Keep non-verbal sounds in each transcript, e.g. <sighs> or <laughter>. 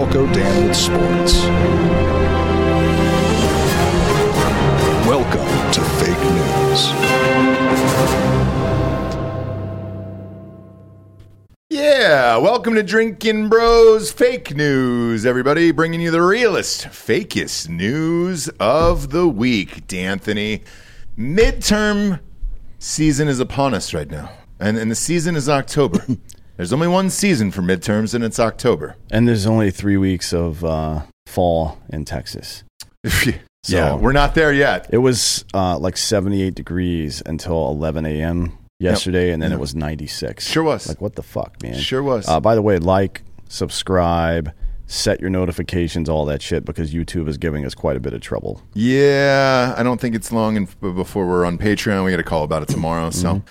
Delco Dan with sports. Welcome to Fake News. Yeah, welcome to Drinking Bros Fake News, everybody, bringing you the realest, fakest news of the week. D'Anthony, midterm season is upon us right now, and, and the season is October. <laughs> There's only one season for midterms, and it's October. And there's only three weeks of uh, fall in Texas. <laughs> yeah, we're not there yet. It was uh, like 78 degrees until 11 a.m. yesterday, and then Yep. it was 96. Sure was. Like, what the fuck, man? Sure was. Uh, by the way, like, subscribe, set your notifications, all that shit, because YouTube is giving us quite a bit of trouble. Yeah, I don't think it's long in, before we're on Patreon. We got a call about it tomorrow, so Mm-hmm.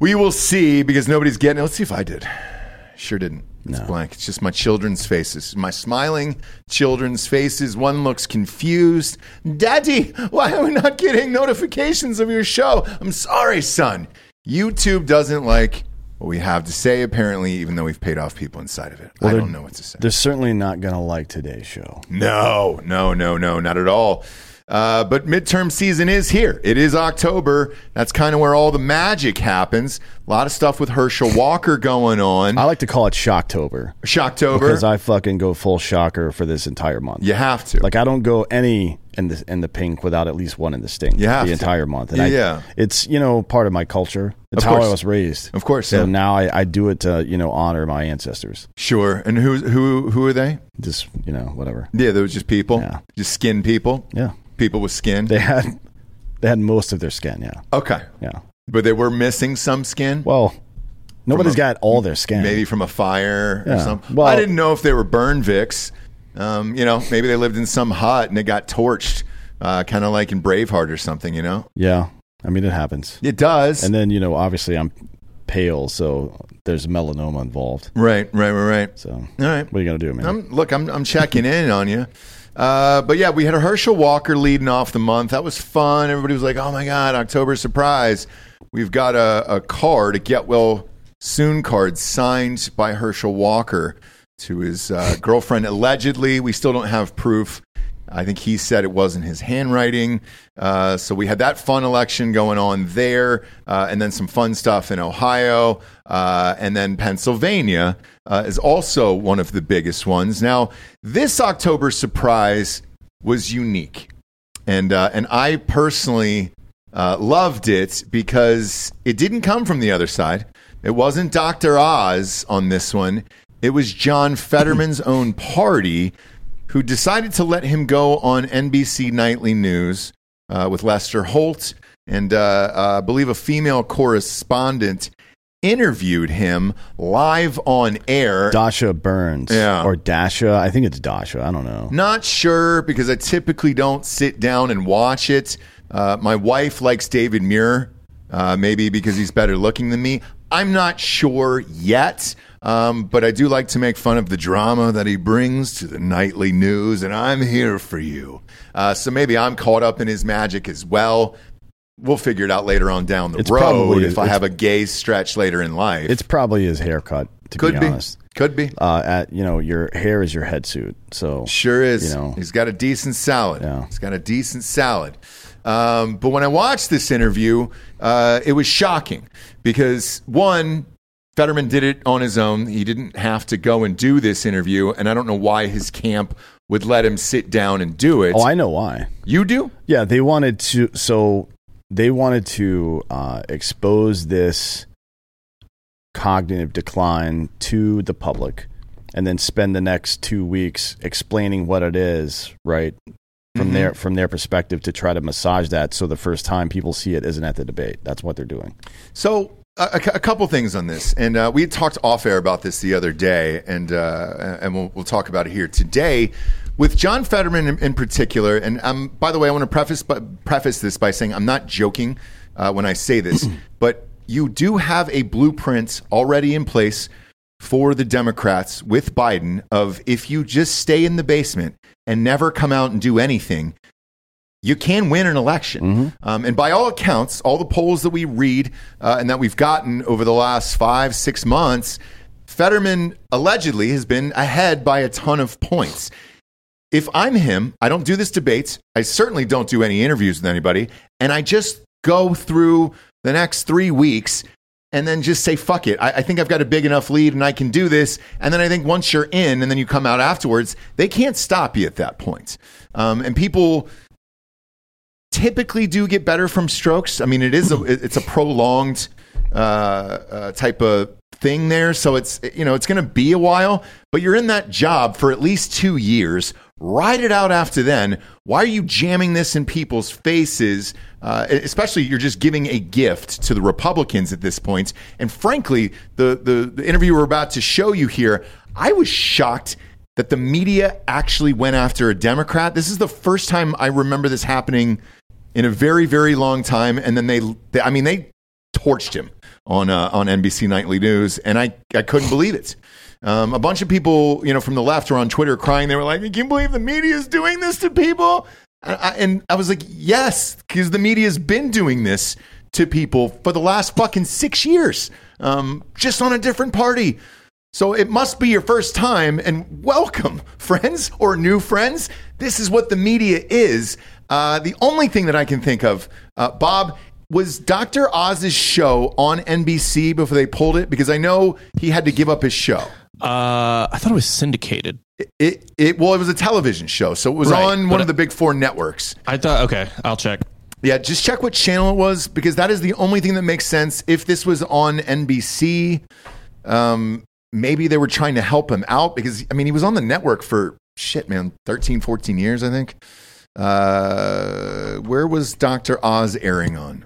We will see because nobody's getting it. Let's see if I did. Sure didn't. It's No. blank. It's just my children's faces. My smiling children's faces. One looks confused. Daddy, why are we not getting notifications of your show? I'm sorry, son. YouTube doesn't like what we have to say, apparently, even though we've paid off people inside of it. I don't know what to say. They're certainly not going to like today's show. No, no, no, no, not at all. Uh, but midterm season is here. It is October. That's kind of where all the magic happens. A lot of stuff with Herschel Walker going on. I like to call it Shocktober Shocktober. because I fucking go full shocker for this entire month. you have to. Like I don't go any in the in the pink without at least one in the stink. You the to. entire month. And I, Yeah. it's you know part of my culture. It's how. I was raised. Of course, So yeah. now I, I do it to you know honor my ancestors. sure. And who who who are they? Just you know whatever. Yeah, those just people. Yeah. Just skin people. Yeah, People with skin. they had they had most of their skin. Yeah, okay. yeah. But they were missing some skin. Well, nobody's a- got all their skin. maybe from a fire or something. Well- I didn't know if they were burn Vicks. Um, you know, maybe they lived in some hut and it got torched, uh, kind of like in Braveheart or something. You know, Yeah, I mean it happens. it does. And then you know obviously I'm pale, so there's melanoma involved. right, right, right, right. So All right. what are you gonna do, man? I'm, look, I'm, I'm checking in on you. Uh, but yeah, we had a Herschel Walker leading off the month. That was fun. Everybody was like, "Oh my god, October surprise!" We've got a, a card, a get well soon card signed by Herschel Walker to his uh, <laughs> girlfriend. Allegedly, we still don't have proof. I think he said it wasn't his handwriting. Uh, so we had that fun election going on there, uh, and then some fun stuff in Ohio, uh, and then Pennsylvania uh, is also one of the biggest ones. Now, this October surprise was unique, and uh, and I personally uh, loved it because it didn't come from the other side. It wasn't Dr. Oz on this one. It was John Fetterman's <laughs> own party who decided to let him go on NBC Nightly News uh, with Lester Holt. And uh, uh, I believe a female correspondent interviewed him live on air. Dasha Burns. Yeah. Or Dasha. I think it's Dasha. I don't know. Not sure because I typically don't sit down and watch it. Uh, my wife likes David Muir, uh, maybe because he's better looking than me. I'm not sure yet, um, but I do like to make fun of the drama that he brings to the nightly news, and I'm here for you. Uh, so maybe I'm caught up in his magic as well. We'll figure it out later on down the It's road probably- if I have a gay stretch later in life. It's probably his haircut, to could be be, could be. Uh, at you know, your hair is your head suit. So Sure is. You know. He's got a decent salad. Yeah. He's got a decent salad. Um, but when I watched this interview, uh, it was shocking because one, Fetterman did it on his own. He didn't have to go and do this interview, and I don't know why his camp would let him sit down and do it. Oh, I know why. you do? Yeah, they wanted to. So they wanted to uh, expose this cognitive decline to the public, and then spend the next two weeks explaining what it is, right? From Mm-hmm. their from their perspective, to try to massage that, so the first time people see it isn't at the debate. That's what they're doing. So a, a- couple things on this, and uh, we had talked off air about this the other day, and uh, and we'll, we'll talk about it here today with John Fetterman in, in particular. And um, by the way, I want to preface but preface this by saying I'm not joking uh, when I say this, <clears throat> but you do have a blueprint already in place for the Democrats with Biden of if you just stay in the basement and never come out and do anything, you can win an election. Um, and by all accounts, all the polls that we read uh, and that we've gotten over the last five, six months, Fetterman allegedly has been ahead by a ton of points. If I'm him, I don't do this debates. I certainly don't do any interviews with anybody. And I just go through the next three weeks and then just say, fuck it. I, I think I've got a big enough lead and I can do this. And then I think once you're in and then you come out afterwards, they can't stop you at that point. Um, and people typically do get better from strokes. I mean, it is a, it's a prolonged uh, uh, type of thing there, so it's you know it's going to be a while. But you're in that job for at least two years. Ride it out after then. Why are you jamming this in people's faces? Uh, especially, you're just giving a gift to the Republicans at this point. And frankly, the, the the interview we're about to show you here, I was shocked that the media actually went after a Democrat. This is the first time I remember this happening in a very, very long time. And then they, they I mean, they torched him on uh, on NBC Nightly News, and I I couldn't believe it. Um, a bunch of people, you know, from the left were on Twitter crying. They were like, "Can you believe the media is doing this to people?" And I, and I was like, "Yes, because the media's been doing this to people for the last fucking six years, um, just on a different party." So it must be your first time, and welcome, <laughs> friends or new friends. This is what the media is. Uh, the only thing that I can think of, uh, Bob, was Dr. Oz's show on NBC before they pulled it because I know he had to give up his show. Uh, I thought it was syndicated. It, it well, it was a television show, so it was Right, on one of the big four networks. I thought. Okay, I'll check. Yeah, just check what channel it was because that is the only thing that makes sense. If this was on NBC, um, maybe they were trying to help him out because, I mean, he was on the network for shit, man, 13, 14 years, I think. Uh, where was Dr. Oz airing on?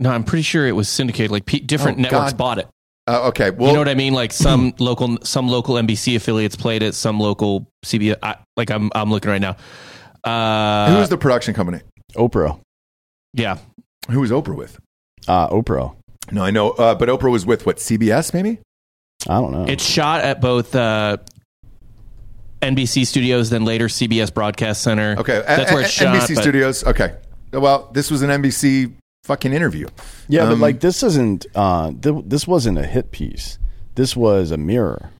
No, I'm pretty sure it was syndicated. Like pe different Oh, networks God. bought it. Uh, okay, well, you know what I mean? Like some local, some local NBC affiliates played it. Some local CBS. I, like I'm, I'm looking right now. Uh, who was the production company? Oprah, yeah, Who was Oprah with? uh, Oprah. No, I know, uh, but Oprah was with what? CBS, maybe? I don't know. it's shot at both uh, NBC studios, then later CBS Broadcast Center. Okay, that's where a- it's shot. NBC but- Studios. Okay, well, this was an NBC fucking interview. yeah, but Um, like this isn't. Uh, th- this wasn't a hit piece. This was a mirror.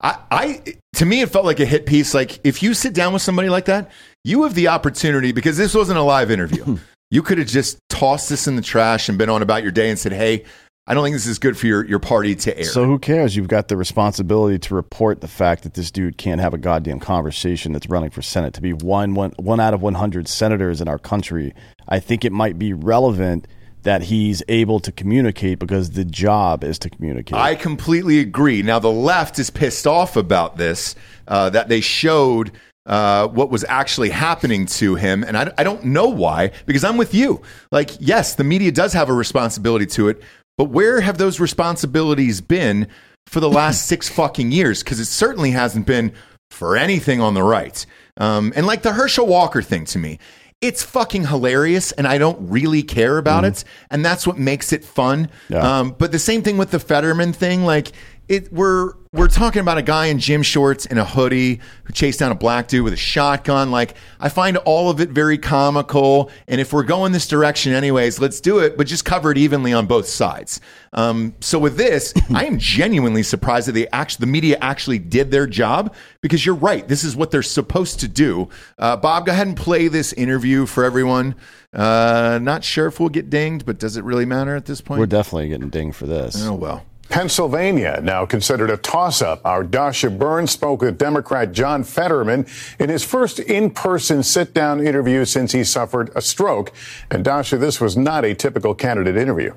I, I to me it felt like a hit piece. Like if you sit down with somebody like that, you have the opportunity because this wasn't a live interview. <laughs> you could have just tossed this in the trash and been on about your day and said, "Hey, I don't think this is good for your, your party to air." So who cares? You've got the responsibility to report the fact that this dude can't have a goddamn conversation that's running for Senate to be one, one, one out of 100 senators in our country. I think it might be relevant that he's able to communicate because the job is to communicate. I completely agree. Now the left is pissed off about this uh, that they showed uh, what was actually happening to him, and I, I don't know why. Because I'm with you. Like, yes, the media does have a responsibility to it, but where have those responsibilities been for the last six <laughs> fucking years? Because it certainly hasn't been for anything on the right. Um, and like the Herschel Walker thing to me, it's fucking hilarious, and I don't really care about it, and that's what makes it fun. Yeah. Um, but the same thing with the Fetterman thing, like it, we're we're talking about a guy in gym shorts and a hoodie who chased down a black dude with a shotgun. Like, I find all of it very comical. And if we're going this direction, anyways, let's do it, but just cover it evenly on both sides. Um, so with this, <laughs> I am genuinely surprised that they actually, the media actually did their job because you're right. This is what they're supposed to do. Uh, Bob, go ahead and play this interview for everyone. Uh, not sure if we'll get dinged, but does it really matter at this point? We're definitely getting dinged for this. oh well. Pennsylvania now considered a toss up. Our Dasha Burns spoke with Democrat John Fetterman in his first in person sit down interview since he suffered a stroke. And Dasha, this was not a typical candidate interview.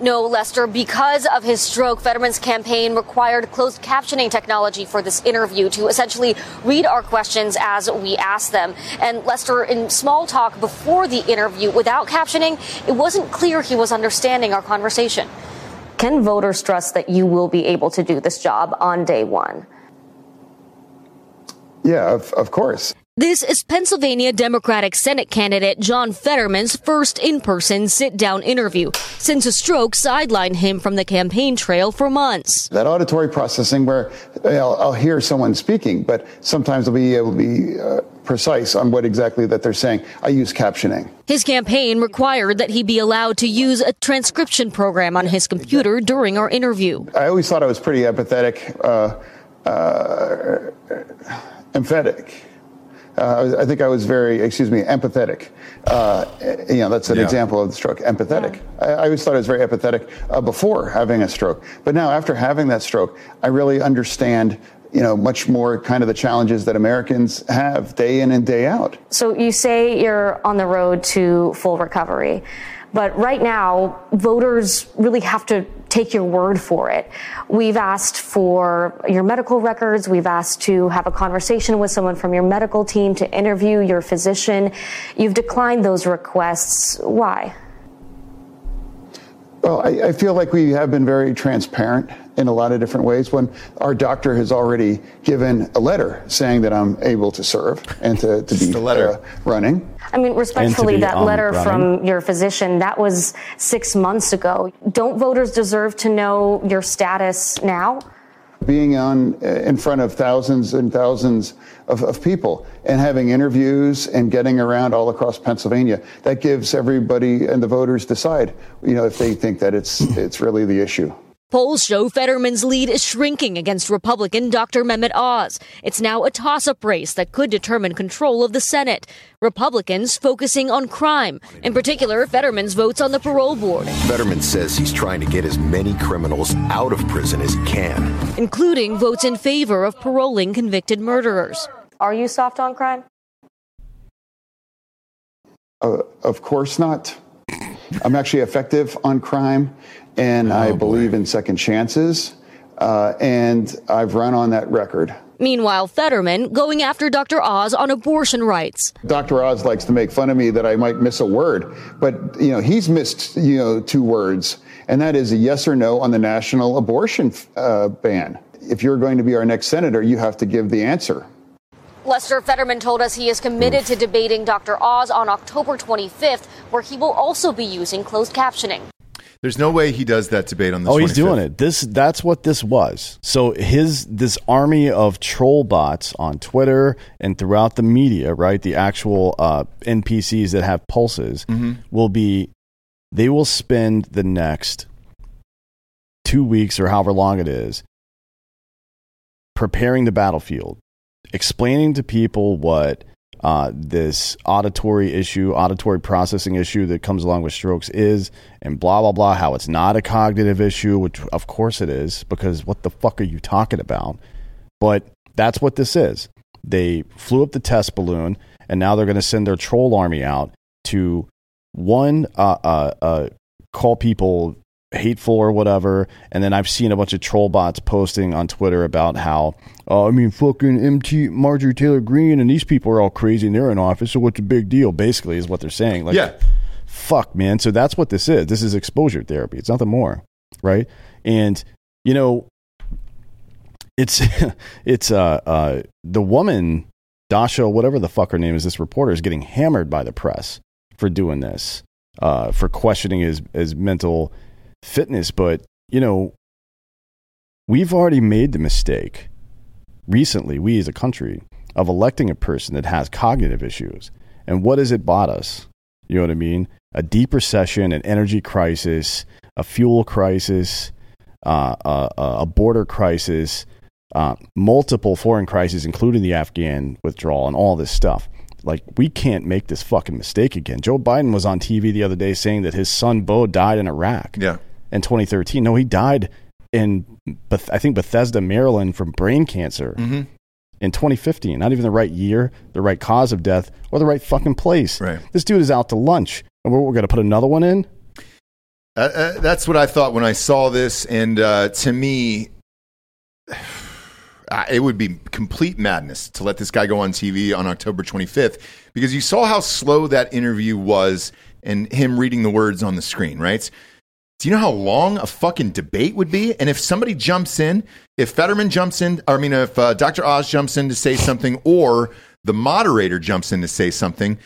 No, Lester, because of his stroke, Fetterman's campaign required closed captioning technology for this interview to essentially read our questions as we ask them. And Lester, in small talk before the interview without captioning, it wasn't clear he was understanding our conversation. Can voters trust that you will be able to do this job on day one? Yeah, of, of course. This is Pennsylvania Democratic Senate candidate John Fetterman's first in person sit down interview since a stroke sidelined him from the campaign trail for months. That auditory processing where I'll, I'll hear someone speaking, but sometimes I'll be able to be uh, precise on what exactly that they're saying. I use captioning. His campaign required that he be allowed to use a transcription program on his computer during our interview. I always thought I was pretty empathetic, uh, uh, emphatic. Uh, I think I was very, excuse me, empathetic. Uh, you know, that's an Yeah. example of the stroke. Empathetic. I, I always thought I was very empathetic uh, before having a stroke, but now after having that stroke, I really understand. You know, much more kind of the challenges that Americans have day in and day out. So you say you're on the road to full recovery, but right now, voters really have to take your word for it. We've asked for your medical records. We've asked to have a conversation with someone from your medical team to interview your physician. You've declined those requests. Why? Well, I, I feel like we have been very transparent in a lot of different ways. When our doctor has already given a letter saying that I'm able to serve and to, to be the letter. uh, running. I mean, respectfully, that um, letter running. from your physician, that was six months ago. Don't voters deserve to know your status now? being on uh, in front of thousands and thousands of, of people and having interviews and getting around all across Pennsylvania that gives everybody and the voters decide you know if they think that it's it's really the issue Polls show Fetterman's lead is shrinking against Republican Dr. Mehmet Oz. It's now a toss up race that could determine control of the Senate. Republicans focusing on crime. In particular, Fetterman's votes on the parole board, Fetterman says he's trying to get as many criminals out of prison as he can. including votes in favor of paroling convicted murderers. Are you soft on crime? uh, of course not i'm actually effective on crime and i believe in second chances uh, and i've run on that record Meanwhile, Fetterman going after Dr. Oz on abortion rights. Dr. Oz likes to make fun of me that I might miss a word, but you know he's missed you know two words, and that is a yes or no on the national abortion uh, ban. If you're going to be our next senator, you have to give the answer. Lester Fetterman told us he is committed to debating Dr. Oz on October 25th, where he will also be using closed captioning. There's no way he does that debate on the Oh, he's doing it. This that's what this was. So his this army of troll bots on Twitter and throughout the media, right? The actual uh, NPCs that have pulses will be. They will spend the next two weeks or however long it is preparing the battlefield, explaining to people what uh, this auditory issue, auditory processing issue that comes along with strokes is, and blah, blah, blah, how it's not a cognitive issue, which of course it is, because what the fuck are you talking about? But that's what this is. They flew up the test balloon, and now they're going to send their troll army out to one, uh, uh, uh, call people hateful or whatever. And then I've seen a bunch of troll bots posting on Twitter about how, oh, I mean, fucking MT Marjorie Taylor Greene and these people are all crazy and they're in office. So what's the big deal? Basically, is what they're saying. Like, Yeah. fuck, man. So that's what this is. This is exposure therapy. It's nothing more, right? And you know, it's <laughs> it's uh uh the woman Dasha, whatever the fuck her name is, this reporter is getting hammered by the press for doing this, uh, for questioning his his mental fitness. But you know, we've already made the mistake recently, we as a country, of electing a person that has cognitive issues. And what has it bought us? You know what I mean? A deep recession, an energy crisis, a fuel crisis, uh, a, a border crisis, uh, multiple foreign crises, including the Afghan withdrawal and all this stuff. Like, we can't make this fucking mistake again. Joe Biden was on TV the other day saying that his son Beau died in Iraq Yeah. in 2013. No, he died in, Beth- I think, Bethesda, Maryland from brain cancer Mm-hmm. in 2015. Not even the right year, the right cause of death, or the right fucking place. Right. This dude is out to lunch. And we're, we're going to put another one in? Uh, uh, that's what I thought when I saw this, and uh, to me, <sighs> it would be complete madness to let this guy go on TV on October 25th because you saw how slow that interview was and him reading the words on the screen, right? Do you know how long a fucking debate would be? And if somebody jumps in, if Fetterman jumps in, I mean, if uh, Dr. Oz jumps in to say something, or the moderator jumps in to say something,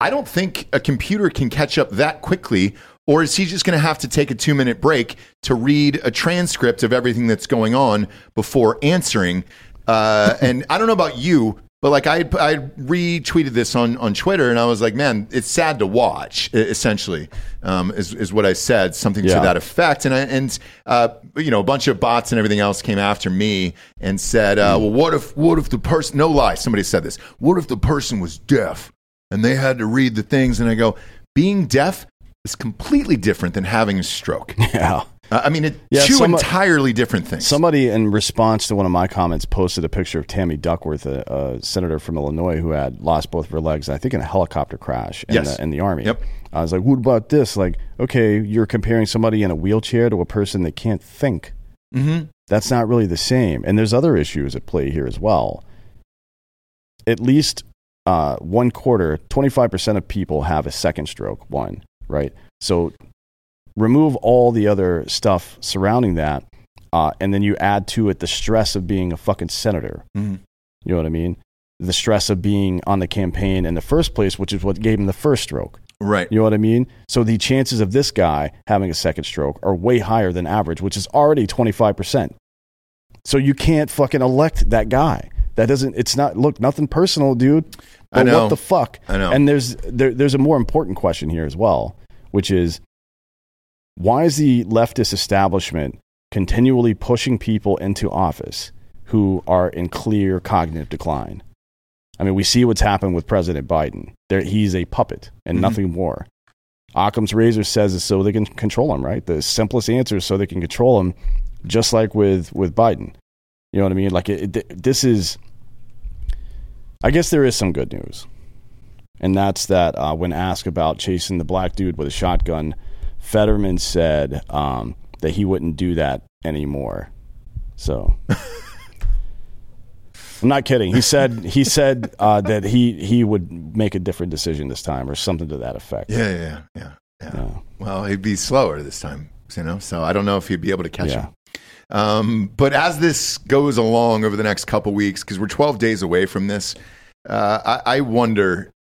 I don't think a computer can catch up that quickly. Or is he just going to have to take a two minute break to read a transcript of everything that's going on before answering? Uh, and I don't know about you, but like I, I retweeted this on, on Twitter and I was like, man, it's sad to watch, essentially, um, is, is what I said, something Yeah. to that effect. And, I, and uh, you know, a bunch of bots and everything else came after me and said, uh, well, what if, what if the person, no lie, somebody said this, what if the person was deaf? and they had to read the things. And I go, being deaf is completely different than having a stroke. <laughs> Yeah. Uh, I mean, it, Yeah, two entirely different things. Somebody, in response to one of my comments, posted a picture of Tammy Duckworth, a, a senator from Illinois who had lost both of her legs, I think, in a helicopter crash in, Yes. the, in the army. Yep. I was like, what about this? Like, okay, you're comparing somebody in a wheelchair to a person that can't think. mm-hmm. That's not really the same. And there's other issues at play here as well. At least uh, one quarter, 25% of people have a second stroke, one, right? So remove all the other stuff surrounding that, uh, and then you add to it the stress of being a fucking senator. Mhm. You know what I mean? The stress of being on the campaign in the first place, which is what gave him the first stroke. Right. You know what I mean? So the chances of this guy having a second stroke are way higher than average, which is already 25%. So you can't fucking elect that guy. That doesn't, it's not, look, nothing personal, dude. But I know. what the fuck? I know. And there's, there, there's a more important question here as well, which is why is the leftist establishment continually pushing people into office who are in clear cognitive decline? I mean, we see what's happened with President Biden. There, he's a puppet and Mhm. nothing more. Occam's razor says it's so they can control him, right? The simplest answer is so they can control him, just like with with Biden. You know what I mean? Like it, it, this is. I guess there is some good news, and that's that uh, when asked about chasing the black dude with a shotgun, Fetterman said um, that he wouldn't do that anymore. So. <laughs> I'm not kidding. He said he said uh, that he he would make a different decision this time, or something to that effect. Yeah, yeah, yeah, yeah, yeah. Well, he'd be slower this time, you know. So I don't know if he'd be able to catch Yeah. him. Um, but as this goes along over the next couple weeks, because we're 12 days away from this, uh, I, I wonder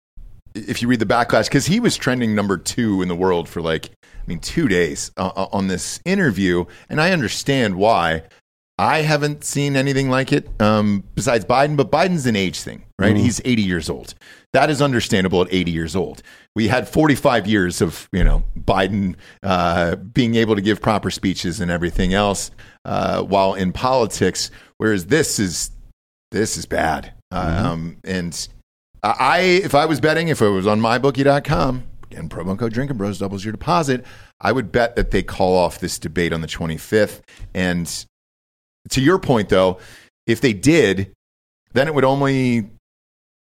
if you read the backlash because he was trending number two in the world for like, I mean, two days uh, on this interview, and I understand why. I haven't seen anything like it um, besides Biden, but Biden's an age thing, right? He's 80 years old. That is understandable at 80 years old. We had 45 years of, you know, Biden uh, being able to give proper speeches and everything else uh, while in politics, whereas this is this is bad. Um, and I, if I was betting, if it was on mybookie.com, again, promo code Drinking Bros doubles your deposit, I would bet that they call off this debate on the 25th. And to your point, though, if they did, then it would only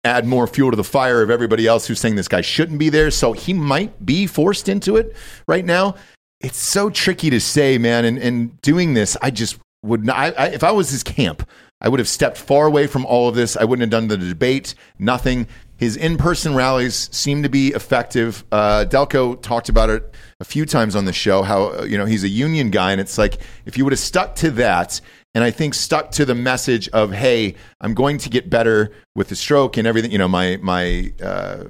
add more fuel to the fire of everybody else who's saying this guy shouldn't be there. So he might be forced into it right now. It's so tricky to say, man. And, and doing this, I just would not. I, I, if I was his camp, I would have stepped far away from all of this. I wouldn't have done the debate, nothing. His in person rallies seem to be effective. Uh, Delco talked about it a few times on the show how, you know, he's a union guy. And it's like, if you would have stuck to that, and I think stuck to the message of, hey, I'm going to get better with the stroke and everything. You know, my my uh,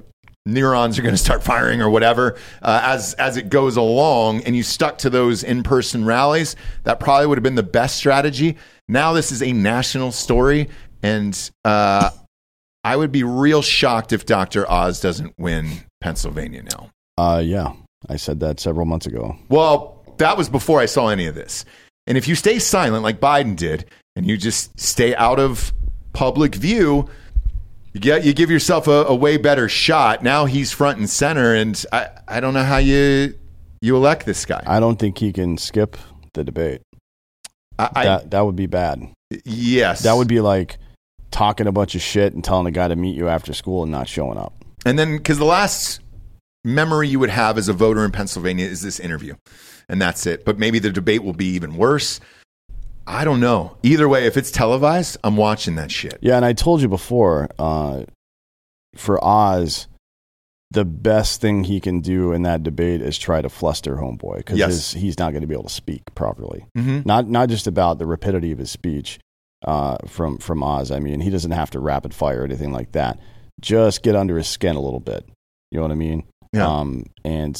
neurons are going to start firing or whatever uh, as as it goes along, and you stuck to those in person rallies, that probably would have been the best strategy. Now this is a national story, and uh, I would be real shocked if Dr. Oz doesn't win Pennsylvania now. Uh, yeah, I said that several months ago. Well, that was before I saw any of this. And if you stay silent like Biden did, and you just stay out of public view, you get you give yourself a, a way better shot. Now he's front and center, and I, I don't know how you you elect this guy. I don't think he can skip the debate. I, I that that would be bad. yes, That would be like talking a bunch of shit and telling a guy to meet you after school and not showing up. And then, because the last memory you would have as a voter in Pennsylvania is this interview, and that's it. But maybe the debate will be even worse. I don't know. Either way, if it's televised, I'm watching that shit. Yeah, and I told you before, uh, for Oz, the best thing he can do in that debate is try to fluster homeboy because Yes. he's not going to be able to speak properly. Mhm. Not not just about the rapidity of his speech uh, from from Oz. I mean, he doesn't have to rapid fire or anything like that. Just get under his skin a little bit. You know what I mean? Yeah. Um, and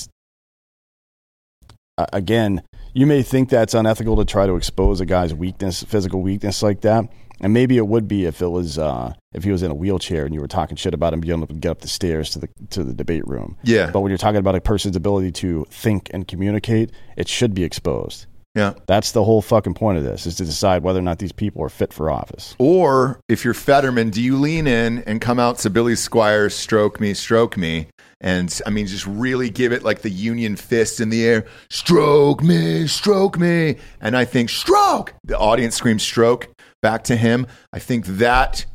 again, you may think that's unethical to try to expose a guy's weakness, physical weakness like that. And maybe it would be if it was uh, if he was in a wheelchair and you were talking shit about him being able to get up the stairs to the to the debate room. Yeah. But when you're talking about a person's ability to think and communicate, it should be exposed. Yeah. That's the whole fucking point of this is to decide whether or not these people are fit for office. Or if you're Fetterman, do you lean in and come out to Billy Squier's, stroke me, stroke me? And I mean, just really give it like the union fist in the air, stroke me, stroke me. And I think, stroke! The audience screams stroke back to him. I think that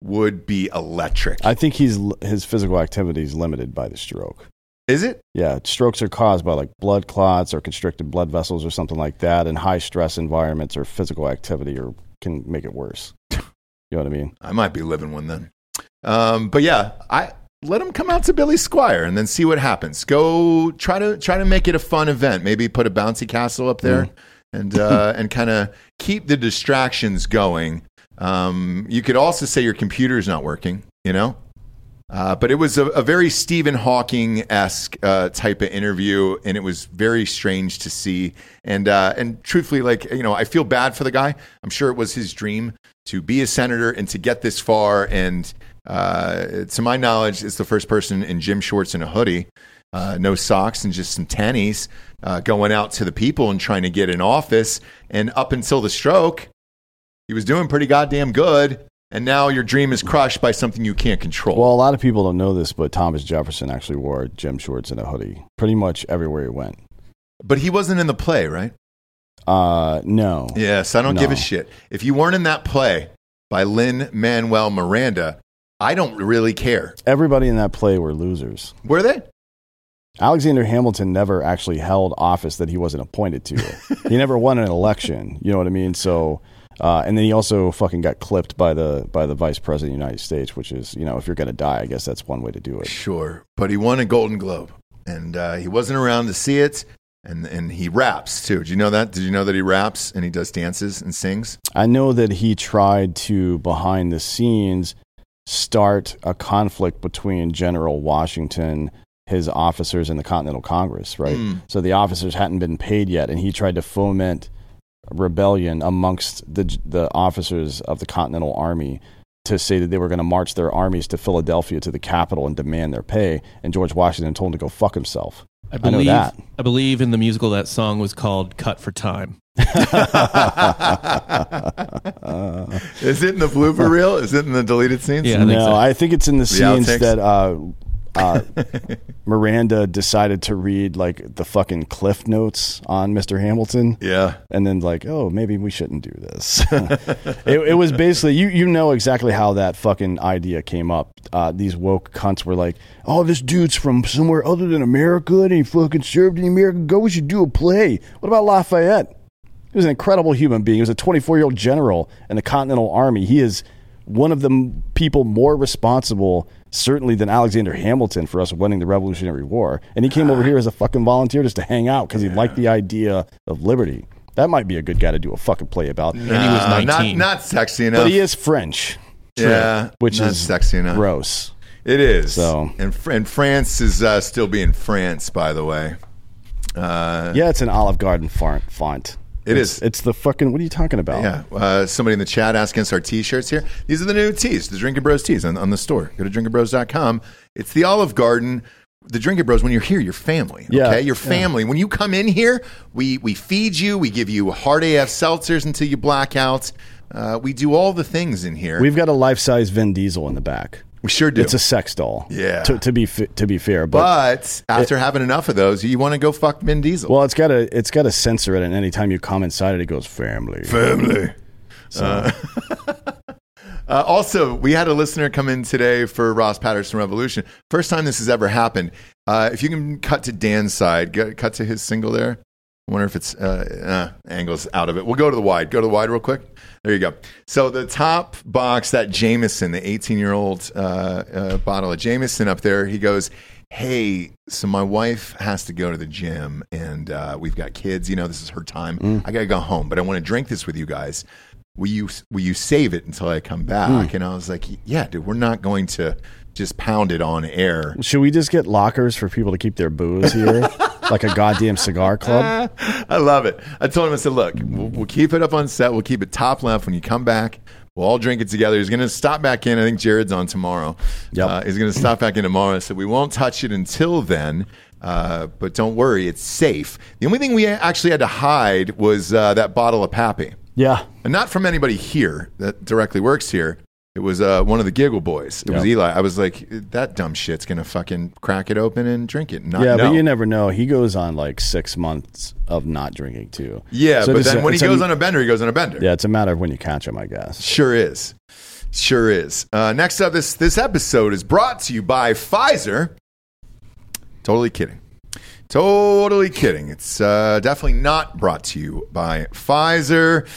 would be electric. I think he's his physical activity is limited by the stroke. Is it? Yeah, strokes are caused by like blood clots or constricted blood vessels or something like that, and high stress environments or physical activity or can make it worse. <laughs> You know what I mean? I might be living one then. Um, but yeah, I let him come out to Billy Squier and then see what happens. Go try to try to make it a fun event. Maybe put a bouncy castle up there and uh, <laughs> and kind of keep the distractions going. Um, you could also say your computer's not working. You know. Uh, but it was a, a very Stephen Hawking esque uh, type of interview, and it was very strange to see. And uh, and truthfully, like you know, I feel bad for the guy. I'm sure it was his dream to be a senator and to get this far. And uh, to my knowledge, it's the first person in gym shorts and a hoodie, uh, no socks, and just some tennies, uh, going out to the people and trying to get in office. And up until the stroke, he was doing pretty goddamn good. And now your dream is crushed by something you can't control. Well, a lot of people don't know this, but Thomas Jefferson actually wore gym shorts and a hoodie pretty much everywhere he went. But he wasn't in the play, right? Uh, no. Yes, I don't give a shit. If you weren't in that play by Lin-Manuel Miranda, I don't really care. Everybody in that play were losers. Were they? Alexander Hamilton never actually held office that he wasn't appointed to. <laughs> he never won an election. You know what I mean? So, uh, and then he also fucking got clipped by the by the vice president of the United States, which is you know if you're gonna die, I guess that's one way to do it. Sure, but he won a Golden Globe, and uh, he wasn't around to see it. And and he raps too. Did you know that? Did you know that he raps and he does dances and sings? I know that he tried to behind the scenes start a conflict between General Washington, his officers, and the Continental Congress. Right. Mm. So the officers hadn't been paid yet, and he tried to foment rebellion amongst the the officers of the Continental Army to say that they were going to march their armies to Philadelphia to the capital and demand their pay. And George Washington told him to go fuck himself. I know believe that. I believe in the musical that song was called "Cut for Time." <laughs> Is it in the blooper reel? Is it in the deleted scenes? Yeah, I no, so. I think it's in the scenes outtakes? that uh, uh, <laughs> Miranda decided to read like the fucking cliff notes on Mr. Hamilton. Yeah. And then like, oh, maybe we shouldn't do this. <laughs> it, it was basically you. You know exactly how that fucking idea came up. Uh, these woke cunts were like, "Oh, this dude's from somewhere other than America, and he fucking served in the American Go. We should do a play. What about Lafayette? He was an incredible human being. He was a 24 year old general in the Continental Army. He is one of the m- people more responsible, certainly, than Alexander Hamilton for us winning the Revolutionary War. And he came over here as a fucking volunteer just to hang out because he liked the idea of liberty. That might be a good guy to do a fucking play about. And he was Uh, not 19. not sexy enough. But he is French. Yeah, which not is sexy enough. gross. It is. So- and, and France is uh, still being France, by the way. Uh, Yeah, it's an Olive Garden font. It it's, is. It's the fucking. What are you talking about? Yeah. Uh, somebody in the chat asking us our t-shirts here. These are the new tees, the Drinking Bros tees on, on the store. Go to drinkingbros.com. It's the Olive Garden. The Drinking Bros, when you're here, you're family. Yeah. Okay? Your family. When you come in here, we, we feed you, we give you hard AF seltzers until you black out. Uh, we do all the things in here. We've got a life size Vin Diesel in the back. We sure do. It's a sex doll. Yeah. To, to be to be fair, but, but after having enough of those, you want to go fuck Vin Diesel. well, it's got a it's got a sensor in it. And anytime you come inside it, it goes family. family. Uh, <laughs> uh, also, we had a listener come in today for Ross Patterson Revolution. First time this has ever happened. Uh, if you can cut to Dan's side, get, cut to his single there. I wonder if it's uh, uh, angles out of it. We'll go to the wide. Go to the wide real quick. There you go. So the top box, that Jameson, the 18 year old uh, uh, bottle of Jameson up there, he goes, Hey, so my wife has to go to the gym and uh, we've got kids. You know, this is her time. I got to go home, but I want to drink this with you guys. Will you, will you save it until I come back? And I was like, Yeah, dude, we're not going to just pound it on air. Should we just get lockers for people to keep their booze here, <laughs> like a goddamn cigar club? <laughs> I love it. I told him, I said, look, we'll, we'll keep it up on set. We'll keep it top left when you come back. We'll all drink it together. He's going to stop back in. I think Jared's on tomorrow. Yep. Uh, he's going to stop back in tomorrow. I said, we won't touch it until then. Uh, but don't worry, it's safe. The only thing we actually had to hide was uh, that bottle of Pappy. Yeah. And not from anybody here that directly works here. It was uh, one of the Giggle boys. It was Yep. Eli. I was like, that dumb shit's going to fucking crack it open and drink it. Not yeah, know. but you never know. He goes on like six months of not drinking too. Yeah, So but it's then a- when he it's goes on a bender, he goes on a bender. yeah, it's a matter of when you catch him, I guess. Sure is. Sure is. Uh, next up, this this episode is brought to you by Pfizer. Totally kidding. Totally kidding. It's uh, definitely not brought to you by Pfizer.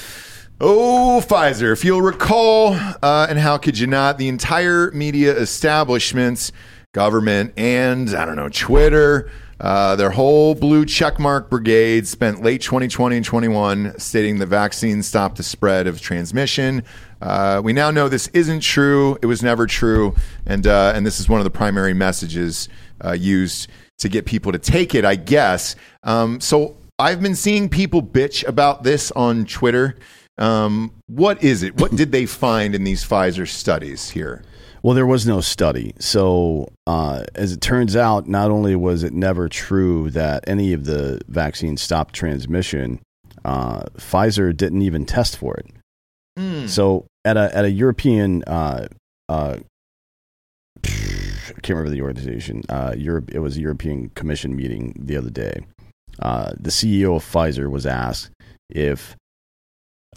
Oh, Pfizer. If you'll recall, uh, and how could you not, the entire media establishments, government, and I don't know, Twitter, uh, their whole blue checkmark brigade spent late 2020 and 21 stating the vaccine stopped the spread of transmission. Uh, we now know this isn't true. It was never true. And, uh, and this is one of the primary messages uh, used to get people to take it, I guess. Um, so I've been seeing people bitch about this on Twitter. Um, what is it? What did they find in these Pfizer studies here? Well, there was no study. So, uh, as it turns out, not only was it never true that any of the vaccines stopped transmission, uh, Pfizer didn't even test for it. So, at a at a European, uh, uh, I can't remember the organization. Uh, Europe, it was a European Commission meeting the other day. Uh, the CEO of Pfizer was asked if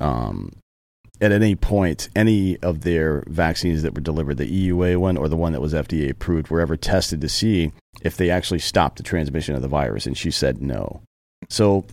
um, at any point any of their vaccines that were delivered, the EUA one or the one that was FDA approved, were ever tested to see if they actually stopped the transmission of the virus, and she said no. So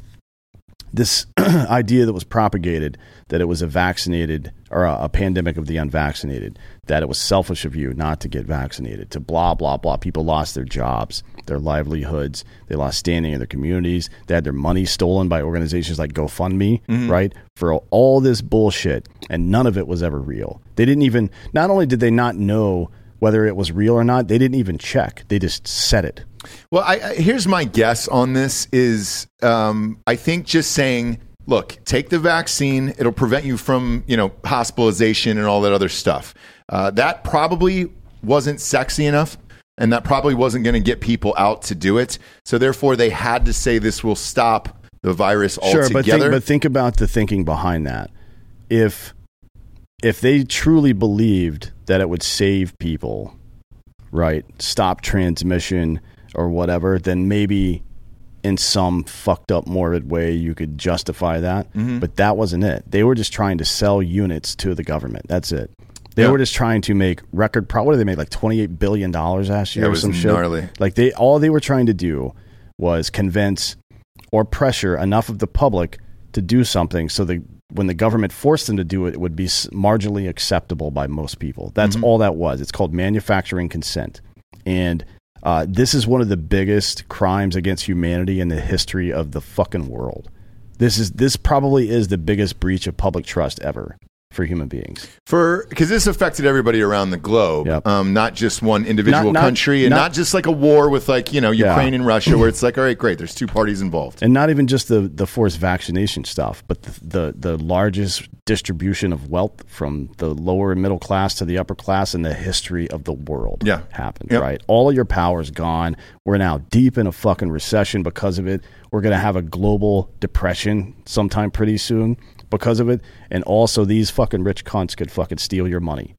this <clears throat> idea that was propagated that it was a vaccinated or a, a pandemic of the unvaccinated, that it was selfish of you not to get vaccinated, to blah blah blah. People lost their jobs, their livelihoods, they lost standing in their communities, they had their money stolen by organizations like GoFundMe, right? For all this bullshit, and none of it was ever real. They didn't even. Not only did they not know whether it was real or not, they didn't even check. They just said it. Well, I, I, here's my guess on this is um, I think just saying, look, take the vaccine. It'll prevent you from, you know, hospitalization and all that other stuff. Uh, that probably wasn't sexy enough. And that probably wasn't going to get people out to do it. So therefore, they had to say this will stop the virus Sure, altogether. but think, but think about the thinking behind that. If if they truly believed that it would save people, right, stop transmission or whatever, then maybe in some fucked up morbid way you could justify that. Mm-hmm. But that wasn't it. They were just trying to sell units to the government. That's it. They Yeah. were just trying to make record. Pro- what did they make? Like twenty eight billion dollars last year Yeah, or some shit. Like they all they were trying to do was convince or pressure enough of the public to do something so that when the government forced them to do it, it would be marginally acceptable by most people. That's all that was. It's called manufacturing consent. And uh, this is one of the biggest crimes against humanity in the history of the fucking world. This is this probably is the biggest breach of public trust ever. For human beings. For because this affected everybody around the globe, Yep. um, not just one individual Not- not- country, and not- not, just like a war with like you know Yeah. Ukraine and Russia, where it's like, <clears throat> all right, great, there's two parties involved. and not even just the the forced vaccination stuff, but the, the the largest distribution of wealth from the lower and middle class to the upper class in the history of the world. Yeah. happened Yep. right. All of your power is gone. We're now deep in a fucking recession because of it. We're gonna have a global depression sometime pretty soon because of it. And also, these fucking rich cunts could fucking steal your money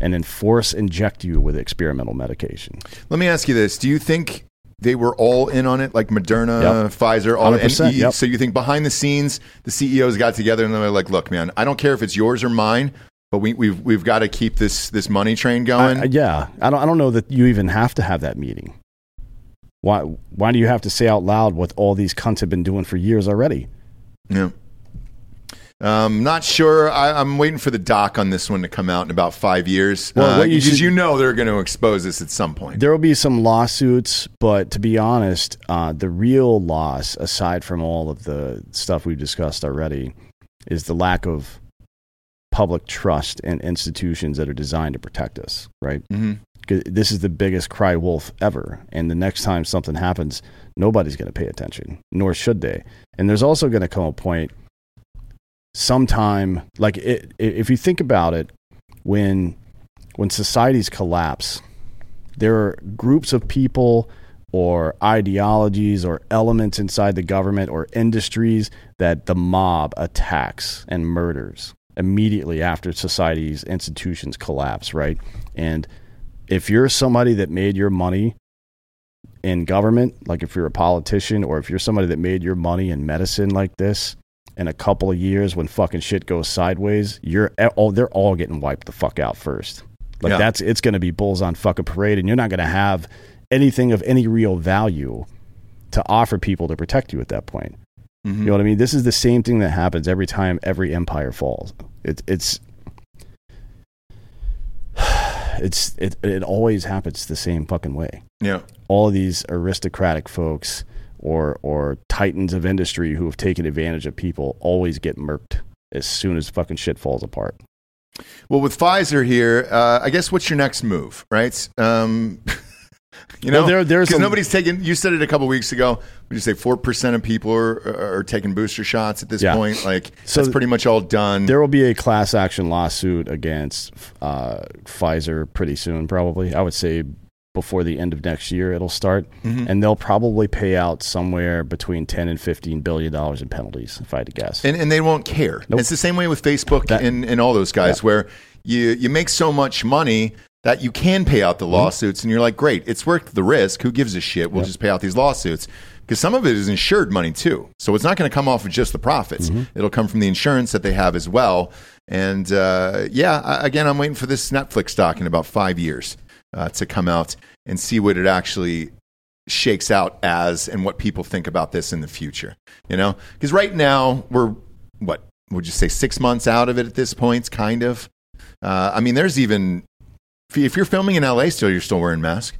and then force inject you with experimental medication. Let me ask you this: Do you think they were all in on it, like Moderna, Yep. Pfizer, all? And 100%, you- yep. So you think behind the scenes, the CEOs got together and they're like, "Look, man, I don't care if it's yours or mine, but we, we've we've got to keep this this money train going." I- yeah, I don't. I don't know that you even have to have that meeting. Why? Why do you have to say out loud what all these cunts have been doing for years already? Yeah. Um, not sure. I, I'm waiting for the doc on this one to come out in about five years. Well, Uh, you because should- you know they're going to expose this at some point. There will be some lawsuits, but to be honest, uh, the real loss, aside from all of the stuff we've discussed already, is the lack of public trust in institutions that are designed to protect us. Right? Mhm. 'Cause This is the biggest cry wolf ever, and the next time something happens, nobody's going to pay attention, nor should they. And there's also going to come a point, sometime, like it, if you think about it, when when societies collapse, there are groups of people or ideologies or elements inside the government or industries that the mob attacks and murders immediately after society's institutions collapse, right? And if you're somebody that made your money in government, like if you're a politician or if you're somebody that made your money in medicine like this, in a couple of years when fucking shit goes sideways, you're all they're all getting wiped the fuck out first. Like Yeah. that's it's going to be bulls on fucking parade, and you're not going to have anything of any real value to offer people to protect you at that point. Mm-hmm. You know what I mean? This is the same thing that happens every time every empire falls. It, it's <sighs> it's it it always happens the same fucking way yeah. all of these aristocratic folks or or titans of industry who have taken advantage of people always get murked as soon as fucking shit falls apart. Well, with Pfizer here, uh, I guess what's your next move, right? Um, <laughs> you know, Well, there- there's nobody's taking. You said it a couple weeks ago. Would you say four percent of people are, are taking booster shots at this Yeah. point? Like So that's pretty much all done. There will be a class action lawsuit against uh, Pfizer pretty soon, probably. I would say before the end of next year it'll start, Mm-hmm. and they'll probably pay out somewhere between ten and fifteen billion dollars in penalties, if I had to guess. and, and they won't care. Nope. It's the same way with Facebook That- and, and all those guys, Yeah. where you you make so much money that you can pay out the Mm-hmm. lawsuits, and you're like, great, it's worth the risk. Who gives a shit? We'll just pay out these lawsuits because some of it is insured money too. So it's not going to come off of just the profits. Mm-hmm. It'll come from the insurance that they have as well. And uh, yeah, I, again, I'm waiting for this Netflix doc in about five years uh, to come out and see what it actually shakes out as and what people think about this in the future. You know, because right now we're what would you say six months out of it at this point, kind of. Uh, I mean, there's even if you're filming in LA still, you're still wearing masks.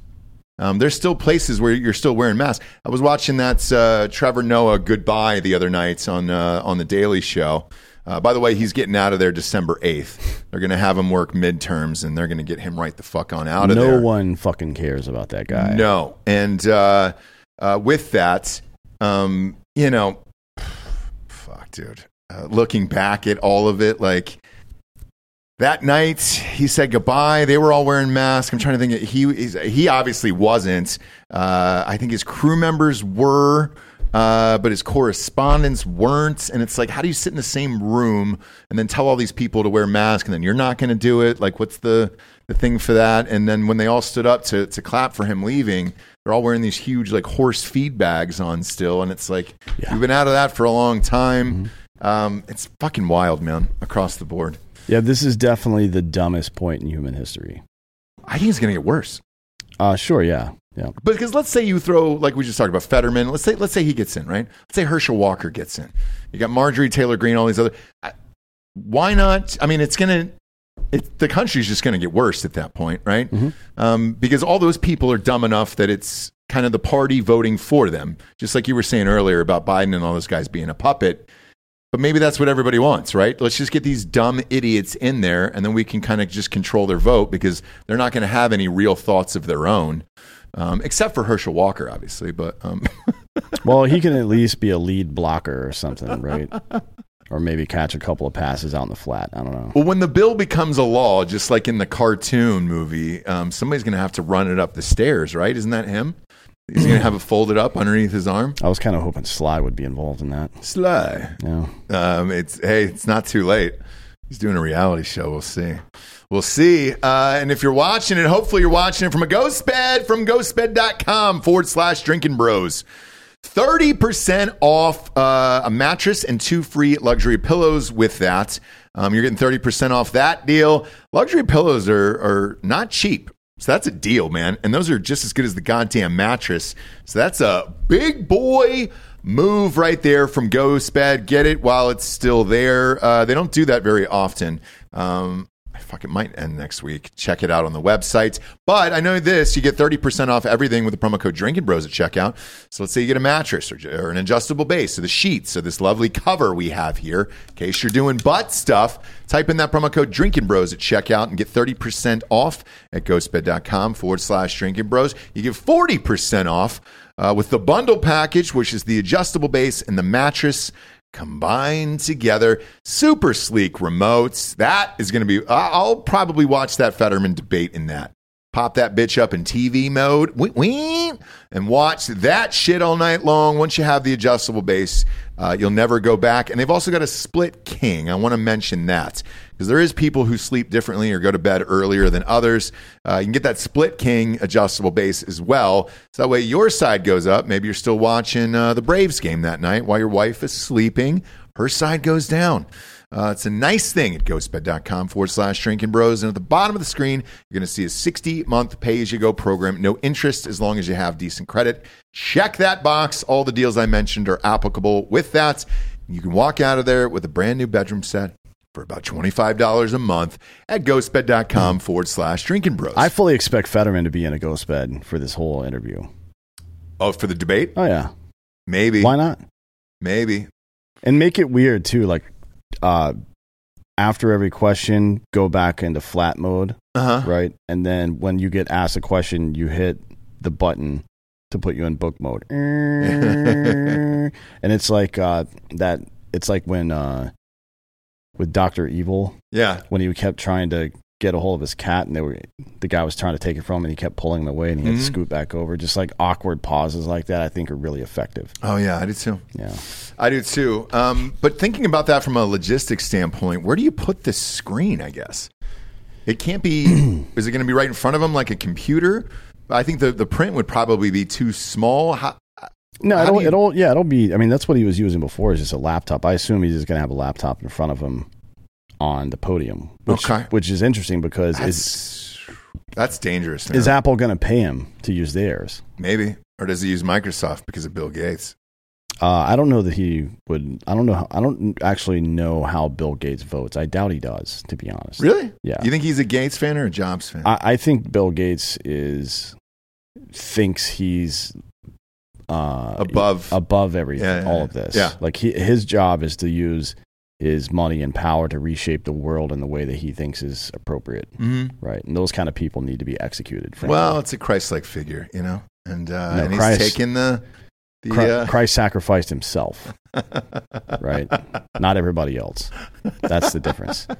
Um, there's still places where you're still wearing masks. I was watching that uh, Trevor Noah goodbye the other night on uh, on the Daily Show. Uh, by the way, he's getting out of there December eighth. They're going to have him work midterms, and they're going to get him right the fuck on out of no there. No one fucking cares about that guy. No, and uh, uh, with that, um, you know, fuck, dude. Uh, looking back at all of it, like that night, he said goodbye. They were all wearing masks. I'm trying to think. He he's, he obviously wasn't. Uh, I think his crew members were. Uh, but his correspondents weren't, and it's like, how do you sit in the same room and then tell all these people to wear masks, and then you're not going to do it? Like, what's the the thing for that? And then when they all stood up to to clap for him leaving, they're all wearing these huge like horse feed bags on still, and it's like we've been out of that for a long time. Um, it's fucking wild, man, across the board. Yeah, this is definitely the dumbest point in human history. I think it's going to get worse. Uh, sure, yeah, yeah. But because let's say you throw like we just talked about Fetterman. Let's say let's say he gets in, right? Let's say Herschel Walker gets in. You got Marjorie Taylor Greene, all these other. I- Why not? I mean, it's gonna. It, the country's just going to get worse at that point, right? Um, because all those people are dumb enough that it's kind of the party voting for them. Just like you were saying earlier about Biden and all those guys being a puppet. But maybe that's what everybody wants, right? Let's just get these dumb idiots in there and then we can kind of just control their vote because they're not going to have any real thoughts of their own. Um, except for Herschel Walker, obviously. But um, <laughs> Well, he can at least be a lead blocker or something, right? or maybe catch a couple of passes out in the flat. I don't know. Well, when the bill becomes a law, just like in the cartoon movie, um, somebody's going to have to run it up the stairs, right? Isn't that him? He's going to have it folded up underneath his arm. I was kind of hoping Sly would be involved in that. Sly. Yeah. Um, it's hey, it's not too late. He's doing a reality show. We'll see. We'll see. Uh, and if you're watching it, hopefully you're watching it from a ghost bed from ghostbed.com forward slash drinking bros. 30% off uh, a mattress and two free luxury pillows with that. Um, you're getting 30% off that deal. Luxury pillows are, are not cheap. So that's a deal, man. And those are just as good as the goddamn mattress. So that's a big boy move right there from Ghost Bed. Get it while it's still there. Uh, they don't do that very often. Um, fuck, it might end next week. Check it out on the website. But I know this: you get thirty percent off everything with the promo code Drinking Bros at checkout. So let's say you get a mattress or, or an adjustable base or the sheets or this lovely cover we have here. In case you're doing butt stuff, type in that promo code Drinking Bros at checkout and get thirty percent off at ghostbed.com forward slash Drinking Bros. You get forty percent off. Uh, with the bundle package, which is the adjustable base and the mattress, combined together. Super sleek remotes. That is going to be, I'll probably watch that Fetterman debate in that. Pop that bitch up in TV mode and watch that shit all night long. Once you have the adjustable base, uh, you'll never go back. And they've also got a split king. I want to mention that because there is people who sleep differently or go to bed earlier than others. Uh, you can get that split king adjustable base as well. So that way your side goes up. Maybe you're still watching uh, the Braves game that night while your wife is sleeping. Her side goes down. Uh, it's a nice thing at ghostbed.com forward slash drinking bros. And at the bottom of the screen, you're going to see a 60 month pay as you go program. No interest as long as you have decent credit. Check that box. All the deals I mentioned are applicable with that. You can walk out of there with a brand new bedroom set for about $25 a month at ghostbed.com forward slash drinking bros. I fully expect Fetterman to be in a ghost bed for this whole interview. oh, for the debate? Oh yeah, Maybe. why not? Maybe. And make it weird too. Like, uh, after every question, go back into flat mode, Uh huh. right? And then when you get asked a question, you hit the button to put you in book mode. <laughs> and it's like uh, that. It's like when uh, with Doctor Evil Yeah. when he kept trying to get a hold of his cat and they were the guy was trying to take it from him and he kept pulling him away and he had Mhm. to scoot back over just like awkward pauses like that i think are really effective Oh, yeah. I do too. yeah I do too. Um, but thinking about that from a logistics standpoint, where do you put this screen? I guess it can't be. <clears throat> is it going to be right in front of him like a computer? I think the, the print would probably be too small. How, no How do it'll, you- it'll yeah it'll be i mean that's what he was using before is just a laptop i assume he's just going to have a laptop in front of him on the podium which, Okay. which is interesting because is, that's that's dangerous. Is apple going to pay him to use theirs maybe, or does he use Microsoft because of Bill Gates? uh, I don't know that he would. I don't know. How, I don't actually know how Bill Gates votes. I doubt he does, to be honest. Really? Yeah. You think he's a Gates fan or a Jobs fan? I, I think Bill Gates is thinks he's uh, Above- above everything, Yeah, yeah, all of this. Yeah. like he, his job is to use his money and power to reshape the world in the way that he thinks is appropriate. Mhm. Right, and those kind of people need to be executed. frankly. Well, it's a Christ-like figure, you know, and uh, No, and he's Christ- taking the the. Chri- uh, Christ sacrificed himself, <laughs> right? Not everybody else. That's the difference. <laughs>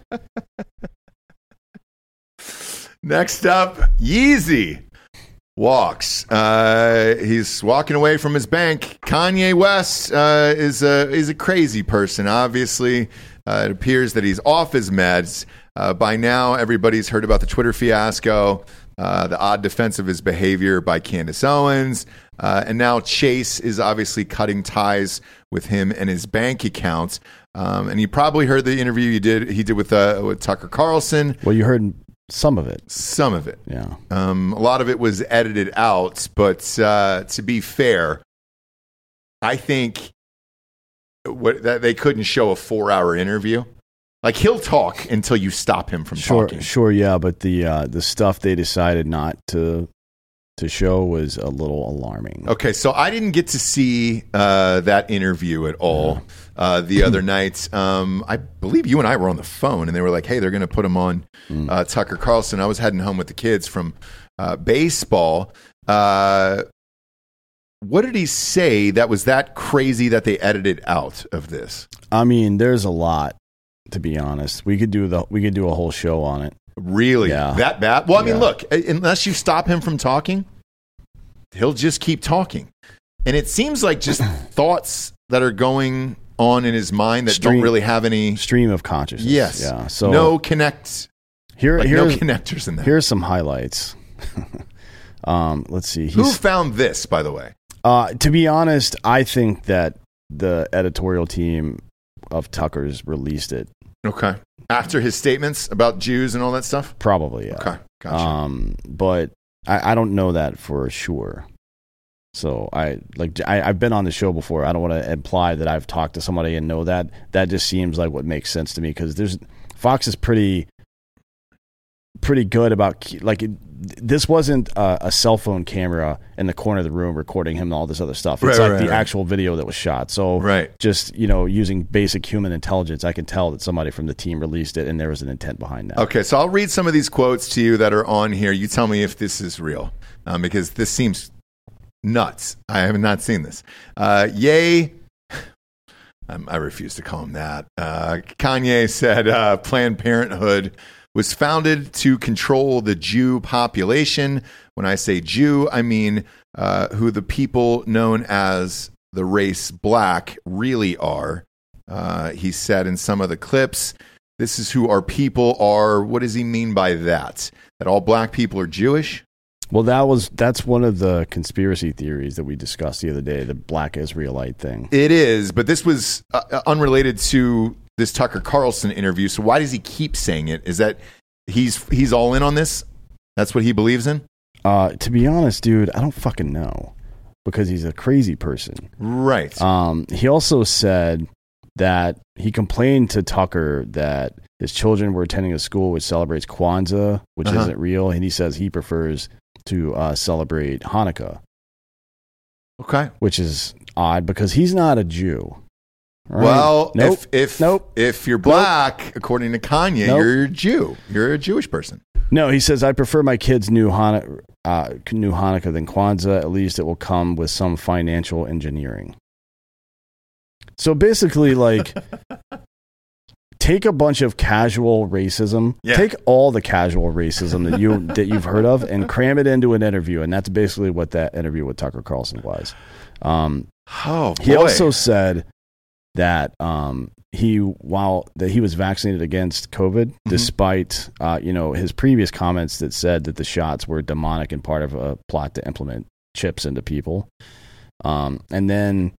Next up, Yeezy walks. Uh, he's walking away from his bank. Kanye West uh, is a is a crazy person. Obviously, uh, it appears that he's off his meds. Uh, by now, everybody's heard about the Twitter fiasco, uh, the odd defense of his behavior by Candace Owens, uh, and now Chase is obviously cutting ties with him and his bank accounts. Um, and you probably heard the interview you did he did with with Tucker Carlson. Well, you heard some of it. Some of it. Yeah. Um, a lot of it was edited out, but uh, to be fair, I think what, that they couldn't show a four-hour interview. Like he'll talk until you stop him from Sure, talking. sure, yeah, but the uh, the stuff they decided not to to show was a little alarming. Okay, so I didn't get to see uh, that interview at all. Uh, the other <clears throat> night. Um, I believe you and I were on the phone, and they were like, "Hey, they're going to put him on uh, Tucker Carlson." I was heading home with the kids from uh, baseball. Uh, what did he say that was that crazy that they edited out of this? I mean, there's a lot to be honest. We could do the we could do a whole show on it. Really? Yeah. That bad? Well, I mean, Yeah. look, uh, unless you stop him from talking, he'll just keep talking. And it seems like just <clears throat> thoughts that are going on in his mind that don't really have any. Stream of consciousness. Yes. Yeah. So no connect. here Like no connectors in there. here's some highlights. <laughs> um, let's see. Who found this, by the way? uh, to be honest, I think that the editorial team of Tucker's released it. Okay. After his statements about Jews and all that stuff? Probably, yeah. Okay. Gotcha. Um, but I, I don't know that for sure. So I like I, I've been on the show before. I don't want to imply that I've talked to somebody and know that. That just seems like what makes sense to me because there's Fox is pretty pretty good about like it, this wasn't a, a cell phone camera in the corner of the room recording him and all this other stuff. It's Right, like right, the right. actual video that was shot. So Right. just you know using basic human intelligence, I can tell that somebody from the team released it and there was an intent behind that. Okay, so I'll read some of these quotes to you that are on here. You tell me if this is real, um, because this seems nuts. I have not seen this. Uh, Yay. <sighs> I refuse to call him that. Uh, Kanye said uh, Planned Parenthood was founded to control the Jew population. When I say Jew, I mean uh, who the people known as the race black really are. Uh, he said in some of the clips, this is who our people are. What does he mean by that? That all black people are Jewish? Well, that was that's one of the conspiracy theories that we discussed the other day, the black Israelite thing. It is, but this was uh, uh, unrelated to this Tucker Carlson interview. So why does he keep saying it? Is that he's he's all in on this? That's what he believes in? Uh, to be honest, dude, I don't fucking know because he's a crazy person. Right. Um, he also said that he complained to Tucker that his children were attending a school which celebrates Kwanzaa, which Uh-huh. isn't real, and he says he prefers to uh, celebrate Hanukkah, okay. which is odd because he's not a Jew. Right? Well, nope, if if nope. if you're black, according to Kanye, Nope. you're a Jew. You're a Jewish person. No, he says I prefer my kids new Hanukkah, uh, new Hanukkah than Kwanzaa. At least it will come with some financial engineering. So basically, like, <laughs> take a bunch of casual racism, Yeah. take all the casual racism that you that you've heard of, and cram it into an interview, and that's basically what that interview with Tucker Carlson was. Um, Oh, he also said that um, he while that he was vaccinated against COVID, Mm-hmm. despite uh, you know his previous comments that said that the shots were demonic and part of a plot to implement chips into people. Um, and then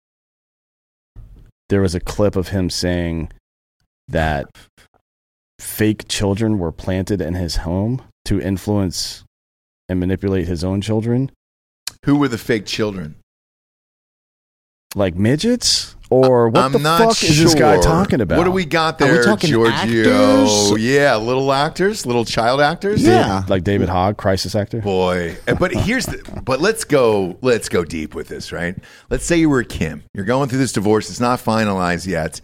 there was a clip of him saying that fake children were planted in his home to influence and manipulate his own children, Who were the fake children? like midgets. Or what I'm the not fuck is this guy talking about? What do we got Are we there, talking Giorgio? actors? Yeah, little actors, little child actors. Yeah. like David Hogg, crisis actor. Boy, Uh, but here's the. But let's go. Let's go deep with this, right? Let's say you were Kim. You're going through this divorce. It's not finalized yet.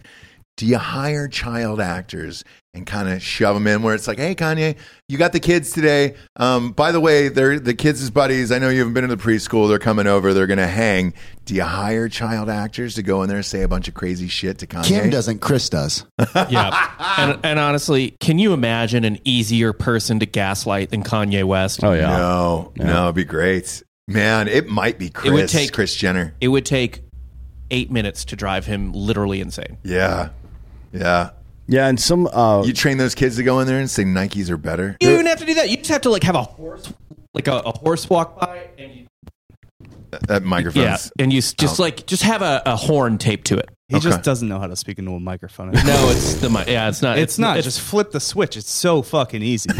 Do you hire child actors and kind of shove them in where it's like, hey, Kanye, you got the kids today. Um, by the way, they're the kids' buddies. I know you haven't been to the preschool. They're coming over. They're going to hang. Do you hire child actors to go in there and say a bunch of crazy shit to Kanye? Kim doesn't. Kris does. <laughs> yeah. And, and honestly, can you imagine an easier person to gaslight than Kanye West? Oh yeah, No, no, it'd be great, man. It might be Kris, it would take- Kris Jenner. It would take eight minutes to drive him literally insane. Yeah, yeah. yeah, and some uh, You train those kids to go in there and say Nikes are better. You don't even have to do that. You just have to like have a horse, like a, a horse walk by, and you, That microphone's yeah, and you s- just like just have a, a horn taped to it. He Okay. just doesn't know how to speak into a microphone. No, it's the mi- yeah, it's not. it's, not. just flip the switch. It's so fucking easy. <laughs>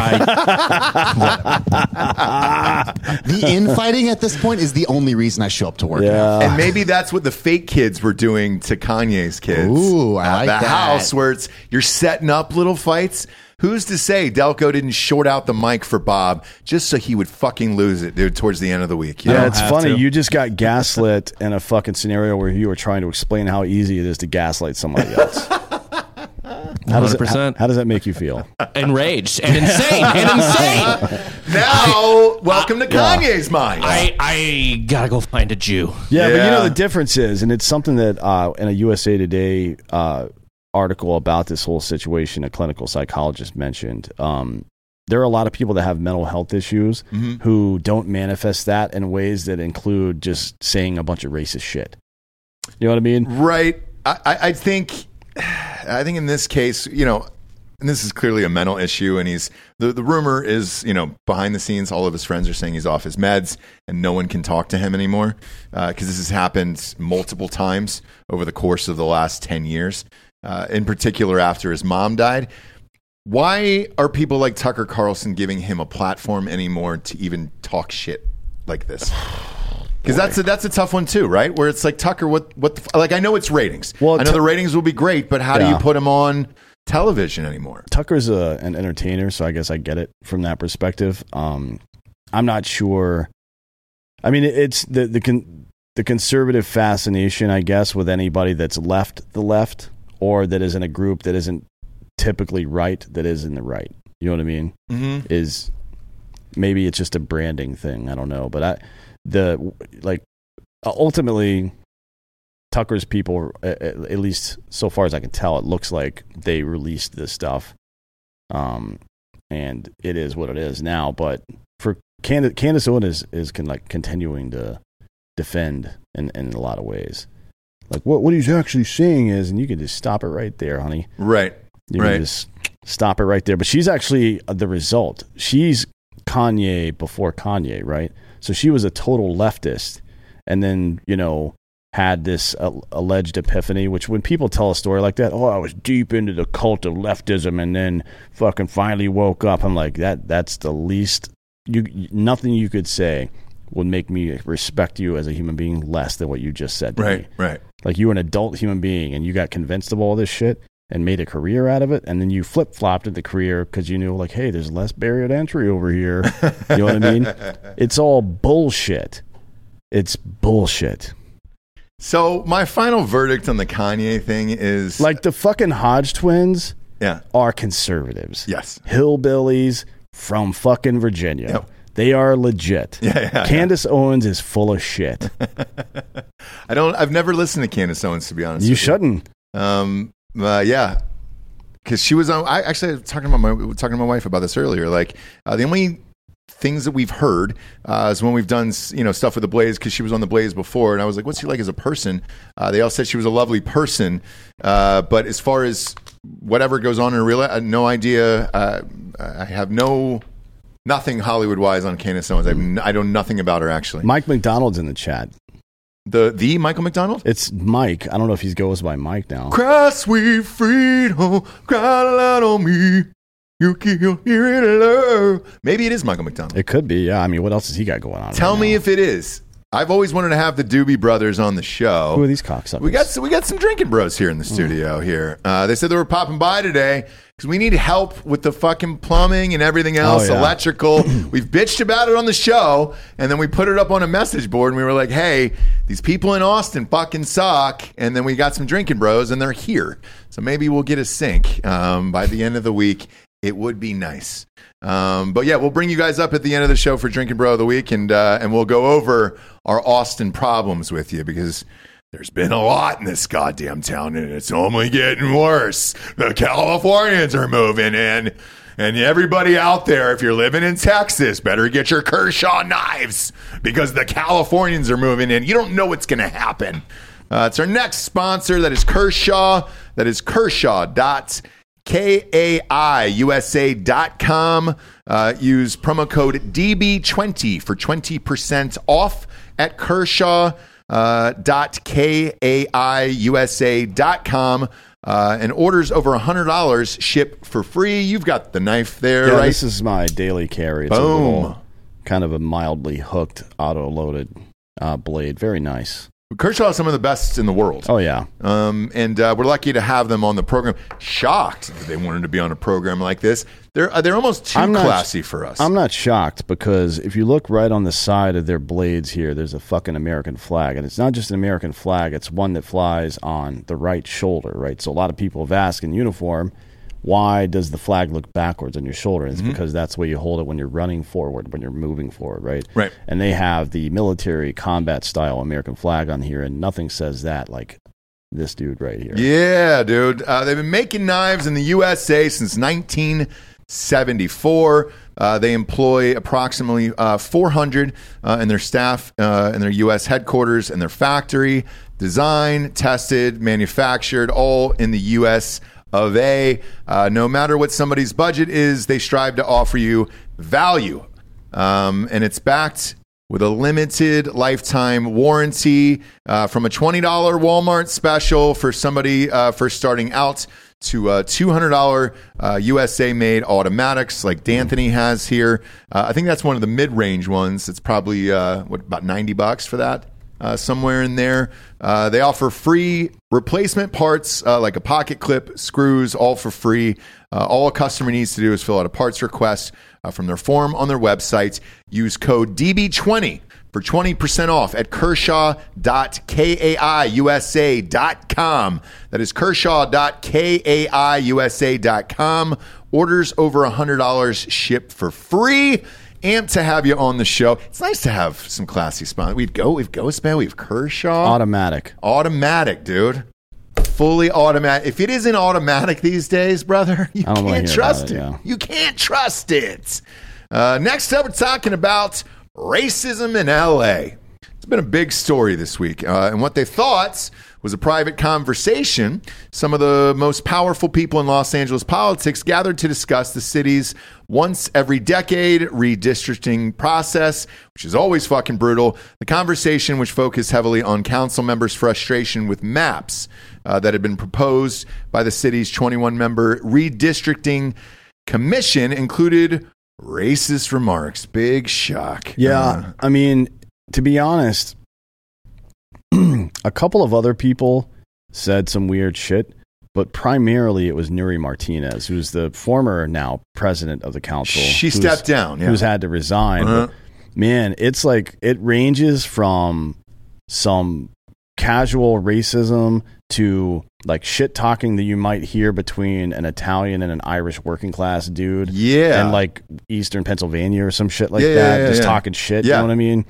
The infighting at this point is the only reason I show up to work. yeah. and maybe that's what the fake kids were doing to Kanye's kids. Ooh, I at like the that. house where it's you're setting up little fights. Who's to say Delco didn't short out the mic for Bob just so he would fucking lose it, dude, towards the end of the week? Yeah, it's funny. You just got gaslit in a fucking scenario where you were trying to explain how easy it is to gaslight somebody else. <laughs> How does, it, how, 100%. how does that make you feel? Enraged and insane and <laughs> insane. now, welcome to Yeah. Kanye's mind. I, I gotta go find a Jew. Yeah, but you know the difference is, and it's something that uh, in a USA Today uh, article about this whole situation, a clinical psychologist mentioned. Um, there are a lot of people that have mental health issues Mhm. who don't manifest that in ways that include just saying a bunch of racist shit. You know what I mean? Right. I, I, think, I think in this case, you know, and this is clearly a mental issue. And he's the the rumor is, you know, behind the scenes, all of his friends are saying he's off his meds and no one can talk to him anymore because this has happened multiple times over the course of the last ten years. Uh, in particular, after his mom died. Why are people like Tucker Carlson giving him a platform anymore to even talk shit like this? <sighs> Because that's a, that's a tough one too, right? Where it's like Tucker, what what the, f- like I know it's ratings. Well, I know Tu- the ratings will be great, but how do you put him on television anymore? Tucker's a, an entertainer, so I guess I get it from that perspective. Um, I'm not sure. I mean, it's the the con, the conservative fascination, I guess, with anybody that's left the left or that is in a group that isn't typically right, that is in the right. You know what I mean? Mm-hmm. Is maybe it's just a branding thing. I don't know, but I the like ultimately Tucker's people, at, at least so far as I can tell, it looks like they released this stuff, um, and it is what it is now. But for Candace, Candace Owen is is con, like continuing to defend in in a lot of ways. Like what what he's actually saying is, and you can just stop it right there, honey. Right. You Right. can just stop it right there. But she's actually the result. She's Kanye before Kanye, right? So she was a total leftist, and then you know had this uh, alleged epiphany. Which when people tell a story like that, oh, I was deep into the cult of leftism, and then fucking finally woke up. I'm like that. That's the least you. Nothing you could say would make me respect you as a human being less than what you just said. To Right. me. Right. Like you were an adult human being and you got convinced of all this shit and made a career out of it, and then you flip flopped into career because you knew like, hey, there's less barrier to entry over here. you know what I mean? <laughs> It's all bullshit. It's bullshit. So my final verdict on the Kanye thing is Like the fucking Hodge twins yeah, are conservatives. yes, Hillbillies from fucking Virginia. Yep. They are legit. Yeah, yeah, yeah. Candace Owens is full of shit. <laughs> I don't. I've never listened to Candace Owens to be honest. you shouldn't. Um, uh, yeah, because she was on. I actually was talking about my talking to my wife about this earlier. Like uh, the only things that we've heard uh, is when we've done you know stuff with the Blaze because she was on the Blaze before, and I was like, "What's she like as a person?" Uh, they all said she was a lovely person, uh, but as far as whatever goes on in real life, no idea. Uh, I have no nothing Hollywood wise on Candace Owens. I, I know nothing about her actually. Mike McDonald's in the chat. the the Michael McDonald. It's Mike. I don't know if he goes by Mike now. Cry sweet freedom, cry loud on me. You can hear it love. Maybe it is Michael McDonald. It could be, yeah. I mean, what else has he got going on? Tell right me now? if it is. I've always wanted to have the Doobie Brothers on the show. Who are these cocksuckers? We got we got some drinking bros here in the studio. Here, uh, they said they were popping by today because we need help with the fucking plumbing and everything else, Oh, yeah. electrical. <clears throat> We've bitched about it on the show, and then we put it up on a message board, and we were like, "Hey, these people in Austin fucking suck." And then we got some drinking bros, and they're here, so maybe we'll get a sink um, by the end of the week. It would be nice. Um, but yeah, we'll bring you guys up at the end of the show for Drinking Bro of the Week, and uh, and we'll go over our Austin problems with you because there's been a lot in this goddamn town, and it's only getting worse. The Californians are moving in. And everybody out there, if you're living in Texas, better get your Kershaw knives because the Californians are moving in. You don't know what's going to happen. Uh, it's our next sponsor. That is Kershaw. That is Kershaw. Dot KAIUSA.com. Uh, use promo code DB20 for 20% off at Kershaw. Uh, dot KAIUSA.com. Uh, and orders over $100 ship for free. You've got the knife there, Yeah, right? this is my daily carry. It's a Boom. little, kind of a mildly hooked, auto loaded uh, blade. Very nice. Kershaw is some of the best in the world. Oh yeah. Um, and uh, we're lucky to have them on the program. Shocked that they wanted to be on a program like this. They're uh, they're almost too I'm not- classy for us. I'm not shocked because if you look right on the side of their blades here, there's a fucking American flag. And it's not just an American flag, it's one that flies on the right shoulder, right? So a lot of people have asked in uniform, why does the flag look backwards on your shoulder? And it's Mm-hmm. because that's the way you hold it when you're running forward, when you're moving forward, right? Right. And they have the military combat style American flag on here, and nothing says that like this dude right here. Yeah, dude. Uh, they've been making knives in the USA since 1974. Uh, they employ approximately uh, 400 uh, in their staff uh, in their U.S. headquarters and their factory. Design, tested, manufactured, all in the U.S. of A. Uh, no matter what somebody's budget is, they strive to offer you value. Um, and it's backed with a limited lifetime warranty uh, from a $20 Walmart special for somebody uh, first starting out to a $200 uh, USA made automatics like D'Anthony has here. Uh, I think that's one of the mid range ones. It's probably uh, what about 90 bucks for that? Uh, somewhere in there. Uh, they offer free replacement parts uh, like a pocket clip, screws, all for free. Uh, all a customer needs to do is fill out a parts request uh, from their form on their website. Use code DB20 for 20% off at kershaw.kaiusa.com. That is kershaw.kaiusa.com. Orders over $100 ship for free. Amped to have you on the show. It's nice to have some classy sponsors. We've go, we've Ghostman, we've Kershaw. Automatic. Automatic, dude. Fully automatic. If it isn't automatic these days, brother, <laughs> you I don't wanna can't hear trust about it. it, yeah. You can't trust it. Uh, next up, we're talking about racism in LA. It's been a big story this week. Uh, and what they thought was a private conversation. Some of the most powerful people in Los Angeles politics gathered to discuss the city's once every decade redistricting process, which is always fucking brutal. The conversation, which focused heavily on council members' frustration with maps uh, that had been proposed by the city's 21 member redistricting commission, included racist remarks. Big shock. Yeah, Uh, I mean, to be honest, <clears throat> a couple of other people said some weird shit, but primarily it was Nury Martinez, who's the former now president of the council. She stepped down, yeah. Who's had to resign. Uh-huh. But, man, it's like it ranges from some casual racism to like shit talking that you might hear between an Italian and an Irish working class dude. Yeah. And like Eastern Pennsylvania or some shit like Yeah, that. yeah, just yeah. talking shit. Yeah. You know what I mean?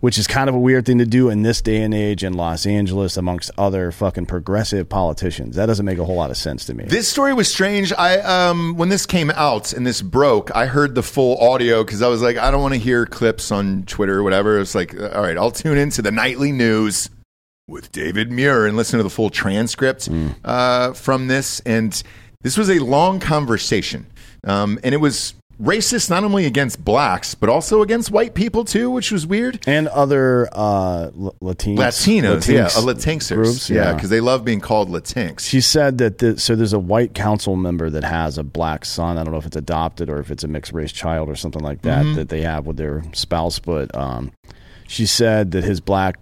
Which is kind of a weird thing to do in this day and age in Los Angeles amongst other fucking progressive politicians. That doesn't make a whole lot of sense to me. This story was strange. I um when this came out and this broke, I heard the full audio because I was like, I don't want to hear clips on Twitter or whatever. It's like, all right, I'll tune into the nightly news with David Muir and listen to the full transcript uh, from this. And this was a long conversation, um, and it was racist not only against blacks but also against white people too, which was weird. and other uh, L- Latinos. Latinos, yeah, Latinx Latinxers, groups, yeah, because they love being called Latinx. She said that the, so there's a white council member that has a black son. I don't know if it's adopted or if it's a mixed race child or something like that Mhm. that they have with their spouse. But um, she said that his black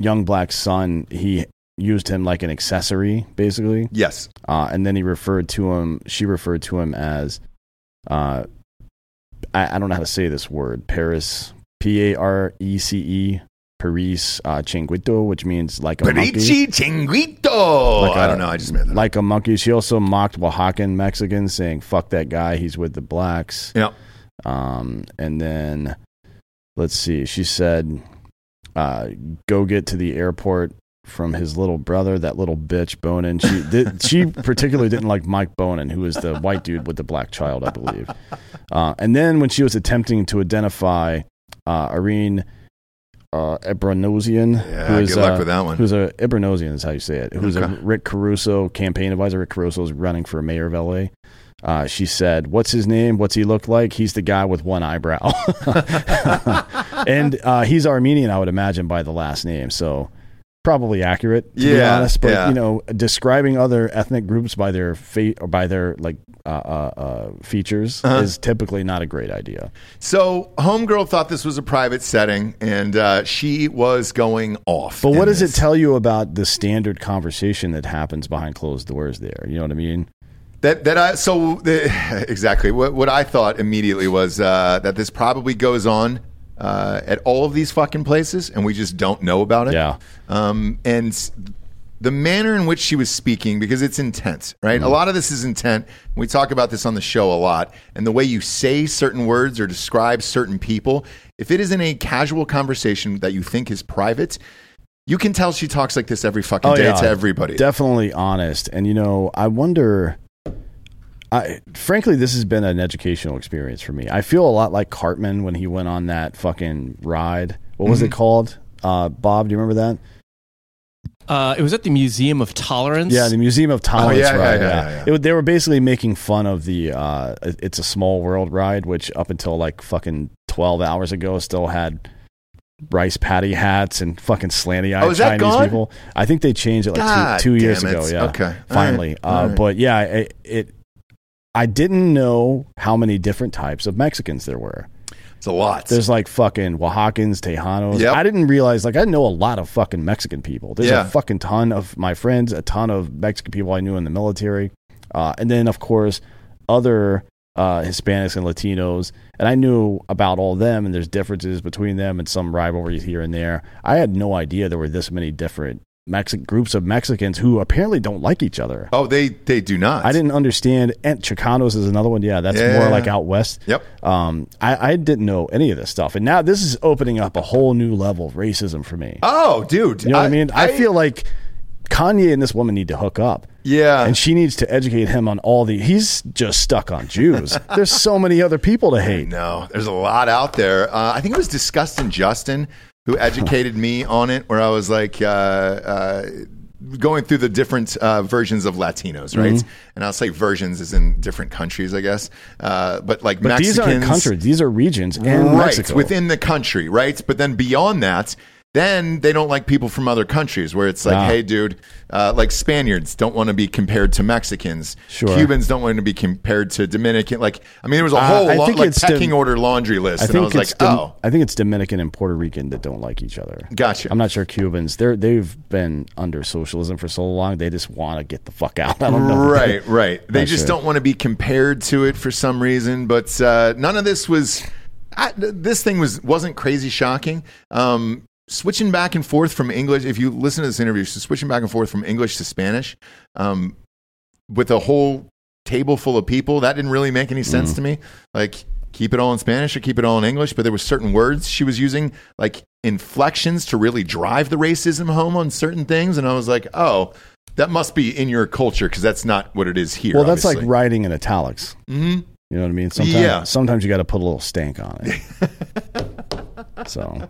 young black son he used him like an accessory basically. Yes, uh, and then he referred to him. She referred to him as uh, I, I don't know how to say this word. Paris P A R E C E. Paris uh, Chinguito, which means like a monkey. Perici Chinguito. Like I a- don't know. I just made that. like a monkey. She also mocked Oaxacan Mexicans, saying "fuck that guy, he's with the blacks." Yeah. Um, and then let's see. She said, uh, "Go get to the airport." From his little brother, that little bitch Bonin. She did, she <laughs> particularly didn't like Mike Bonin, who is the white dude with the black child, I believe. Uh, and then when she was attempting to identify uh, Irene uh, Ebronosian, Yeah, good luck with that one. Who's a Ebronosian is how you say it. Who's Okay. a Rick Caruso campaign advisor. Rick Caruso is running for mayor of LA. Uh, she said, "What's his name? What's he look like? He's the guy with one eyebrow, <laughs> <laughs> and uh, he's Armenian, I would imagine, by the last name. So probably accurate to be honest. But yeah. you know, describing other ethnic groups by their fate or by their like uh, uh, uh, features Uh-huh. is typically not a great idea. So, Homegirl thought this was a private setting, and uh, she was going off. But what does this. it tell you about the standard conversation that happens behind closed doors? There, you know what I mean? That that I so the, <laughs> exactly what what I thought immediately was uh, that this probably goes on uh, at all of these fucking places, and we just don't know about it. Yeah. Um, and the manner in which she was speaking, because it's intent, right? A lot of this is intent. We talk about this on the show a lot, and the way you say certain words or describe certain people. If it is in a casual conversation that you think is private. You can tell she talks like this every fucking day to everybody. Definitely honest. And you know, I wonder. I frankly, this has been an educational experience for me. I feel a lot like Cartman when he went on that fucking ride. What was it Mhm. called? Uh, Bob, do you remember that? Uh, it was at the Museum of Tolerance. Yeah, the Museum of Tolerance. yeah, yeah, ride, yeah, yeah, yeah. It- they were basically making fun of the uh, "It's a Small World" ride, which up until like fucking twelve hours ago still had rice paddy hats and fucking slanty eyed Oh, is that Chinese gone? people. I think they changed it like God two, two years it. ago. Yeah, Okay. Finally. right. Uh, right. But yeah, it, it. I didn't know how many different types of Mexicans there were. It's a lot. There's like fucking Oaxacans, Tejanos. Yep. I didn't realize like I know a lot of fucking Mexican people. There's Yeah. a fucking ton of my friends, a ton of Mexican people I knew in the military, uh, and then of course other uh, Hispanics and Latinos. And I knew about all them, and there's differences between them and some rivalries here and there. I had no idea there were this many different Mexican groups of Mexicans who apparently don't like each other. oh, they they do not. I didn't understand. And Chicanos is another one. Yeah, that's Yeah. more like out west. Yep. Um, I, I didn't know any of this stuff, and now this is opening up a whole new level of racism for me. Oh, dude. you know what I mean? I, feel like Kanye and this woman need to hook up. Yeah. And she needs to educate him on all the. He's just stuck on Jews. <laughs> There's so many other people to hate. No, there's a lot out there. Uh, I think it was Disgusting Justin who educated me on it, where I was like, uh, uh, going through the different uh, versions of Latinos, right? Mhm. And I'll say versions is in different countries, I guess. Uh, but like But these aren't countries; these are regions and right Mexico. within the country, right? But then beyond that, then they don't like people from other countries where it's like, Ah. hey, dude, uh, like Spaniards don't want to be compared to Mexicans. Sure. Cubans don't want to be compared to Dominican. Like, I mean, there was a Uh, whole lo- like pecking Dom- order laundry list, I and I think was it's like, Dom- oh, I think it's Dominican and Puerto Rican that don't like each other. Gotcha. I'm not sure Cubans. They're they've been under socialism for so long. They just want to get the fuck out. <laughs> I don't know. right, right. <laughs> They Not just sure. don't want to be compared to it for some reason. But uh, none of this was. I, this thing was wasn't crazy shocking. Um, switching back and forth from English. If you listen to this interview, so switching back and forth from English to Spanish, um, with a whole table full of people, that didn't really make any sense Mm. to me. Like. Keep it all in Spanish or keep it all in English, but there were certain words she was using, like inflections, to really drive the racism home on certain things, and I was like, "Oh, that must be in your culture because that's not what it is here." Well, that's obviously. like writing in italics. Mhm. You know what I mean? Sometimes, Yeah. sometimes you got to put a little stank on it. <laughs> so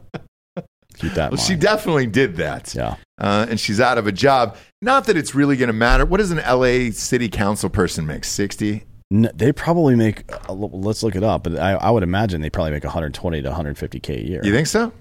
keep that. in Well, she definitely did that. Yeah. Uh, and she's out of a job. Not that it's really going to matter. What does an LA city council person make? 60? N- they probably make. Uh, let's look it up. But I, I would imagine they probably make 120 to 150k a year. You think so?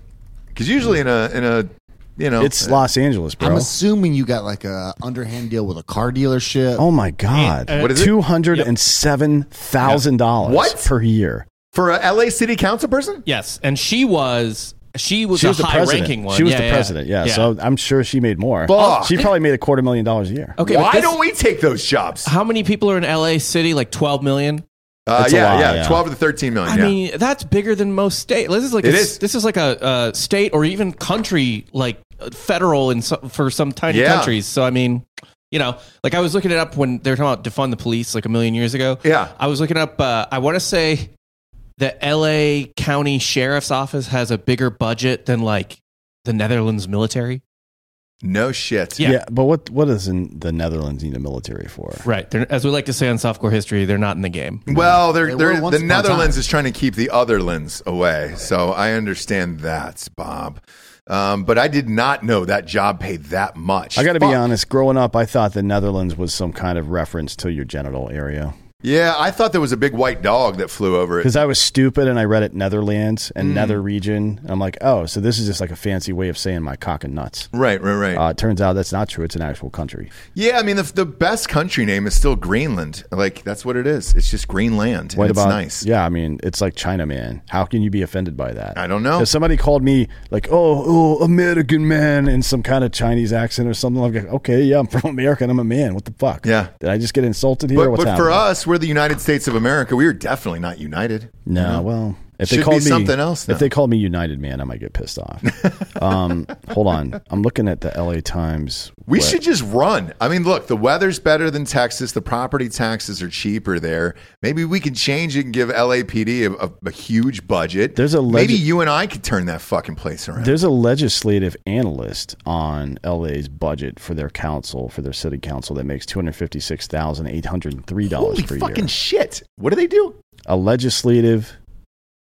Because usually in a, in a, you know, It's Los Angeles, bro. I'm assuming you got like a underhand deal with a car dealership. oh my god! What is it? Two hundred and seven thousand dollars What? per year? for a LA city council person? Yes, and she was she was She a was the high president. ranking one. She was Yeah, the yeah, president. Yeah. So I'm sure she made more. Fuck. She probably made a quarter million dollars a year. okay, Why this- don't we take those jobs? How many people are in LA City? Like 12 million. Uh, yeah, lot, yeah, yeah. 12 to 13 million. I yeah. mean, that's bigger than most states. This is like It a, is. This is like a, a state or even country, like federal in some, for some tiny Yeah. countries. So I mean, you know, like I was looking it up when they were talking about defund the police like a million years ago. Yeah. I was looking up. Uh, I want to say the L.A. County Sheriff's Office has a bigger budget than like the Netherlands military. no shit. Yeah. Yeah. but what what does in the Netherlands need a military for? Right. They're, as we like to say on softcore history, they're not in the game. Well, they're, They they're, the Netherlands time. is trying to keep the otherlands away. So I understand that, Bob. Um, but I did not know that job paid that much. I got to be honest. Growing up, I thought the Netherlands was some kind of reference to your genital area. Yeah, I thought there was a big white dog that flew over it. Because I was stupid and I read it Netherlands and Mm. Nether region. And I'm like, oh, so this is just like a fancy way of saying my cock and nuts. Right, right, right. Uh, it turns out that's not true. It's an actual country. Yeah, I mean the the best country name is still Greenland. Like that's what it is. It's just Greenland. and What it's about nice. Yeah, I mean, it's like China, man. How can you be offended by that? I don't know. If somebody called me like, "Oh, oh, American man," in some kind of Chinese accent or something, I'm like, "Okay, yeah, I'm from <laughs> America and I'm a man. What the fuck? Yeah. Did I just get insulted here? But, What's but for happening? us, we're the United States of America. We are definitely not united. No, you know? well, if Should they called me something else. if they called me United Man, I might get pissed off. <laughs> um, hold on, I'm looking at the LA Times. we should just run. I mean, look, the weather's better than Texas. The property taxes are cheaper there. Maybe we can change it and give LAPD a, a, a huge budget. There's a maybe you and I could turn that fucking place around. There's a legislative analyst on LA's budget for their council, for their city council, that makes two hundred fifty six thousand eight hundred three dollars per fucking year. shit! What do they do? A legislative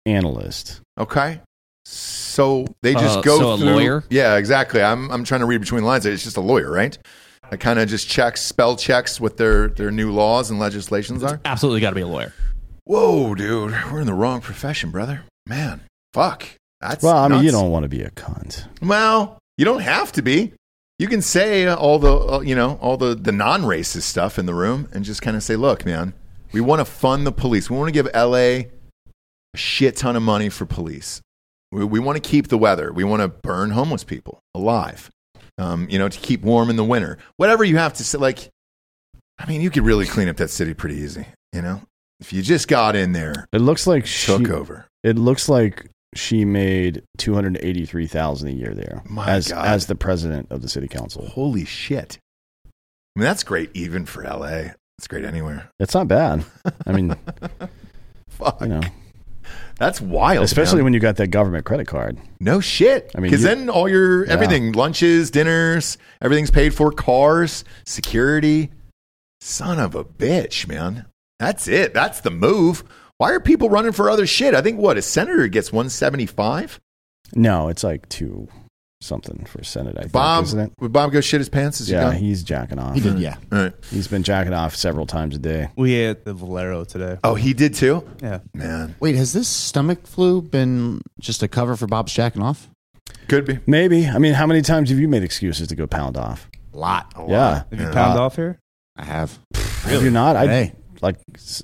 analyst. Okay. So they just Uh, go so a through. lawyer? Yeah, exactly. I'm I'm trying to read between the lines. It's just a lawyer, right? I kind of just checks spell checks what their their new laws and legislations are. Absolutely got to be a lawyer. Whoa, dude, we're in the wrong profession, brother. Man, fuck. That's Well, I mean, you don't want to be a cunt. Well, you don't have to be. You can say all the uh, you know all the the non racist stuff in the room and just kind of say, look, man, we want to fund the police. We want to give LA a shit ton of money for police. We, we want to keep the weather. We want to burn homeless people alive. Um, you know, to keep warm in the winter. Whatever you have to say, like, I mean, you could really clean up that city pretty easy. You know, if you just got in there, It looks like she, over. It looks like she made two hundred eighty three thousand a year there My as God. as the president of the city council. Holy shit! I mean, that's great even for LA. It's great anywhere. It's not bad. I mean, <laughs> Fuck. you know, That's wild. especially man. when you got that government credit card. No shit. I mean, because then all your Yeah. everything, lunches, dinners, everything's paid for. Cars, security. Son of a bitch, man. That's it. That's the move. Why are people running for other shit? I think what a senator gets one seventy five. No, it's like two something for Senate. I think, Bob isn't it? would Bob go shit his pants? Is he Yeah, done? he's jacking off. He did, yeah. All right. He's been jacking off several times a day. We ate the Valero today. Oh, he did too. Yeah. Man, Wait, has this stomach flu been just a cover for Bob's jacking off? could be. Maybe. I mean, how many times have you made excuses to go pound off? A lot. yeah. Have you pound off here? I have. Have you not? I Hey. like. s-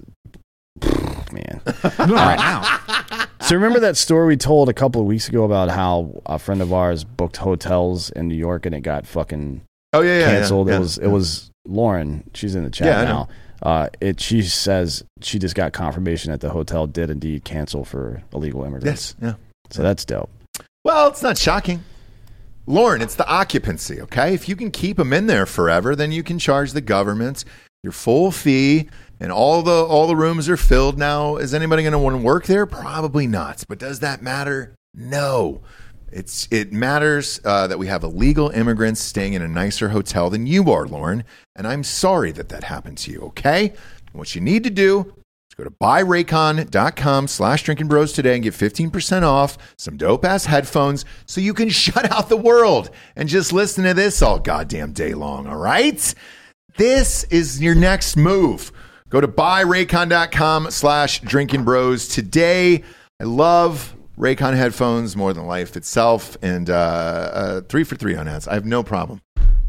<laughs> Man. <laughs> All right, now. <laughs> So remember that story we told a couple of weeks ago about how a friend of ours booked hotels in New York and it got fucking Oh yeah, yeah. canceled. yeah, it was it was Lauren. She's in the chat Yeah, now. Uh, it she says she just got confirmation that the hotel did indeed cancel for illegal immigrants. Yes. Yeah. So that's dope. Well, it's not shocking. Lauren, it's the occupancy, okay? If you can keep them in there forever, then you can charge the government your full fee and all the all the rooms are filled now. Is anybody going to want to work there? Probably not. But does that matter? No. It's it matters uh, that we have illegal immigrants staying in a nicer hotel than you are, Lauren. And I'm sorry that that happened to you, okay? What you need to do is Go to buyraycon.com slash drinking bros today and get 15% off some dope ass headphones so you can <laughs> shut out the world and just listen to this all goddamn day long. All right. This is your next move. Go to buyraycon.com slash drinking bros today. I love Raycon headphones more than life itself. And uh, uh, three for three on ads. I have no problem.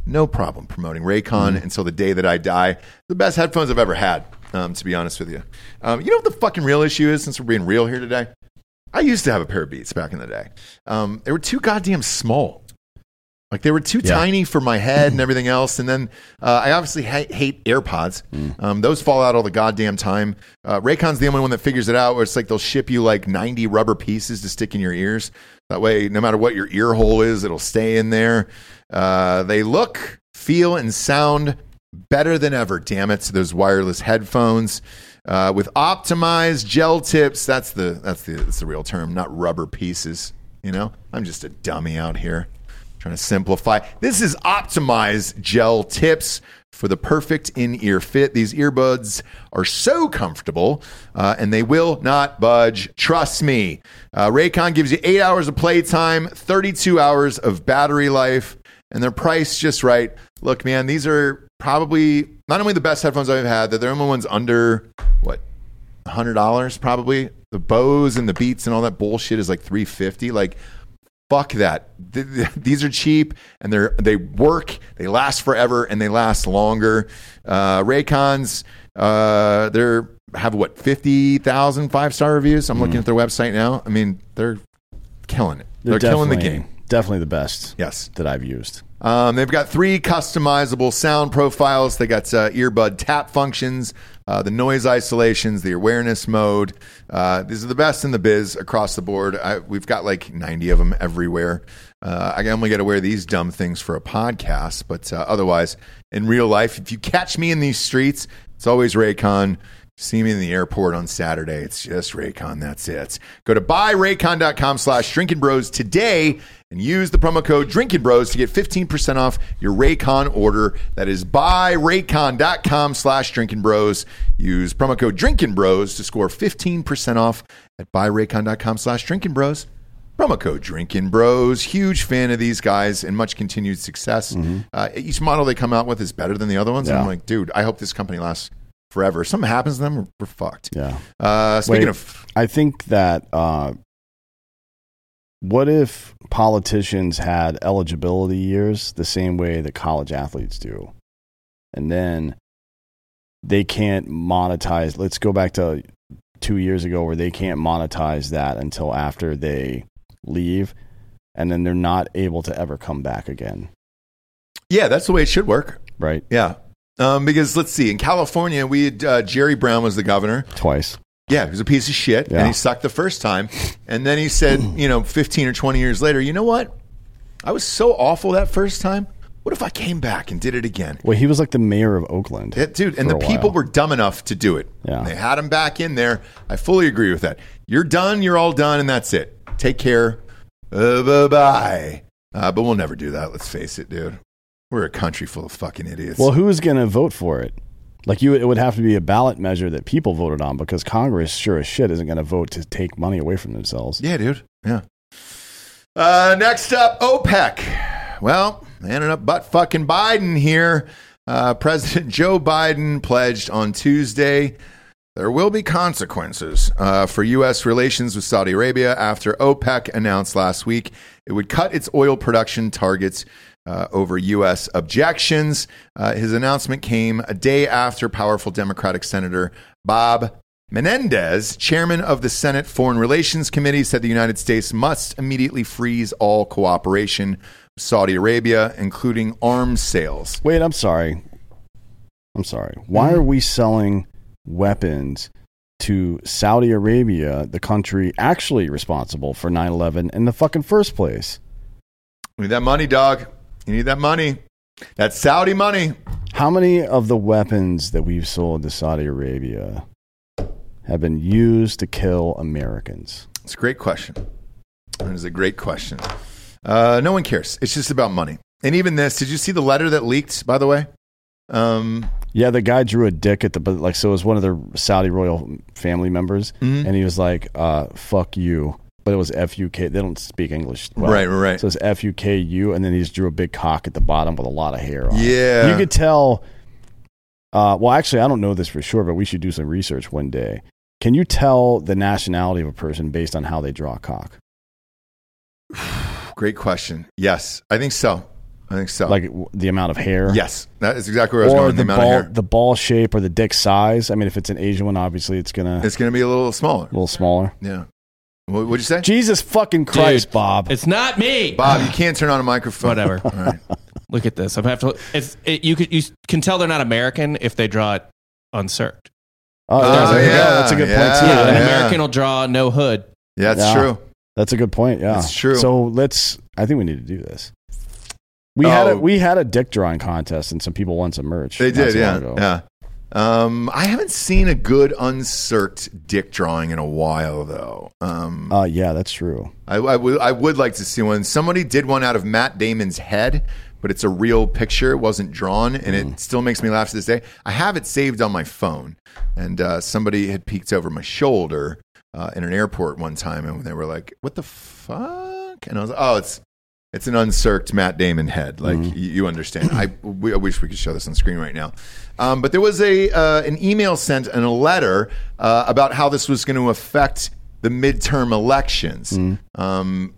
No problem promoting Raycon until the day that I die. The best headphones I've ever had, um, to be honest with you. Um, you know what the fucking real issue is since we're being real here today? I used to have a pair of Beats back in the day. Um, they were too goddamn small. Like they were too Yeah. tiny for my head and everything else. And then uh, I obviously ha- hate AirPods. Um, those fall out all the goddamn time. Uh, Raycon's the only one that figures it out where it's like they'll ship you like 90 rubber pieces to stick in your ears. That way, no matter what your ear hole is, it'll stay in there. Uh, they look, feel, and sound better than ever. Damn it! Those wireless headphones uh, with optimized gel tips. That's the that's the that's the real term, not rubber pieces. You know, I'm just a dummy out here trying to simplify. This is optimized gel tips for the perfect in-ear fit. These earbuds are so comfortable, uh, and they will not budge. Trust me. Uh, Raycon gives you eight hours of playtime, 32 hours of battery life, and they're priced just right. Look, man, these are probably not only the best headphones I've had, they're the only ones under what hundred dollars probably. The Bose and the Beats and all that bullshit is like three fifty. Like fuck that. Th- th- <laughs> These are cheap and they're they work. They last forever and they last longer. Uh, Raycons, uh, they're have what 50,000 five star reviews. I'm looking at their website now. I mean, they're killing it. They're, killing the game. Definitely the best. Yes. that I've used. Um, they've got three customizable sound profiles. They got uh, earbud tap functions, uh, the noise isolations, the awareness mode. Uh, these are the best in the biz across the board. I, we've got like 90 of them everywhere. Uh, I only got to wear these dumb things for a podcast, but uh, otherwise, in real life, if you catch me in these streets, it's always Raycon. See me in the airport on Saturday. It's just Raycon. That's it. Go to buyraycon.com slash drinking bros today and use the promo code drinking bros to get 15% off your Raycon order. That is buyraycon.com slash drinking bros. Use promo code drinking bros to score 15% off at buyraycon.com slash drinking bros. Promo code Drinking Bros. Huge fan of these guys and much continued success. Uh, each model they come out with is better than the other ones. And I'm like, dude, I hope this company lasts forever. If something happens to them, we're, we're fucked. Yeah. Uh, speaking Wait, of, I think that uh, what if politicians had eligibility years the same way that college athletes do, and then they can't monetize? Let's go back to two years ago where they can't monetize that until after they leave, and then they're not able to ever come back again. yeah, that's the way it should work. Right? Yeah. Um, because let's see, in California, we had uh, Jerry Brown was the governor. Twice. Yeah, he was a piece of shit, Yeah. and he sucked the first time. And then he said, <clears throat> you know, 15 or 20 years later, you know what? I was so awful that first time. What if I came back and did it again? Well, he was like the mayor of Oakland. Yeah, dude, and the people were dumb enough to do it. Yeah. They had him back in there. I fully agree with that. You're done, you're all done, and that's it. Take care. Uh, bye bye. Uh, but we'll never do that, let's face it, dude. We're a country full of fucking idiots. Well, who's going to vote for it? Like you, it would have to be a ballot measure that people voted on because Congress, sure as shit, isn't going to vote to take money away from themselves. Yeah, dude. Yeah. Uh, next up, OPEC. Well, they ended up butt fucking Biden here. Uh, President <laughs> Joe Biden pledged on Tuesday there will be consequences uh, for U.S. relations with Saudi Arabia after OPEC announced last week it would cut its oil production targets uh, over U.S. objections. Uh, his announcement came a day after powerful Democratic Senator Bob Menendez, chairman of the Senate Foreign Relations Committee, said the United States must immediately freeze all cooperation with Saudi Arabia, including arms sales. Wait, I'm sorry. I'm sorry. Why Mm-hmm. are we selling weapons to Saudi Arabia, the country actually responsible for 9 11 in the fucking first place? You need that money, dog. You need that money. That Saudi money. How many of the weapons that we've sold to Saudi Arabia have been used to kill Americans? It's a great question. It is a great question. Uh, no one cares. It's just about money. And even this, did you see the letter that leaked, by the way? Um, Yeah, the guy drew a dick at the but like so it was one of the Saudi royal family members, Mhm. and he was like, uh, "Fuck you," but it was F U K. They don't speak English, well. Right, right. So it's F U K U, and then he just drew a big cock at the bottom with a lot of hair. on it. Yeah. you could tell. Uh, well, actually, I don't know this for sure, but we should do some research one day. Can you tell the nationality of a person based on how they draw a cock? <sighs> great question. Yes, I think so. I think so. Like w- the amount of hair? yes, that is exactly where I was Or going. the, The, amount ball, of hair. the ball shape or the dick size. I mean, if it's an Asian one, obviously it's gonna It's going to be a little smaller. a little smaller. Yeah. What would you say? Jesus fucking Christ, Dude, Bob. It's not me. Bob, you can't turn on a microphone. Whatever. All right. <laughs> Look at this. I have to. It's it, you could you can tell they're not American if they draw it uncircled. Oh, Oh, there you go. yeah, that's a good yeah. point too. Yeah, an yeah. American will draw no hood. Yeah, that's Yeah. true. That's a good point. Yeah, That's true. So let's. I think we need to do this. We had Oh. a we had a dick drawing contest, and some people won some merch. They did, yeah. ago. Yeah. Um, I haven't seen a good uncirced dick drawing in a while, though. Um, Uh, yeah, that's true. I, I would I would like to see one. Somebody did one out of Matt Damon's head, but it's a real picture. It wasn't drawn, and Mm. it still makes me laugh to this day. I have it saved on my phone, and uh, somebody had peeked over my shoulder uh, in an airport one time, and they were like, "What the fuck?" And I was like, "Oh, it's it's an uncirced Matt Damon head. Like Mm-hmm. you, you understand. I, we, I wish we could show this on screen right now. Um, but there was a uh, an email sent and a letter uh, about how this was going to affect the midterm elections. Mm-hmm. Um,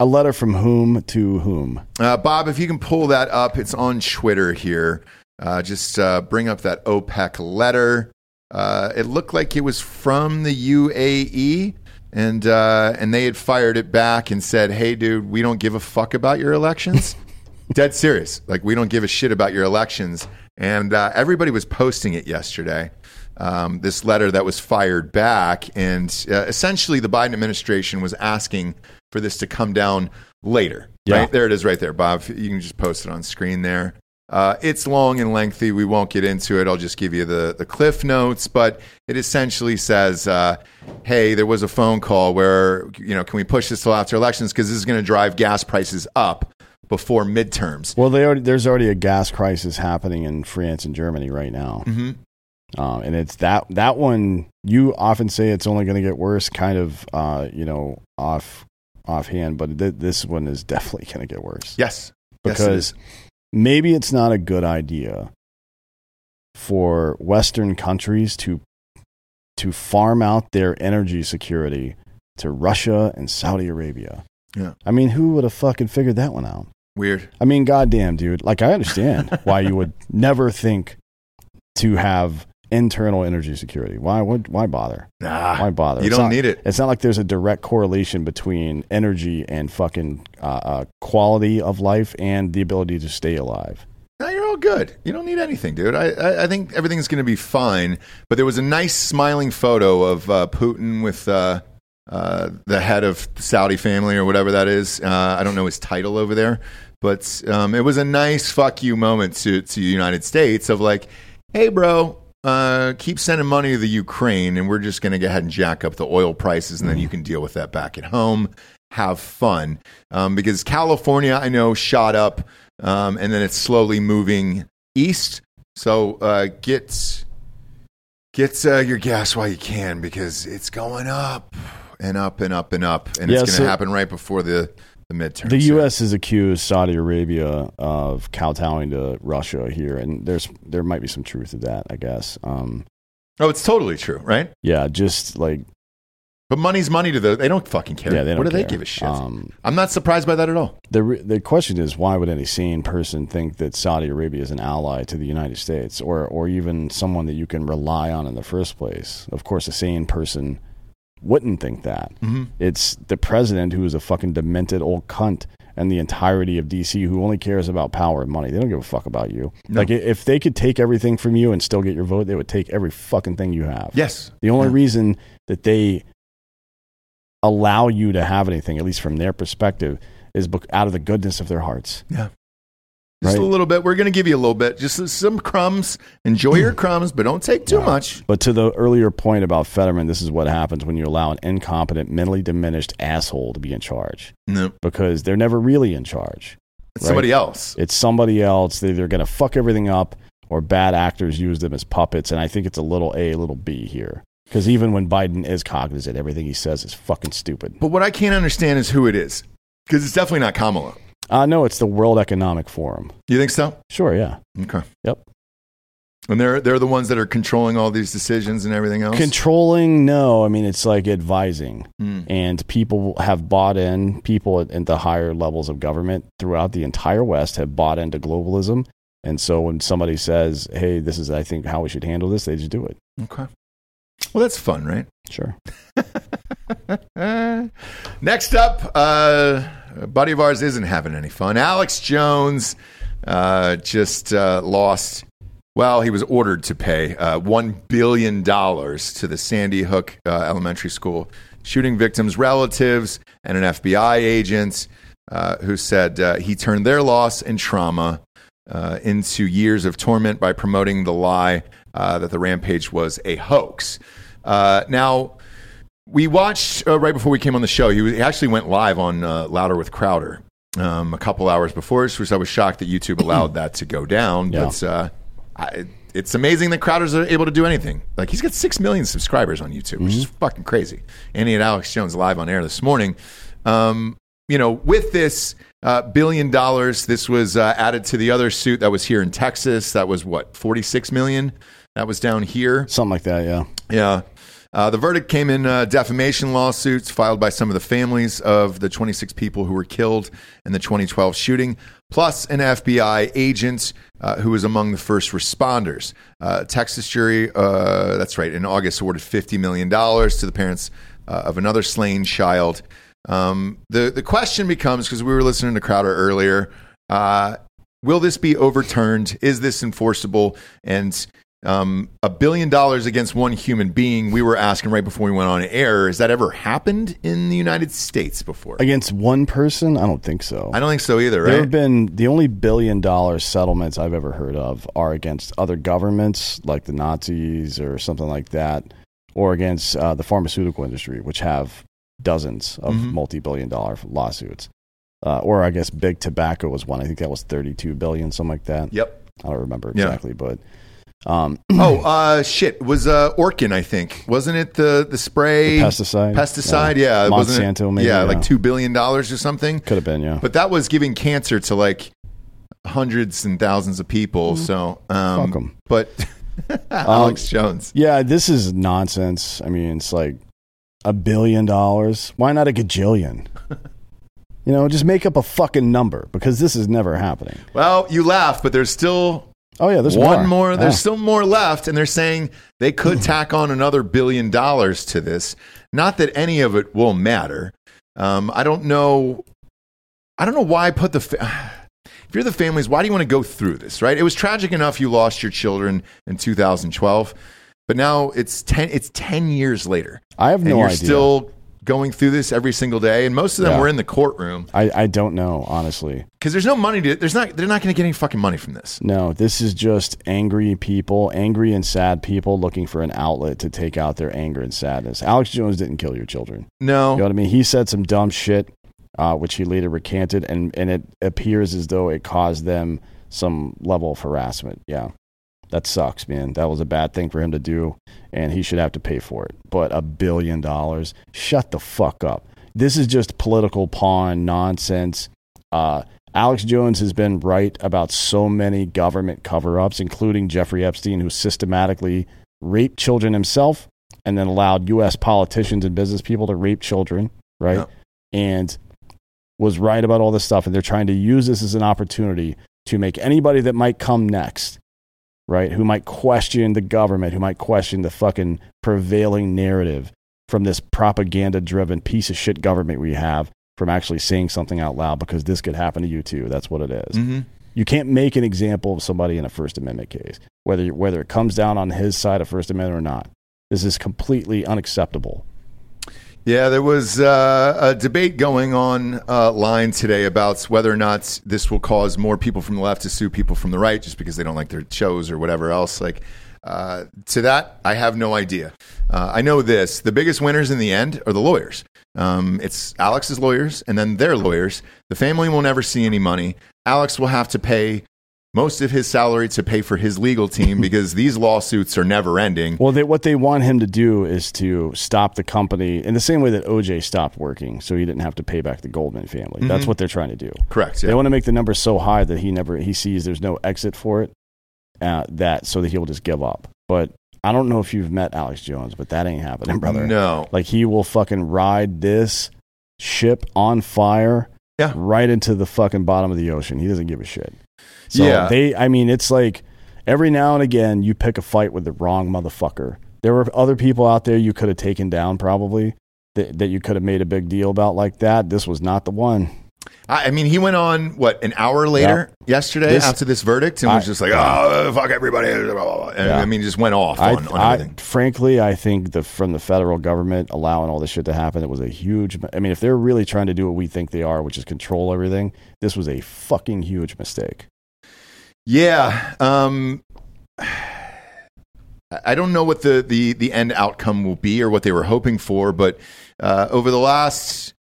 A letter from whom to whom? uh, Bob, if you can pull that up, it's on Twitter here. Uh, just uh, bring up that OPEC letter. Uh, it looked like it was from the UAE, and uh, and they had fired it back and said, "Hey, dude, we don't give a fuck about your elections." <laughs> Dead serious. Like we don't give a shit about your elections. And uh, everybody was posting it yesterday. Um, this letter that was fired back, and uh, essentially the Biden administration was asking for this to come down later. Yeah. Right there, it is, right there, Bob. You can just post it on screen there. Uh, it's long and lengthy. We won't get into it. I'll just give you the, the cliff notes, but it essentially says, uh, "Hey, there was a phone call where you know, can we push this till after elections because this is going to drive gas prices up before midterms." Well, they already, there's already a gas crisis happening in France and Germany right now, hmm um, and it's that that one. You often say it's only going to get worse, kind of, uh, you know, off offhand, but th- this one is <laughs> definitely going to get worse Yes, Yes, it because is. Maybe it's not a good idea for Western countries to to farm out their energy security to Russia and Saudi Arabia. Yeah. I mean, who would have fucking figured that one out? weird. I mean, goddamn, dude. Like, I understand <laughs> why you would never think to have internal energy security. Why would why bother? Nah, Why bother? You It's don't not- need it. It's not like there's a direct correlation between energy and fucking uh, uh, quality of life and the ability to stay alive. No, you're all good. You don't need anything, dude. I, I, I think everything's going to be fine. But there was a nice smiling photo of uh, Putin with uh, uh, the head of the Saudi family or whatever that is. Uh, I don't know his title over there, but um, it was a nice fuck you moment to to the United States of like, hey, bro. Uh, keep sending money to the Ukraine, and we're just going to go ahead and jack up the oil prices, and then you can deal with that back at home. Have fun, um, because California, I know, shot up um, and then it's slowly moving east. So uh, get get uh, your gas while you can because it's going up and up and up and up, and Yeah, it's going to so- happen right before the the midterms. The. U.S. has accused Saudi Arabia of kowtowing to Russia here, and there's there might be some truth to that, I guess. Um, Oh, it's totally true, right? yeah, just like But money's money to the. They don't fucking care. yeah, they don't what do they give a shit? Um, I'm not surprised by that at all. the re- the question is, why would any sane person think that Saudi Arabia is an ally to the United States, or or even someone that you can rely on in the first place? Of course, a sane person wouldn't think that. Mm-hmm. It's the president who is a fucking demented old cunt, and the entirety of DC who only cares about power and money. They don't give a fuck about you. No. Like if they could take everything from you and still get your vote, they would take every fucking thing you have. Yes. The only Yeah. reason that they allow you to have anything, at least from their perspective, is out of the goodness of their hearts. Yeah. Just Right. a little bit. We're going to give you a little bit. Just some crumbs. Enjoy your mm. crumbs, but don't take too much. But to the earlier point about Fetterman, this is what happens when you allow an incompetent, mentally diminished asshole to be in charge No, because they're never really in charge. it's Right. somebody else. It's somebody else. They're either going to fuck everything up or bad actors use them as puppets. And I think it's a little A, a little B here. Because even when Biden is cognizant, everything he says is fucking stupid. But what I can't understand is who it is, because it's definitely not Kamala. Uh, no, it's the World Economic Forum. You think so? Sure, yeah. Okay. Yep. And they're they're the ones that are controlling all these decisions and everything else. Controlling, no. I mean, it's like advising. Hmm. And people have bought in, people at, at the higher levels of government throughout the entire West have bought into globalism. And so when somebody says, hey, this is, I think, how we should handle this, they just do it. okay. Well, that's fun, right? Sure. <laughs> Next up, uh, a buddy of ours isn't having any fun. Alex Jones uh, just uh, lost. Well, he was ordered to pay uh, $1 billion to the Sandy Hook uh, Elementary School shooting victims' relatives and an FBI agent uh, who said uh, he turned their loss and trauma uh, into years of torment by promoting the lie uh, that the rampage was a hoax. Uh, now, we watched uh, right before we came on the show. He, was, he actually went live on uh, Louder with Crowder um, a couple hours before, which I was shocked that YouTube allowed that to go down. Yeah. But uh, I, it's amazing that Crowder's are able to do anything. Like he's got six million subscribers on YouTube, which is fucking crazy. And he had Alex Jones live on air this morning. Um, you know, with this uh, billion dollars, this was uh, added to the other suit that was here in Texas. That was what forty six million. That was down here. Something like that, yeah. Yeah. Uh, the verdict came in uh, defamation lawsuits filed by some of the families of the 26 people who were killed in the 2012 shooting, plus an FBI agent uh, who was among the first responders. Uh, Texas jury, uh, that's right, in August awarded $50 million to the parents uh, of another slain child. Um, the, the question becomes because we were listening to Crowder earlier will this be overturned? Is this enforceable? And um, a billion dollars against one human being. We were asking right before we went on air, has that ever happened in the United States before? Against one person? I don't think so. I don't think so either, Right? There have been the only billion dollar settlements I've ever heard of are against other governments, like the Nazis or something like that, or against uh, the pharmaceutical industry, which have dozens of Mhm. multi billion dollar lawsuits. Uh, or I guess big tobacco was one. I think that was 32 billion, something like that. Yep. I don't remember Yeah. exactly, but um, <clears throat> oh, uh, shit. Was uh, Orkin, I think. Wasn't it the, the spray? The pesticide? Pesticide, Yeah. yeah. Wasn't it- Monsanto, maybe, Yeah, yeah. like $2 billion or something. could have been, yeah. But that was giving cancer to like hundreds and thousands of people. So, um, Fuck. But <laughs> Alex Jones. Yeah, this is nonsense. I mean, it's like a billion dollars. Why not a gajillion? <laughs> you know, just make up a fucking number because this is never happening. Well, you laugh, but there's still Oh yeah, there's one more. more. There's Yeah. still more left, and they're saying they could <laughs> tack on another billion dollars to this. Not that any of it will matter. Um, I don't know. I don't know why I put the. Fa- <sighs> if you're the families, why do you want to go through this? Right? It was tragic enough you lost your children in 2012, but now it's ten. It's ten years later. I have and no you're idea. still going through this every single day, and most of them Yeah. were in the courtroom I, I don't know, honestly. because there's no money to. There's not. They're not going to get any fucking money from this. No, this is just angry people, angry and sad people looking for an outlet to take out their anger and sadness. Alex Jones didn't kill your children. No. You know what I mean? He said some dumb shit, uh, which he later recanted, and, and it appears as though it caused them some level of harassment. Yeah. That sucks, man. That was a bad thing for him to do, and he should have to pay for it. But a billion dollars? Shut the fuck up. This is just political pawn nonsense. Uh, Alex Jones has been right about so many government cover ups, including Jeffrey Epstein, who systematically raped children himself and then allowed U.S. politicians and business people to rape children, right? Yeah. And was right about all this stuff. And they're trying to use this as an opportunity to make anybody that might come next, right, who might question the government, who might question the fucking prevailing narrative from this propaganda driven piece of shit government we have from actually saying something out loud because this could happen to you too. That's what it is. Mhm. You can't make an example of somebody in a First Amendment case, whether whether it comes down on his side of First Amendment or not. This is completely unacceptable. Yeah, there was uh, a debate going on uh, line today about whether or not this will cause more people from the left to sue people from the right just because they don't like their shows or whatever else. Like uh, to that, I have no idea. Uh, I know this: the biggest winners in the end are the lawyers. Um, it's Alex's lawyers and then their lawyers. The family will never see any money. Alex will have to pay most of his salary to pay for his legal team <laughs> because these lawsuits are never ending. Well, they, what they want him to do is to stop the company in the same way that OJ stopped working, so he didn't have to pay back the Goldman family. That's what they're trying to do. Correct. They want to make the number so high that he never he sees there's no exit for it. Uh, that so that he'll just give up. But I don't know if you've met Alex Jones, but that ain't happening, brother. No. Like he will fucking ride this ship on fire Yeah. right into the fucking bottom of the ocean. He doesn't give a shit. So Yeah. they I mean it's like every now and again you pick a fight with the wrong motherfucker. There were other people out there you could have taken down probably that, that you could have made a big deal about like that. This was not the one. I I mean, he went on what an hour later yesterday This- after this verdict, and was just like, "Oh, fuck everybody!" blah, blah, blah. And, Yeah. I mean, just went off I, on, on I- everything. frankly, I think the from the federal government allowing all this shit to happen, it was a huge. I mean, if they're really trying to do what we think they are, which is control everything, this was a fucking huge mistake. Yeah. Um, I- don't know what the, the, the end outcome will be or what they were hoping for, but uh, over the last,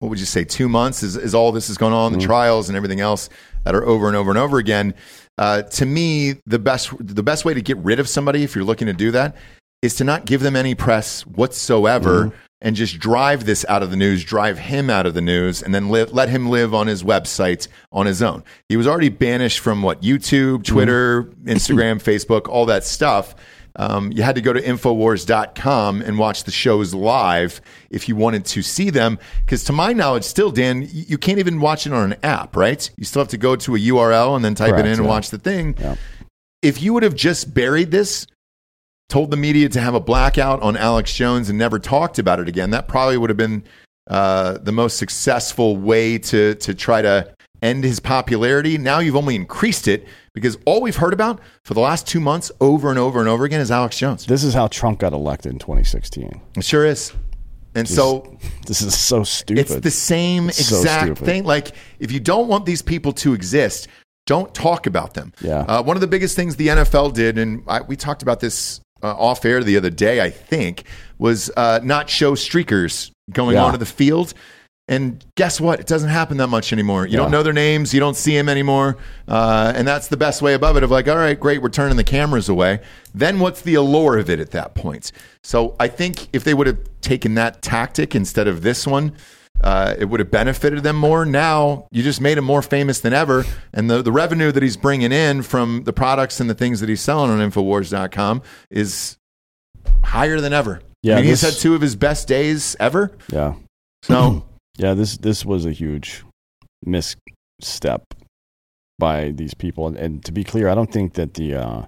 what would you say, two months, is, as all this is going on, the trials and everything else that are over and over and over again, uh, to me, the best, the best way to get rid of somebody, if you're looking to do that, is to not give them any press whatsoever and just drive this out of the news, drive him out of the news, and then li- let him live on his website on his own. He was already banished from what YouTube, Twitter, Instagram, <laughs> Facebook, all that stuff. Um, you had to go to Infowars.com and watch the shows live if you wanted to see them. Because to my knowledge, still, Dan, you can't even watch it on an app, right? You still have to go to a URL and then type Correct, it in and yeah. watch the thing. If you would have just buried this, told the media to have a blackout on Alex Jones and never talked about it again, that probably would have been uh, the most successful way to to try to end his popularity. Now you've only increased it because all we've heard about for the last two months, over and over and over again, is Alex Jones. This is how Trump got elected in 2016. It sure is. And This- so <laughs> this is so stupid. it's the same It's exact stupid. thing. Like, if you don't want these people to exist, don't talk about them. Yeah. Uh, one of the biggest things the NFL did, and I, we talked about this uh, off air the other day, I think, was uh, not show streakers going Yeah. onto the field. And guess what? It doesn't happen that much anymore. You Yeah. don't know their names. You don't see them anymore. Uh, and that's the best way above it of like, all right, great, we're turning the cameras away. Then what's the allure of it at that point? So I think if they would have taken that tactic instead of this one, uh, it would have benefited them more. Now you just made him more famous than ever. And the, the revenue that he's bringing in from the products and the things that he's selling on Infowars.com is higher than ever. Yeah, I mean, he's had two of his best days ever. Yeah. So <clears throat> yeah, this this was a huge misstep by these people. And, and to be clear, I don't think that the uh,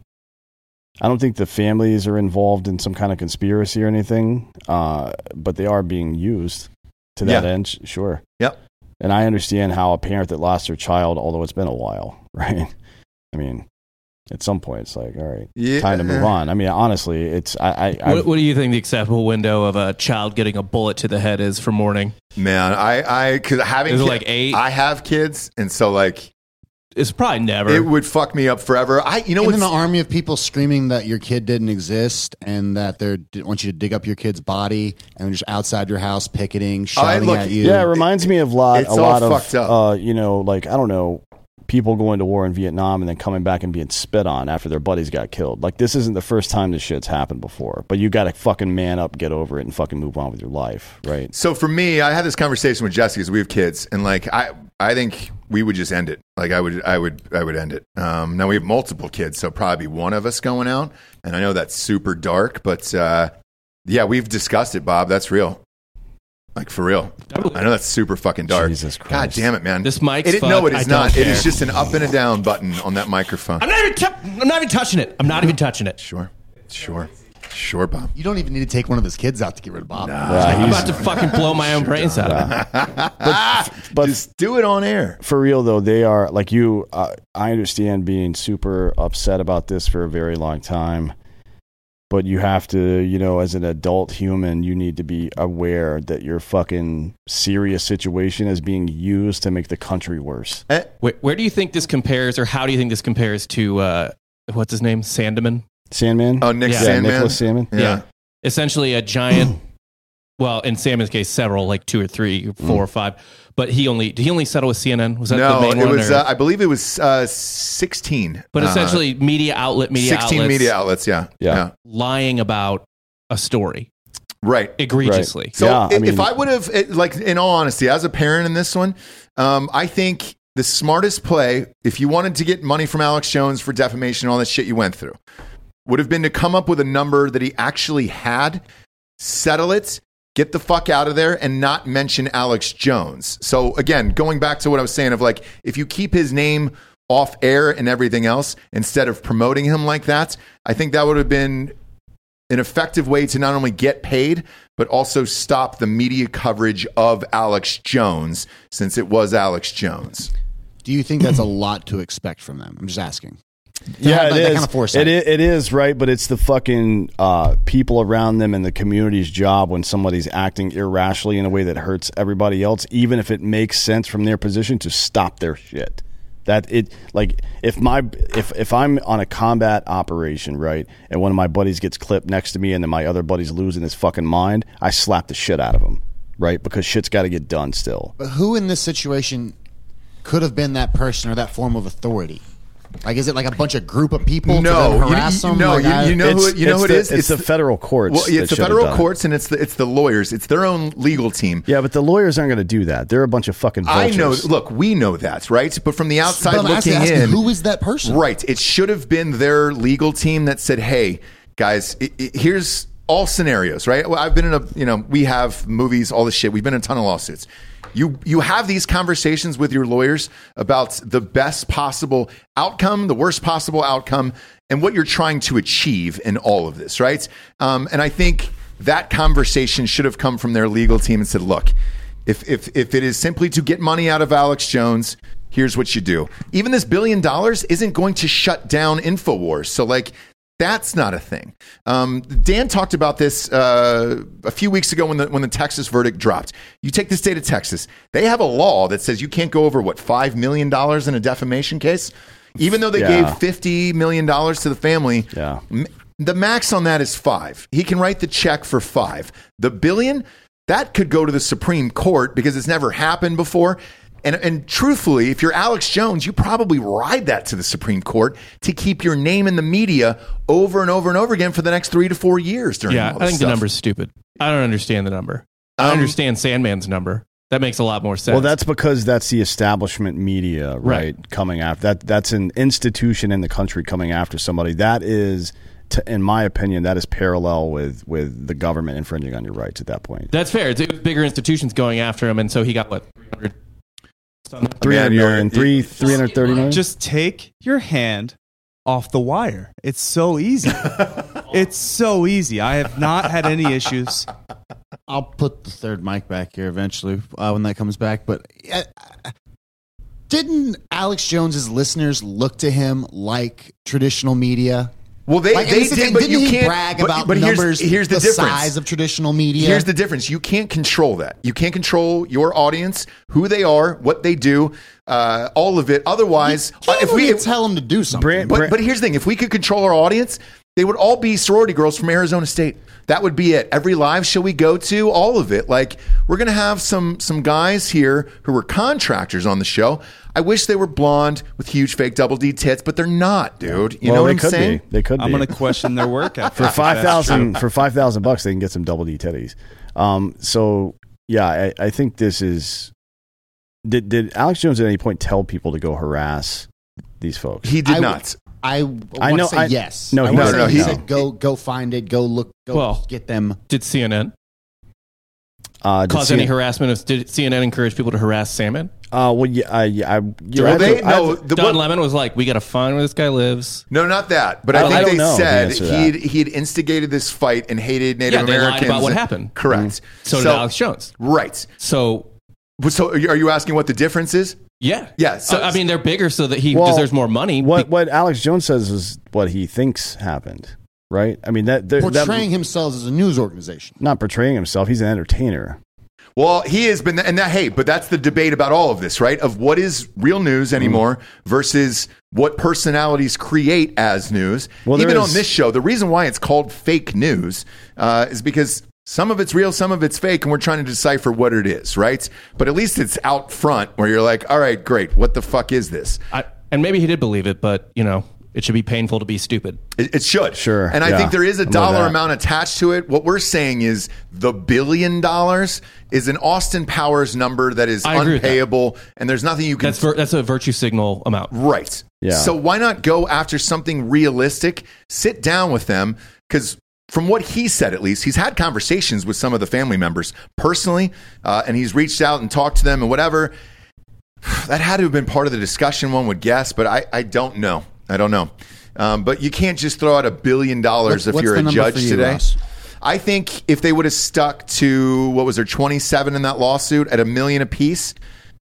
I don't think the families are involved in some kind of conspiracy or anything. Uh, but they are being used to that Yeah. end. Sure. Yep. And I understand how a parent that lost their child, although it's been a while, <laughs> right? I mean, at some point, it's like, all right, Yeah. time to move <laughs> on. I mean, honestly, it's I. I What, what do you think the acceptable window of a child getting a bullet to the head is for mourning? Man, I, I, cause having Is it ki- like eight? I have kids, and so like It's probably never. it would fuck me up forever. I, you know, and then what's an army of people screaming that your kid didn't exist and that they want you to dig up your kid's body and just outside your house picketing, shouting look, at you. Yeah, it reminds me of lot, It's a lot of up. Uh, you know, like I don't know, people going to war in Vietnam and then coming back and being spit on after their buddies got killed. Like this isn't the first time this shit's happened before. But you got to fucking man up, get over it, and fucking move on with your life, right? So for me, I had this conversation with Jesse because we have kids, and like I, I think we would just end it. Like I would, I would, I would end it. Um, now we have multiple kids, so probably one of us going out, and I know that's super dark, but uh, yeah, we've discussed it, Bob. That's real. Like for real. I know that's super fucking dark. Jesus Christ God Christ. damn it, man. This mic's It, no, fucked. it is I not. don't It is care. just an up and a down button on that microphone. I'm not even. tou- I'm not even touching it. I'm not even touching it. Sure, sure, sure, Bob. You don't even need to take one of his kids out to get rid of Bob. Yeah, I'm he's- about to fucking blow my own brains out of it. <laughs> but Just do it on air. for real though, they are like you. Uh, I understand being super upset about this for a very long time. But you have to, you know, as an adult human, you need to be aware that your fucking serious situation is being used to make the country worse. Eh, Where, where do you think this compares, or how do you think this compares to uh, what's his name, Sandeman? Sandmann? Oh, Nick Yeah. yeah, Sandmann. Nicholas Sandmann. Yeah. essentially a giant. <clears throat> well, in Salmon's case, several, like two or three, four or five. But he only did he only settle with CNN? Was that no, the main it one? was. or- Uh, I believe it was uh, sixteen. but Uh, essentially, media outlet, media 16 outlets media outlets. Yeah. Yeah. lying about a story Right. egregiously. So Yeah, i- I mean- if I would have, like, in all honesty, as a parent in this one, um, I think the smartest play, if you wanted to get money from Alex Jones for defamation and all that shit you went through, would have been to come up with a number that he actually had, settle it, get the fuck out of there, and not mention Alex Jones. So again, going back to what I was saying of like, if you keep his name off air and everything else instead of promoting him like that, I think that would have been an effective way to not only get paid, but also stop the media coverage of Alex Jones, since it was Alex Jones. Do you think that's a lot to expect from them? I'm just asking. Yeah, have it that- that is. kind of foresight. It i- it is right, but it's the fucking uh, people around them and the community's job when somebody's acting irrationally in a way that hurts everybody else, even if it makes sense from their position to stop their shit. That it like if my if if I'm on a combat operation right, and one of my buddies gets clipped next to me, and then my other buddy's losing his fucking mind, I slap the shit out of him, right? Because shit's got to get done still. But who in this situation could have been that person or that form of authority? Like, is it like a bunch of group of people No, to then you- harass you- them? no, Like, you- I- you know who It's- you know it's who it the- is? It's, the, federal courts. Well, that it's the federal done it. courts and it's the it's the lawyers. It's their own legal team. Yeah, but the lawyers aren't going to do that. They're a bunch of fucking I know. Look, we know that, right? But from the outside But looking asking- asking in, who is that person? Right. It should have been their legal team that said, "Hey, guys, i i here's all scenarios." Right. Well, I've been in a, you know, we have movies, all this shit. We've been in a ton of lawsuits. You you have these conversations with your lawyers about the best possible outcome, the worst possible outcome, and what you're trying to achieve in all of this, right? Um, and I think that conversation should have come from their legal team and said, "Look." If, if, if it is simply to get money out of Alex Jones, here's what you do. Even this billion dollars isn't going to shut down InfoWars. So, like, that's not a thing. Um, Dan talked about this uh, a few weeks ago when the, when the Texas verdict dropped. You take the state of Texas, they have a law that says you can't go over, what, $5 million in a defamation case? Even though they Yeah. gave $50 million to the family, Yeah. M- The max on that is five. He can write the check for five. The billion, that could go to the Supreme Court because it's never happened before. And, and truthfully, if you're Alex Jones, you probably ride that to the Supreme Court to keep your name in the media over and over and over again for the next three to four years during Yeah, all I this think the stuff. number's stupid. I don't understand the number. I Um, understand Sandmann's number. That makes a lot more sense. Well, that's because that's the establishment media, right? Right. Coming after that. That's an institution in the country coming after somebody. That is, to, in my opinion, that is parallel with with the government infringing on your rights at that point. That's fair. It's- bigger institutions going after him, and so he got what 300 something? Three hundred you're- million, three three hundred thirty million. Just take your hand off the wire. It's so easy. <laughs> it's so easy. I have not had any issues. I'll put the third mic back here eventually uh, when that comes back. But uh, didn't Alex Jones's listeners look to him like traditional media? Well, they, Like, they it's did, thing, but didn't you he can't brag but- about but here's- numbers. Here's, the, the difference. size of traditional media. Here's the difference. You can't control that. You can't control your audience, who they are, what they do, uh, all of it. Otherwise, uh, Can't if we really tell them to do something. Brand- But, but here's the thing: if we could control our audience, they would all be sorority girls from Arizona State. That would be it. Every live show we go to, all of it. Like we're gonna have some some guys here who were contractors on the show. I wish they were blonde with huge fake double D tits, but they're not, dude. You well, know what I'm could saying? be. They could be. I'm be. going to question their work <laughs> ethic. for if five that's thousand true. for five thousand bucks, they can get some double D teddies. Um, so yeah, I, I think this is. Did did Alex Jones at any point tell people to go harass these folks? He did I- not. I, I I know- know. Say I- yes. no, I he wanna doesn't. he No, said go go find it. Go look. Go Well, get them. Did CNN Uh, did cause CNN any harassment? Of, did CNN encourage people to harass Salmon? Uh, well, yeah, I, yeah, I, yeah, Well, they I- no. The, Don what- Lemon was like, "We got to find where this guy lives." no, not that. But I I, don't- I think they know the said answer he that. he had instigated this fight and hated Native Yeah, they lied about what happened. Correct. So, did Alex Jones. Right. So So are you asking what the difference is? Yeah, Yeah, So so- I mean, they're bigger, so that he Well, deserves more money. what what Alex Jones says is what he thinks happened, right? I mean that they're- that- Portraying himself as a news organization. not portraying himself. He's an entertainer. Well, he has been, and that, hey, but that's the debate about all of this, right? Of what is real news anymore versus what personalities create as news. Well, there Even on this show, the reason why it's called fake news uh, is because some of it's real, some of it's fake, and we're trying to decipher what it is, right? But at least it's out front where you're like, all right, great. What the fuck is this? I, and maybe he did believe it, but you know, it should be painful to be stupid. It, it should. Sure, And I yeah. think there is a I'm with dollar amount attached to it. What we're saying is the billion dollars is an Austin Powers number that is I agree with that. unpayable, and there's nothing you can That's vir- that's a virtue signal amount. Right. Yeah. So why not go after something realistic? Sit down with them because. From what he said, at least, he's had conversations with some of the family members personally, uh, and he's reached out and talked to them and whatever. <sighs> That had to have been part of the discussion, one would guess, but I, I don't know. I don't know. Um, but you can't just throw out a billion dollars if you're a judge you, today. Ross? I think if they would have stuck to what was there, 27 in that lawsuit at a million apiece,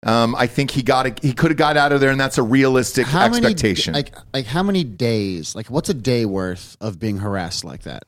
um, I think he got a, he could have got out of there, and that's a realistic How expectation. Many, like like how many days? Like what's a day worth of being harassed like that?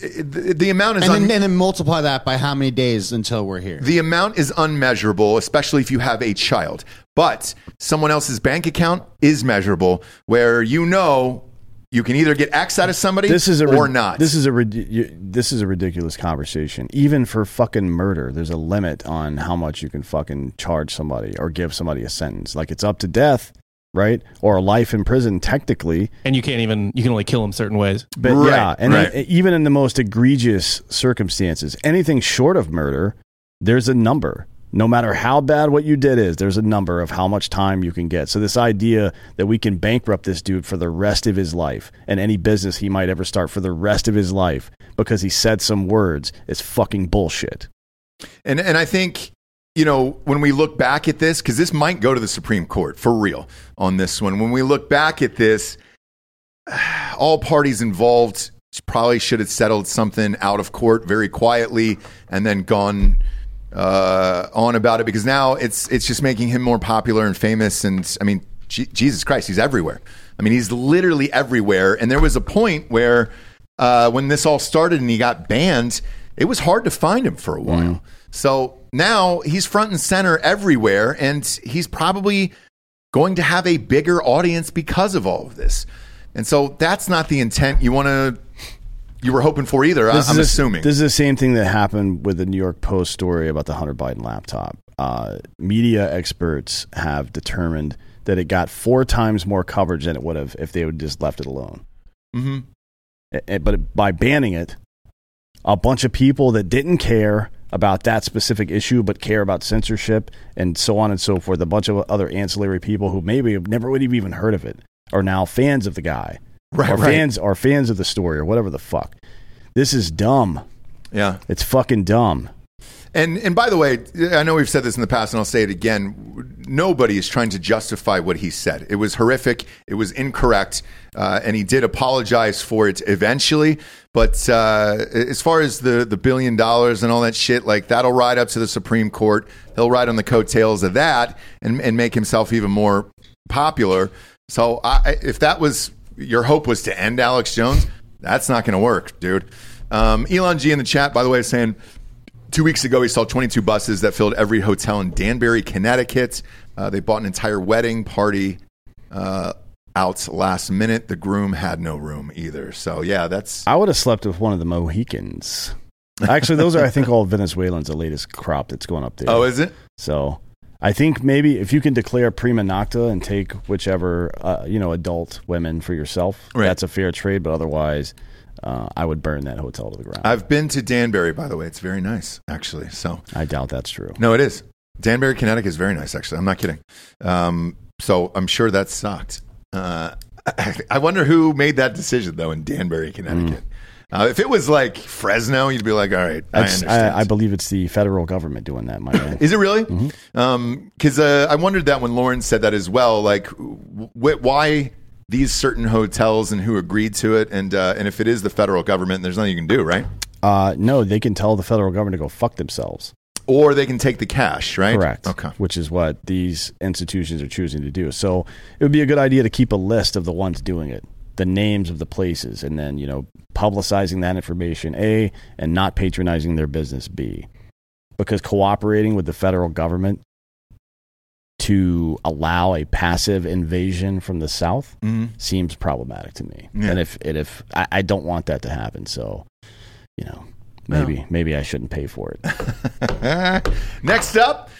The, the amount is And un- then, and then multiply that by how many days until we're here. the amount is unmeasurable, especially if you have a child. But someone else's bank account is measurable, where you know you can either get X out of somebody This is a or not. This is a this is a ridiculous conversation. Even for fucking murder, there's a limit on how much you can fucking charge somebody or give somebody a sentence. Like it's up to death. Right? Or life in prison, technically. And you can't even you can only kill him certain ways. But Right, yeah, and right. e- even in the most egregious circumstances, anything short of murder, there's a number. No matter how bad what you did is, there's a number of how much time you can get. So this idea that we can bankrupt this dude for the rest of his life and any business he might ever start for the rest of his life because he said some words is fucking bullshit. And and I think you know when we look back at this because this might go to the Supreme Court for real on this one. When we look back at this, <sighs> all parties involved probably should have settled something out of court very quietly and then gone uh, on about it because now it's it's just making him more popular and famous. And I mean, Je- Jesus Christ, he's everywhere. I mean, he's literally everywhere. And there was a point where uh, when this all started and he got banned, it was hard to find him for a while. So now he's front and center everywhere, and he's probably going to have a bigger audience because of all of this. And so that's not the intent you want to. You were hoping for either. I, This I'm is- assuming. this is the same thing that happened with the New York Post story about the Hunter Biden laptop. Uh, media experts have determined that it got four times more coverage than it would have if they would just left it alone. hmm Eh, eh, But by banning it, a bunch of people that didn't care about that specific issue but care about censorship and so on and so forth, a bunch of other ancillary people who maybe have never would have even heard of it are now fans of the guy. Right, or right. fans are fans of the story or whatever the fuck. This is dumb. Yeah. It's fucking dumb. And and by the way, I know we've said this in the past, and I'll say it again. Nobody is trying to justify what he said. It was horrific. It was incorrect, uh, and he did apologize for it eventually. But uh, as far as the the billion dollars and all that shit, like that'll ride up to the Supreme Court. He'll ride on the coattails of that and and make himself even more popular. So I, if that was your hope was to end Alex Jones, that's not going to work, dude. Um, Elon G in the chat, by the way, is saying Two weeks ago, he saw 22 buses that filled every hotel in Danbury, Connecticut. Uh, they bought an entire wedding party uh, out last minute. The groom had no room either. So, yeah, that's. I would have slept with one of the Mohicans. Actually, those are I think all Venezuelans, the latest crop that's going up there. Oh, is it? So I think maybe if you can declare prima nocta and take whichever uh, you know adult women for yourself, Right. that's a fair trade. But otherwise, uh, I would burn that hotel to the ground. I've been to Danbury, by the way. It's very nice, actually. So, I doubt that's true. no, it is. Danbury, Connecticut is very nice, actually. I'm not kidding. Um, so, I'm sure that sucked. Uh, <laughs> I wonder who made that decision, though, in Danbury, Connecticut. Uh, if it was like Fresno, you'd be like, all right, I understand. I, I believe it's the federal government doing that, my man. <laughs> Is it really? Because uh, I wondered that when Lauren said that as well. Like, wh- why these certain hotels and who agreed to it, and uh, and if it is the federal government, there's nothing you can do, right? Uh, no, they can tell the federal government to go fuck themselves. Or they can take the cash, right? Correct. Okay. Which is what these institutions are choosing to do. So it would be a good idea to keep a list of the ones doing it, the names of the places, and then, you know, publicizing that information, A, and not patronizing their business, B. Because cooperating with the federal government to allow a passive invasion from the South Mhm. seems problematic to me. Yeah. And if, and if I, I don't want that to happen. So, you know, maybe, maybe I shouldn't pay for it. <laughs> Next up,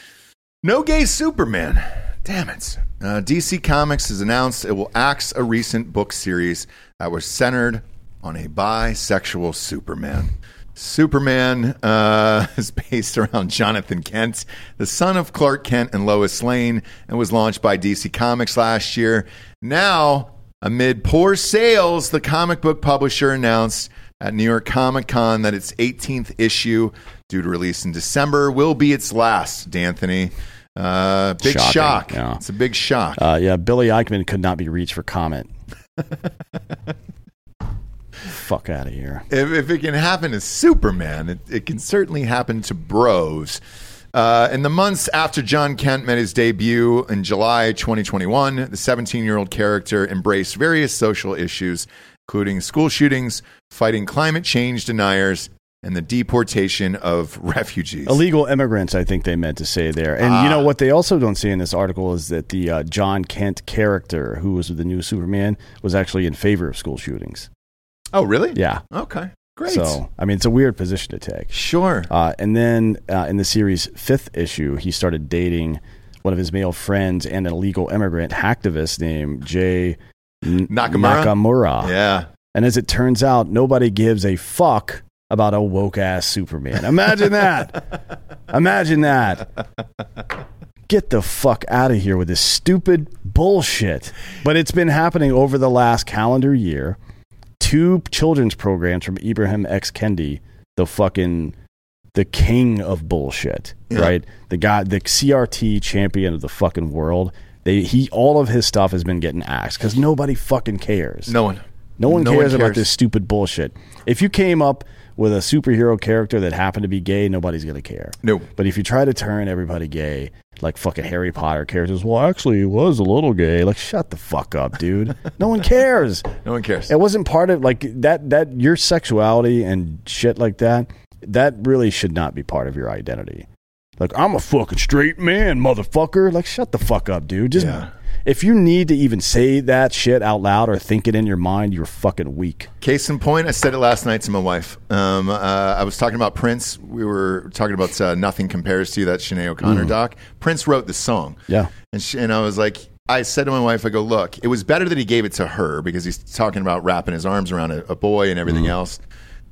no gay Superman. Damn it. Uh, DC Comics has announced it will axe a recent book series that was centered on a bisexual Superman. Superman uh, <laughs> is based around Jonathan Kent, the son of Clark Kent and Lois Lane, and was launched by DC Comics last year. Now, amid poor sales, the comic book publisher announced at New York Comic Con that its 18th issue, due to release in December, will be its last, D'Anthony. Uh, big Shocking, shock. yeah. It's a big shock. Uh, yeah, Billy Eichner could not be reached for comment. <laughs> Fuck out of here. if, if it can happen to Superman, it, it can certainly happen to bros. Uh, in the months after John Kent made his debut in July 2021, the 17 year old character embraced various social issues, including school shootings, fighting climate change deniers, and the deportation of <laughs> refugees. Illegal immigrants, I think they meant to say there. And you Ah. know what they also don't say in this article is that the uh, John Kent character, who was the new Superman, was actually in favor of school shootings. Oh, really? Yeah. Okay. Great. So, I mean, it's a weird position to take. sure. Uh, and then uh, in the series' fifth issue, he started dating one of his male friends and an illegal immigrant hacktivist named Jay Nakamura? Nakamura. Yeah. And as it turns out, nobody gives a fuck about a woke ass Superman. Imagine that. <laughs> Imagine that. Get the fuck out of here with this stupid bullshit. But it's been happening over the last calendar year. Two children's programs from Ibrahim X Kendi, the fucking the king of bullshit, Yeah. right? The guy, the CRT champion of the fucking world. They he all of his stuff has been getting axed because nobody fucking cares. No one. No one No one cares about this stupid bullshit. If you came up with a superhero character that happened to be gay, nobody's gonna care. No. But if you try to turn everybody gay, like fucking Harry Potter characters, well, actually, he was a little gay. Like, shut the fuck up, dude. no one cares. <laughs> No one cares. It wasn't part of like that. That your sexuality and shit like that. That really should not be part of your identity. Like, I'm a fucking straight man, motherfucker. Like, shut the fuck up, dude. Just Yeah. If you need to even say that shit out loud or think it in your mind, you're fucking weak. Case in point, I said it last night to my wife. Um, uh, I was talking about Prince. We were talking about uh, "Nothing Compares to You," that Sinead O'Connor doc. Prince wrote the song. Yeah. And, she, and I was like, I said to my wife, I go, look, it was better that he gave it to her because he's talking about wrapping his arms around a, a boy and everything else.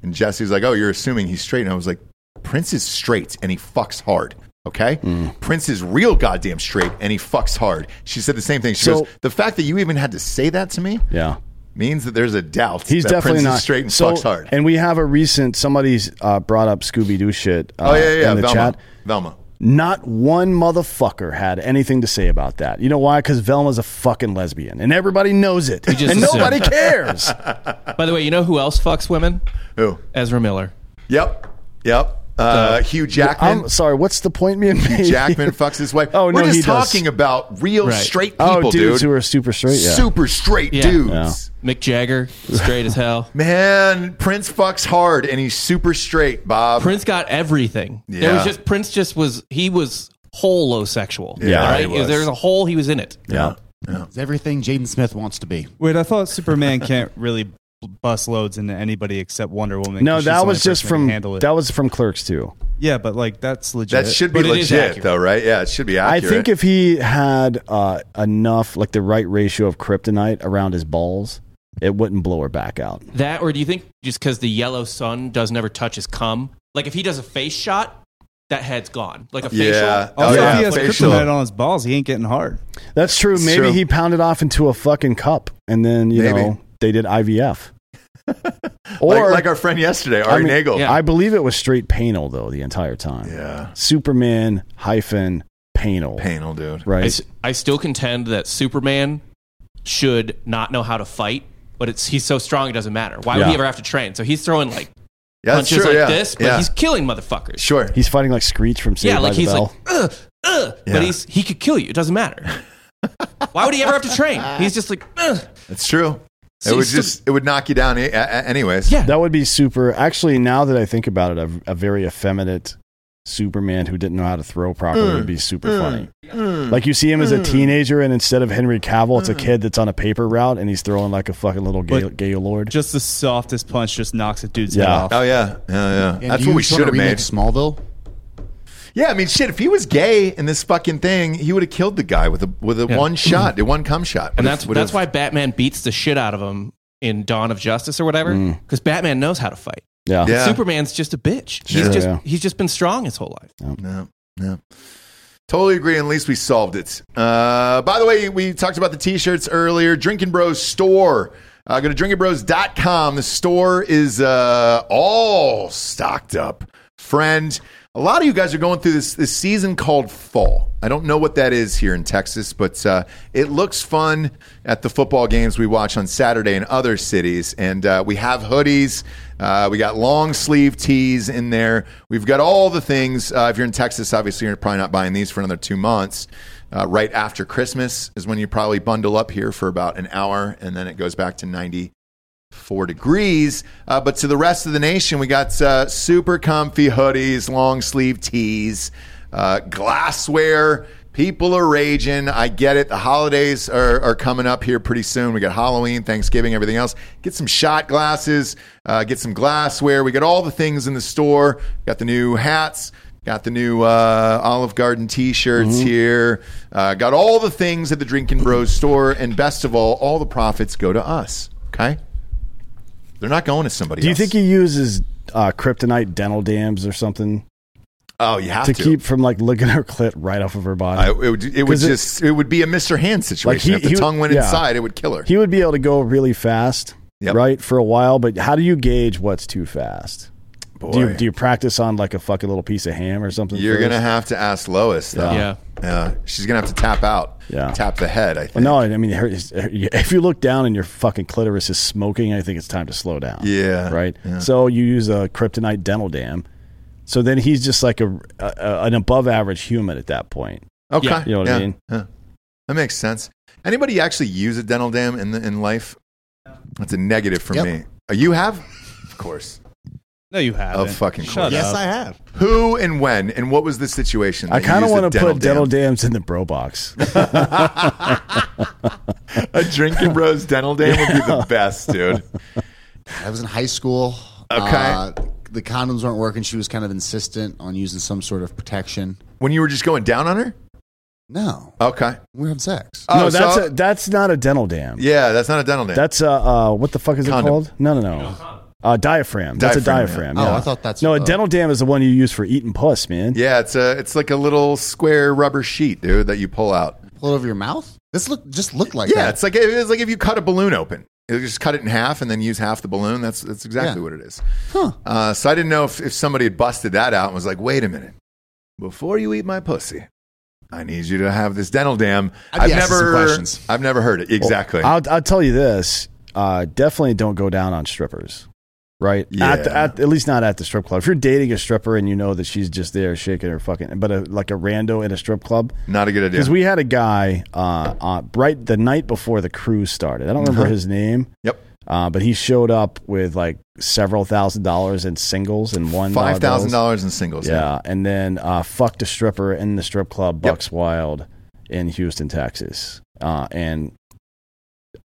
And Jesse was like, oh, you're assuming he's straight. And I was like, Prince is straight and he fucks hard. Okay? Prince is real goddamn straight and he fucks hard. She said the same thing. She So- goes, the fact that you even had to say that to me Yeah. means that there's a doubt He's that definitely Prince not is straight and so, fucks hard. And we have a recent somebody's uh, brought up Scooby Doo shit. Uh, oh, yeah, yeah, yeah. in the Velma. chat. Velma. Not one motherfucker had anything to say about that. You know why? Because Velma's a fucking lesbian, and everybody knows it, just and assume. nobody cares. <laughs> By the way, you know who else fucks women? Who? Ezra Miller. Yep. Yep. Uh, Hugh Jackman. I'm sorry. What's the point being made? Jackman fucks his wife. <laughs> Oh, We're no, just he does. talking about real Right. straight people, oh, dudes dude. who are super straight. Yeah. Super straight Yeah. dudes. Yeah. Mick Jagger, straight as <laughs> hell. Man, Prince fucks hard and he's super straight, Bob. Prince got everything. It Yeah. was just Prince. Just was he was holosexual. Yeah, right. he was. There was a hole. He was in it. yeah. It's everything Jaden Smith wants to be. Wait, I thought Superman <laughs> can't really b- bust loads into anybody except Wonder Woman. No, that was just person that can from handle it. that was from Clerks too. yeah, but like that's legit. that should be But legit, though, right? Yeah, it should be accurate. I think if he had uh, enough, like the right ratio of kryptonite around his balls, it wouldn't blow her back out. That, or do you think just because the yellow sun does never touch his cum? Like if he does a face shot, that head's gone. Like a facial. Yeah. Also, Oh, yeah, if he has facial. kryptonite on his balls, he ain't getting hard. That's true. It's Maybe true. he pounded off into a fucking cup, and then you Maybe. know they did IVF. <laughs> or like our friend yesterday, I mean, Nagel. Yeah. I believe it was straight panel though the entire time. Yeah. Superman hyphen panel. Panel, dude. I, Right. s- I still contend that Superman should not know how to fight, but it's he's so strong it doesn't matter. Why would Yeah. he ever have to train? So he's throwing like Yeah, punches true. like yeah. this, but yeah. he's killing motherfuckers. sure. He's fighting like Screech from Saved yeah, like by the he's Bell. like, ugh, ugh, Yeah. but he's he could kill you. It doesn't matter. <laughs> Why would he ever have to train? He's just like, ugh. That's true. So it would still- just it would knock you down a- a- anyways. yeah. that would be super. Actually, now that I think about it, a, a very effeminate Superman who didn't know how to throw properly would be mm. super mm. funny. Mm. Like you see him as a teenager, and instead of Henry Cavill, it's a kid that's on a paper route, and he's throwing like a fucking little gay, gay lord. Just the softest punch just knocks a dude's Yeah. head off. Oh yeah. Yeah, yeah. And That's what we should have made. Smallville. Yeah, I mean, shit. If he was gay in this fucking thing, he would have killed the guy with a with a Yeah. one shot, the one cum shot. and Would've- that's that's why Batman beats the shit out of him in Dawn of Justice or whatever, because Batman knows how to fight. yeah. Yeah. Superman's just a bitch. Sure, he's just yeah. he's just been strong his whole life. No, no. Totally agree. At least we solved it. Uh, by the way, we talked about the t-shirts earlier. Drinkin' Bros store. Uh, go to drinkinbros.com. The store is uh, all stocked up. Friend, a lot of you guys are going through this, this season called fall. I don't know what that is here in Texas, but uh, it looks fun at the football games we watch on Saturday in other cities. And uh, we have hoodies. Uh, we got long sleeve tees in there. We've got all the things. Uh, if you're in Texas, obviously you're probably not buying these for another two months. Uh, right after Christmas is when you probably bundle up here for about an hour, and then it goes back to 94 degrees. Uh, but to the rest of the nation, we got uh, super comfy hoodies, long sleeve tees, uh, glassware. People are raging. I get it. The holidays are, are coming up here pretty soon. We got Halloween, Thanksgiving, everything else. Get some shot glasses, uh, get some glassware. We got all the things in the store. Got the new hats, Got the new uh, Olive Garden T-shirts Mm-hmm. here. Uh, got all the things at the Drinkin' Bros store, and best of all, all the profits go to us. Okay, they're not going to somebody. Do you else. think he uses uh, kryptonite dental dams or something Oh, you have to, to, keep from like licking her clit right off of her body? I, it would, it would it- just it would be a Mr. Hand situation. if the he- tongue went yeah. inside, it would kill her. He would be able to go really fast, Yep. right, for a while. But how do you gauge what's too fast? Do you, do you practice on like a fucking little piece of ham or something? You're first? gonna have to ask Lois, though. Yeah. yeah. She's gonna have to tap out. Yeah. tap the head. I Well, think. no, I mean, her, if you look down and your fucking clitoris is smoking, I think it's time to slow down. Yeah, Right. yeah. So you use a kryptonite dental dam. So then he's just like a, a an above average human at that point. Okay, Yeah. You know what I mean? yeah. That makes sense. Anybody actually use a dental dam in the, in life? That's a negative for Yep. me. Uh, you have, of course. No, you haven't. Of fucking Shut course. Yes. I have. Who and when and what was the situation? I that you kind of used a want to put dental dams in the bro box. <laughs> a drinking bros dental dam would be the best, dude. I was in high school. Okay. Uh, the condoms weren't working. She was kind of insistent on using some sort of protection. When you were just going down on her? No, Okay. We're having sex. Oh, no, that's so- a, that's not a dental dam. Yeah, that's not a dental dam. That's uh, uh what the fuck is Condom. it called? No, no, no. Uh, diaphragm. That's Diaphragm, a diaphragm. yeah. yeah. Oh, I thought that's- no. A uh, dental dam is the one you use for eating puss, man. yeah, it's a it's like a little square rubber sheet, dude, that you pull out. Pull it over your mouth. This look just looked like yeah, that. it's like it's like if you cut a balloon open. You just cut it in half and then use half the balloon. That's that's exactly Yeah. what it is. Uh, so I didn't know if, if somebody had busted that out and was like, "Wait a minute, before you eat my pussy, I need you to have this dental dam." I'd I've be asking some never. I've never heard it exactly. I'll I'll tell you this. Uh, definitely don't go down on strippers. Right at, the, Yeah. at at least not at the strip club. If you're dating a stripper and you know that she's just there shaking her fucking, but a, like a rando in a strip club, Not a good idea. Because we had a guy uh, uh, right the night before the cruise started. I don't remember Uh-huh. his name. Yep. Uh, but he showed up with like several thousand dollars in singles and one Five thousand dollars in singles. Yeah, and then uh, fucked a stripper in the strip club Yep. Bucks Wild in Houston, Texas. Uh, and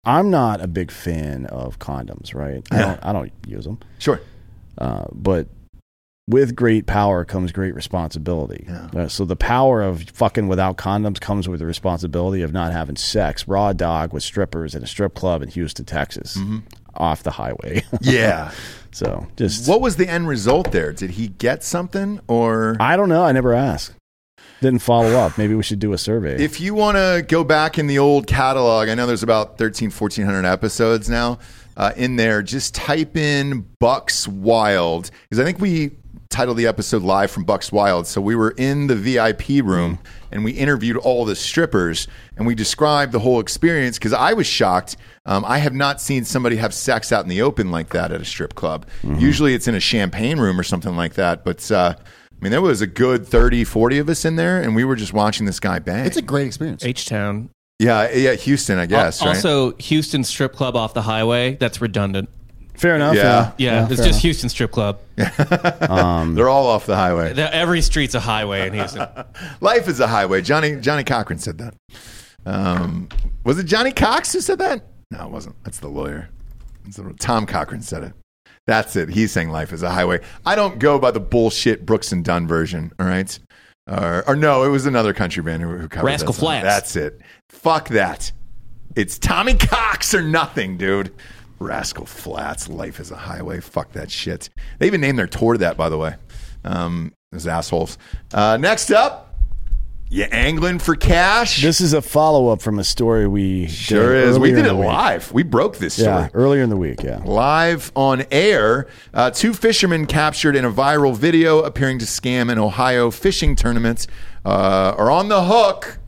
I'm not a big fan of condoms, right? I don't I don't use them. Sure. Uh, but with great power comes great responsibility. Yeah. Uh, so the power of fucking without condoms comes with the responsibility of not having sex. Raw dog with strippers in a strip club in Houston, Texas, off the highway. Mm-hmm. <laughs> Yeah. so just what was the end result there? Did he get something or? I don't know. I never asked. Didn't follow up. Maybe we should do a survey. If you want to go back in the old catalog, I know there's about 13, 1400 episodes now uh, in there. Just type in Bucks Wild because I think we titled the episode live from Bucks Wild. So we were in the VIP room and we interviewed all the strippers and we described the whole experience because I was shocked. Um, I have not seen somebody have sex out in the open like that at a strip club. Usually it's in a champagne room or something like that. But uh, I mean, there was a good 30, 40 of us in there and we were just watching this guy bang. It's a great experience. H Town. Yeah, yeah, Houston, I guess. right? Also, Houston strip club off the highway. That's redundant. Fair enough. Yeah. Yeah, Yeah, it's fair just Houston strip club. <laughs> they're all off the highway. The- Every street's a highway in Houston. <laughs> Life is a highway. Johnny Johnny Cochran said that. Um, was it Johnny Cox who said that? No, it wasn't. That's the lawyer. It's the- Tom Cochrane said it. That's it. He's saying life is a highway. I don't go by the bullshit Brooks and Dunn version. All right. Or, or no, it was another country band who, who covered Rascal that song. Flatts. That's it. Fuck that. It's Tommy Cox or nothing, dude. Rascal Flatts. Life is a highway. Fuck that shit. They even named their tour that, by the way. Um, those assholes. Uh, next up, you angling for cash? This is a follow up from a story we sure did is. We did it live. We broke this story. Yeah, earlier in the week. Yeah. Live on air, uh, two fishermen captured in a viral video appearing to scam an Ohio fishing tournament uh, are on the hook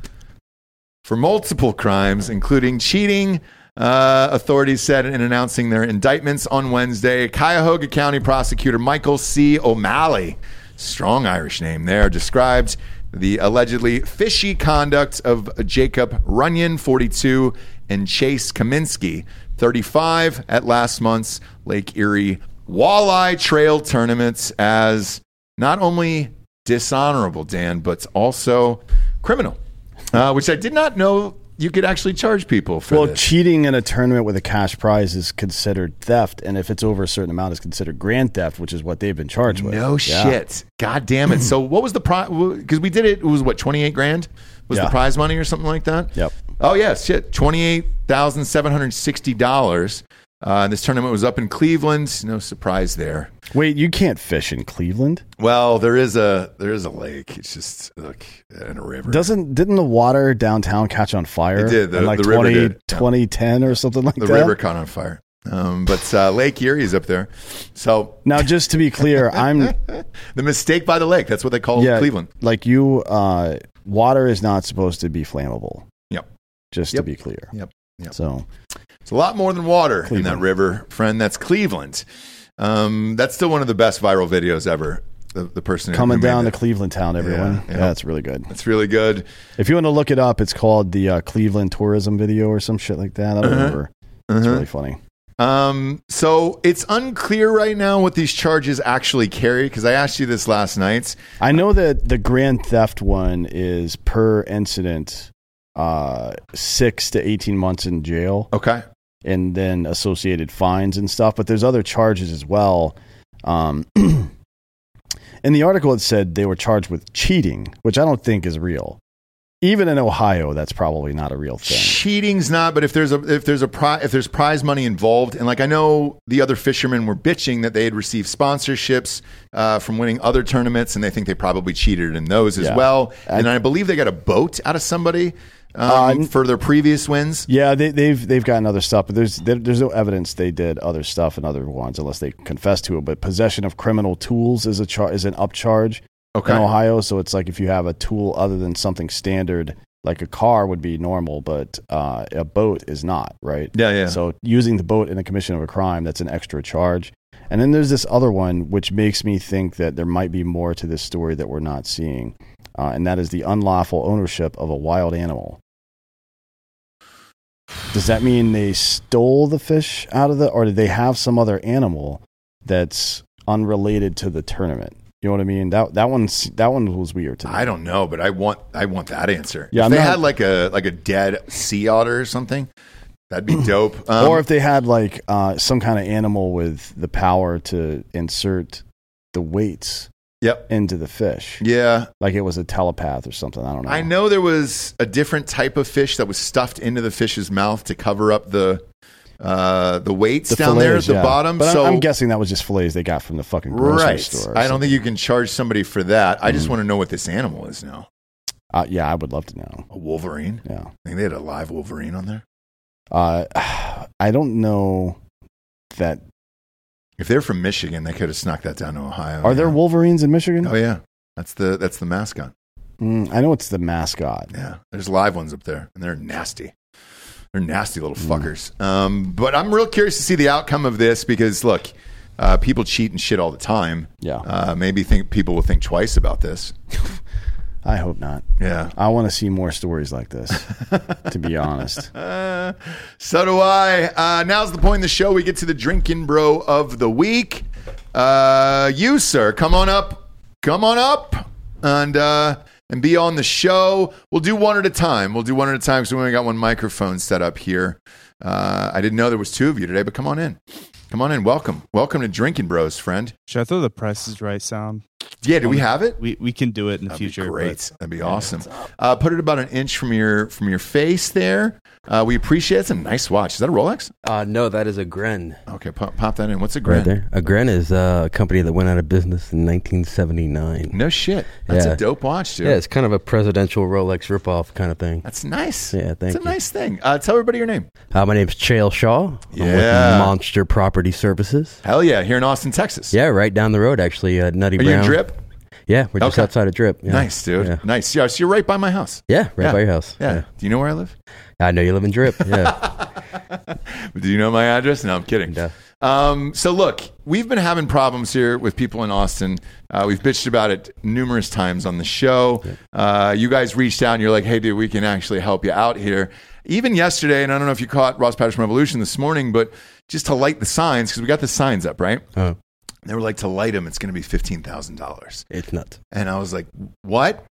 for multiple crimes, including cheating. Uh, authorities said in announcing their indictments on Wednesday. Cuyahoga County prosecutor Michael C. O'Malley, strong Irish name there, described the allegedly fishy conduct of Jacob Runyan, 42, and Chase Cominsky, 35, at last month's Lake Erie Walleye Trail tournaments as not only dishonorable, Dan, but also criminal, uh, which I did not know you could actually charge people for well this. cheating in a tournament with a cash prize is considered theft and if it's over a certain amount is considered grand theft which is what they've been charged with no yeah. shit god damn it so what was the prize because we did it it was what 28 grand was yeah. the prize money or something like that yep oh yeah shit $28760 uh, this tournament was up in Cleveland. No surprise there. Wait, you can't fish in Cleveland? Well, there is a there is a lake. It's just look in a river. Doesn't didn't the water downtown catch on fire? It did. The- like the river 20, did. Yeah. 2010 or something like the that. The river caught on fire. Um, but uh, Lake Erie is up there. So Now, just to be clear, I'm <laughs> the mistake by the lake. That's what they call yeah, Cleveland. Like you, uh, water is not supposed to be flammable. Yep. Just Yep. to be clear. Yep. Yep. So a lot more than water in that river, friend. That's Cleveland. Um, that's still one of the best viral videos ever. The, the person coming down to. Cleveland town, everyone. Yeah, Yeah, yeah. it's really good. It's really good. If you want to look it up, it's called the uh, Cleveland tourism video or some shit like that. I don't Uh-huh. remember. It's Uh-huh. really funny. Um, so it's unclear right now what these charges actually carry because I asked you this last night. I know that the grand theft one is per incident, uh, six to eighteen months in jail. Okay. And then associated fines and stuff. But there's other charges as well. Um, <clears throat> in the article, it said they were charged with cheating, which I don't think is real. Even in Ohio, that's probably not a real thing. Cheating's not, but if there's a if there's a pri- if there's prize money involved, and like I know the other fishermen were bitching that they had received sponsorships uh, from winning other tournaments, and they think they probably cheated in those as Yeah. well. I- and I believe they got a boat out of somebody um, Uh, for their previous wins. Yeah, they, they've they've gotten other stuff, but there's there, there's no evidence they did other stuff in other ones unless they confess to it. But possession of criminal tools is a char- is an upcharge Okay. in Ohio. So it's like if you have a tool other than something standard, like a car would be normal, but uh, a boat is not, right? Yeah, yeah. So using the boat in the commission of a crime, that's an extra charge. And then there's this other one, which makes me think that there might be more to this story that we're not seeing, uh, and that is the unlawful ownership of a wild animal. Does that mean they stole the fish out of the, or did they have some other animal that's unrelated to the tournament? You know what I mean? That that one's that one was weird to me. I don't know, but I want I want that answer. Yeah, if I'm they not- had like a like a dead sea otter or something, that'd be dope. <clears throat> Um, or if they had like uh, some kind of animal with the power to insert the weights Yep. into the fish. Yeah. Like it was a telepath or something. I don't know. I know there was a different type of fish that was stuffed into the fish's mouth to cover up the uh, the weights The down there at the yeah. bottom. But so I'm guessing that was just fillets they got from the fucking grocery right, store. or I don't something. think you can charge somebody for that. I just Mhm. want to know what this animal is now. Uh, yeah, I would love to know. A wolverine. Yeah. I think they had a live wolverine on there. Uh, <sighs> I don't know that. If they're from Michigan, they could have snuck that down to Ohio. Are there. Wolverines in Michigan? Oh yeah, that's the that's the mascot. Mm, I know it's the mascot. Yeah, there's live ones up there, and they're nasty. They're nasty little Mm. fuckers. Um, but I'm real curious to see the outcome of this because look, uh, people cheat and shit all the time. Yeah. Uh, maybe think people will think twice about this. <laughs> I hope not. Yeah. I want to see more stories like this, <laughs> to be honest. Uh, <laughs> so do I. Uh, now's the point in the show we get to the drinking bro of the week. Uh, you, sir, come on up. Come on up and uh, and be on the show. We'll do one at a time. We'll do one at a time because we only got one microphone set up here. Uh, I didn't know there was two of you today, but come on in. Come on in. Welcome. Welcome to Drinkin' Bros, friend. Should I throw the Price is Right sound? Yeah, do we have it? We we can do it in the That'd be future. great. but- That'd be awesome. Uh, put it about an inch from your from your face there. Uh, we appreciate it. It's a nice watch. Is that a Rolex? Uh, no, that is a Gren. Okay, pop, pop that in. What's a Gren? Right there. A Gren is uh, a company that went out of business in 1979. No shit. That's Yeah. a dope watch, dude. Yeah, it's kind of a presidential Rolex ripoff kind of thing. That's nice. Yeah, thank It's a nice thing. Uh, tell everybody your name. Uh, my name's Chael Shaw. I'm with Yeah. Monster Property Services. Hell yeah, here in Austin, Texas. Yeah, right down the road, actually. Uh, Nutty Are you Brown. Drip? Yeah, we're just Okay. outside of Drip. Yeah. Nice, dude. Yeah. Nice. Yeah, so you're right by my house. Yeah, right by your house. Yeah. Yeah. Do you know where I live? I know you live in Drip. Yeah. <laughs> <laughs> Do you know my address? No, I'm kidding. Yeah. Um, so look, we've been having problems here with people in Austin. Uh, we've bitched about it numerous times on the show. Uh, you guys reached out and you're like, "Hey, dude, we can actually help you out here." Even yesterday, and I don't know if you caught Ross Patterson Revolution this morning, but just to light the signs because we got the signs up, right? Oh. They were like, "To light them, it's going to be fifteen thousand dollars." it's nuts. And I was like, what?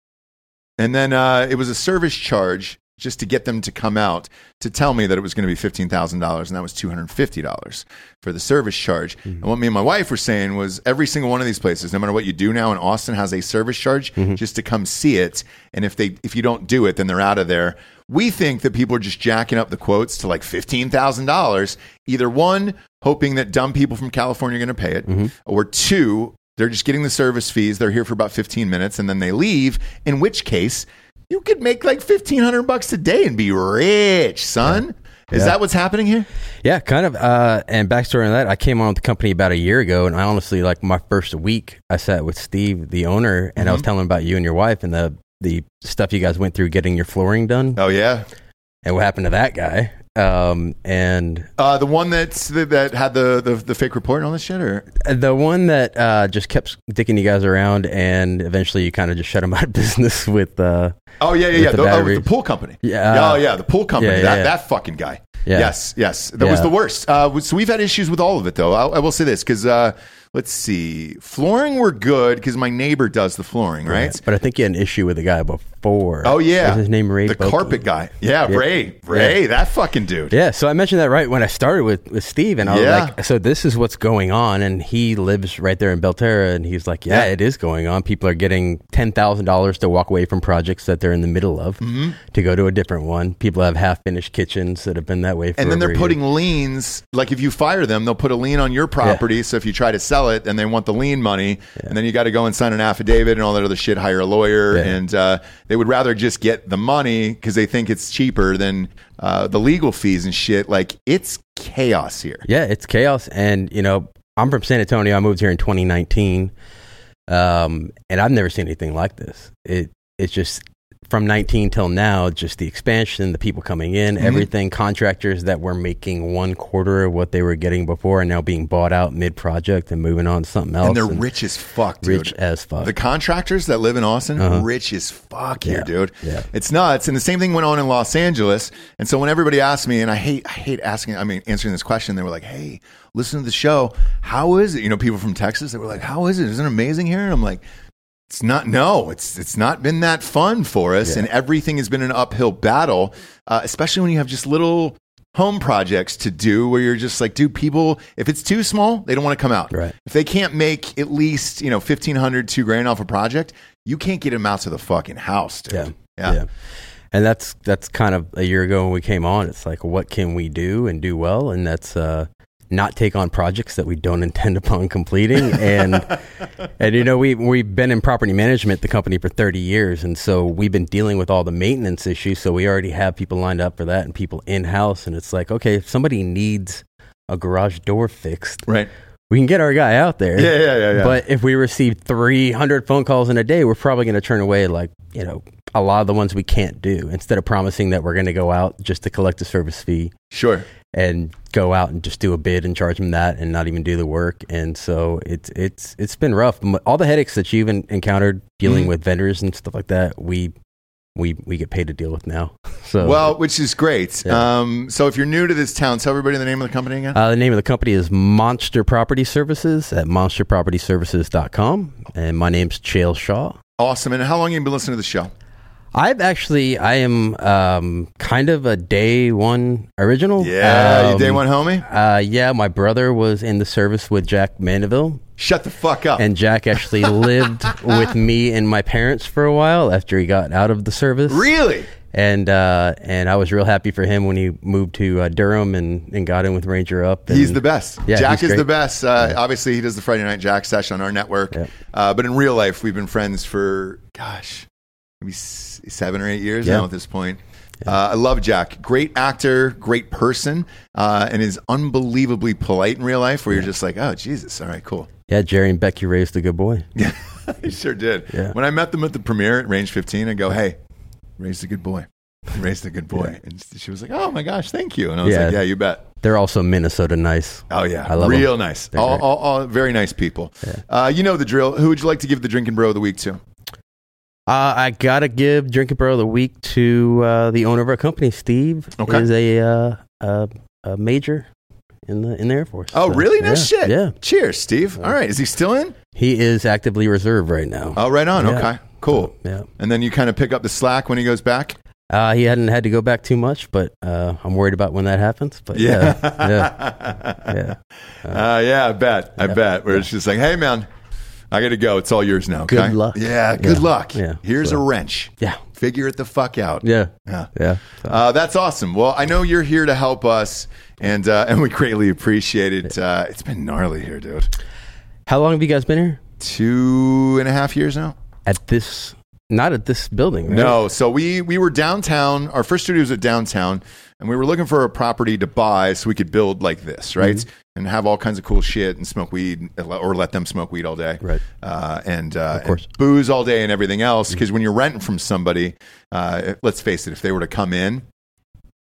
And then uh, it was a service charge just to get them to come out to tell me that it was going to be fifteen thousand dollars, and that was two hundred fifty dollars for the service charge. And what me and my wife were saying was every single one of these places, no matter what you do now in Austin, has a service charge just to come see it. And if they if you don't do it, then they're out of there. We think that people are just jacking up the quotes to like fifteen thousand dollars. Either one, hoping that dumb people from California are going to pay it, or two, they're just getting the service fees. They're here for about fifteen minutes and then they leave. In which case, you could make like fifteen hundred bucks a day and be rich, son. Is Yeah. that what's happening here? Yeah, kind of. Uh, and backstory on that, I came on with the company about a year ago, and I honestly, like my first week, I sat with Steve, the owner, and I was Mhm. telling him about you and your wife and the the stuff you guys went through getting your flooring done. Oh yeah, and what happened to that guy? Um, and Uh, the one that's that, that had the, the the fake report and all this shit, or the one that uh, just kept dicking you guys around, and eventually you kind of just shut him out of <laughs> business with. Uh, oh yeah, yeah, yeah, the the, oh, the pool company. Yeah. oh yeah, the pool company. Yeah, yeah, that that fucking guy. Yeah. Yes, yes, that was the worst. Uh, so we've had issues with all of it, though. I, I will say this because uh, let's see, flooring were good because my neighbor does the flooring, right? But I think you had an issue with the guy before. Oh yeah, Was his name Ray? the carpet guy. Yeah, Yeah. Ray, Ray, Yeah. that fucking dude. Yeah, so I mentioned that right when I started with, with Steve, and I was Yeah. like, "So this is what's going on," and he lives right there in Belterra, and he's like, "Yeah, it is going on. People are getting ten thousand dollars to walk away from projects that they're in the middle of Mhm. to go to a different one. People have half finished kitchens that have been that way, for And then they're a year. putting liens. Like if you fire them, they'll put a lien on your property. So if you try to sell it, and they want the lien money, and then you got to go and sign an affidavit and all that other shit. Hire a lawyer, and uh, they would rather just get the money because they think it's cheaper than uh, the legal fees and shit. Like it's chaos here. Yeah, it's chaos. And, you know, I'm from San Antonio. I moved here in 2019. Um, and I've never seen anything like this. It It's just from 19 till now, just the expansion, the people coming in, Mhm. everything, contractors that were making one quarter of what they were getting before and now being bought out mid project and moving on to something else. And they're rich as fuck, dude. Rich as fuck. The contractors that live in Austin, Uh-huh. rich as fuck here, Yeah. dude. Yeah. It's nuts. And the same thing went on in Los Angeles. And so when everybody asked me, and I hate, I hate asking, I mean, answering this question, they were like, "Hey, listen to the show. How is it?" You know, people from Texas, they were like, "How is it? Isn't it amazing here?" And I'm like. It's not no. It's it's not been that fun for us, Yeah. and everything has been an uphill battle. Uh, especially when you have just little home projects to do, where you're just like, dude, people. If it's too small, they don't want to come out. Right. If they can't make at least you know fifteen hundred, two grand off a project, you can't get them out to the fucking house, dude. Yeah. Yeah. Yeah. And that's that's kind of a year ago when we came on. It's like, what can we do and do well? And that's uh, not take on projects that we don't <laughs> intend upon completing. And and you know, we we've been in property management, the company for thirty years, and so we've been dealing with all the maintenance issues. So we already have people lined up for that and people in house. And it's like, okay, if somebody needs a garage door fixed, Right. We can get our guy out there. Yeah, yeah, yeah, yeah. But if we receive 300 phone calls in a day, we're probably going to turn away like, you know, a lot of the ones we can't do instead of promising that we're going to go out just to collect a service fee Sure. and go out and just do a bid and charge them that and not even do the work. And so it's, it's, it's been rough. All the headaches that you've en- encountered dealing Mhm. with vendors and stuff like that, we, we, we get paid to deal with now. <laughs> So, Well, which is great. Yeah. Um, so if you're new to this town, tell everybody the name of the company again. Uh, the name of the company is Monster Property Services at monsterpropertyservices.com. And my name's Chael Shaw. awesome. And how long have you been listening to the show? I've actually, I am um, kind of a day one original. Yeah, you Um, day one homie. Uh, yeah, my brother was in the service with Jack Mandaville. Shut the fuck up. And Jack actually <laughs> lived with me and my parents for a while after he got out of the service. really? And uh, and I was real happy for him when he moved to uh, Durham and, and got in with Ranger Up. And, He's the best. Yeah, Jack is the best. Uh, Obviously, he does the Friday Night Jack session on our network. Yeah. Uh, but in real life, we've been friends for, gosh, maybe seven or eight years Yeah. now at this point. Uh, I love Jack. Great actor, great person, uh, and is unbelievably polite in real life where you're just like, oh, Jesus. All right, cool. Yeah, Jerry and Becky raised a good boy. <laughs> Yeah, he sure did. Yeah. When I met them at the premiere at Range 15, I go, hey, raised a good boy. <laughs> Raised a good boy. And she was like, oh my gosh, thank you. And I was Yeah. like, yeah, you bet. They're also Minnesota nice. Oh yeah, I love real them. nice. All, all, all very nice people. Uh, you know the drill. Who would you like to give the drinking bro of the week to? Uh, I gotta give Drinking Bro of the week to uh, the owner of our company. Steve Okay. is a, uh, a a major in the in the Air Force. Oh, So, really? No yeah, shit. Yeah, Cheers, Steve. All right. Is he still in? he is actively reserved right now. Oh, right on. Yeah. Okay. Cool. Yeah. And then you kind of pick up the slack when he goes back. Uh, he hadn't had to go back too much, but uh, I'm worried about when that happens. But yeah, yeah, yeah. <laughs> Uh, yeah, I bet. I bet. Where it's just like, hey, man, I got to go. It's all yours now. Good luck. Yeah, good Yeah. luck. Yeah. Here's So- a wrench. Yeah. Figure it the fuck out. yeah, Yeah. yeah. Uh, that's awesome. Well, I know you're here to help us, and uh, and we greatly appreciate it. Uh, it's been gnarly here, dude. How long have you guys been here? Two and a half years now. At this, not at this building. Right? No, so we we were downtown. Our first studio was at downtown, and we were looking for a property to buy so we could build like this, right? Mm-hmm. And have all kinds of cool shit and smoke weed, or let them smoke weed all day, Right. Uh, and uh, Of course. and booze all day and everything else. Because when you're renting from somebody, uh, let's face it, if they were to come in,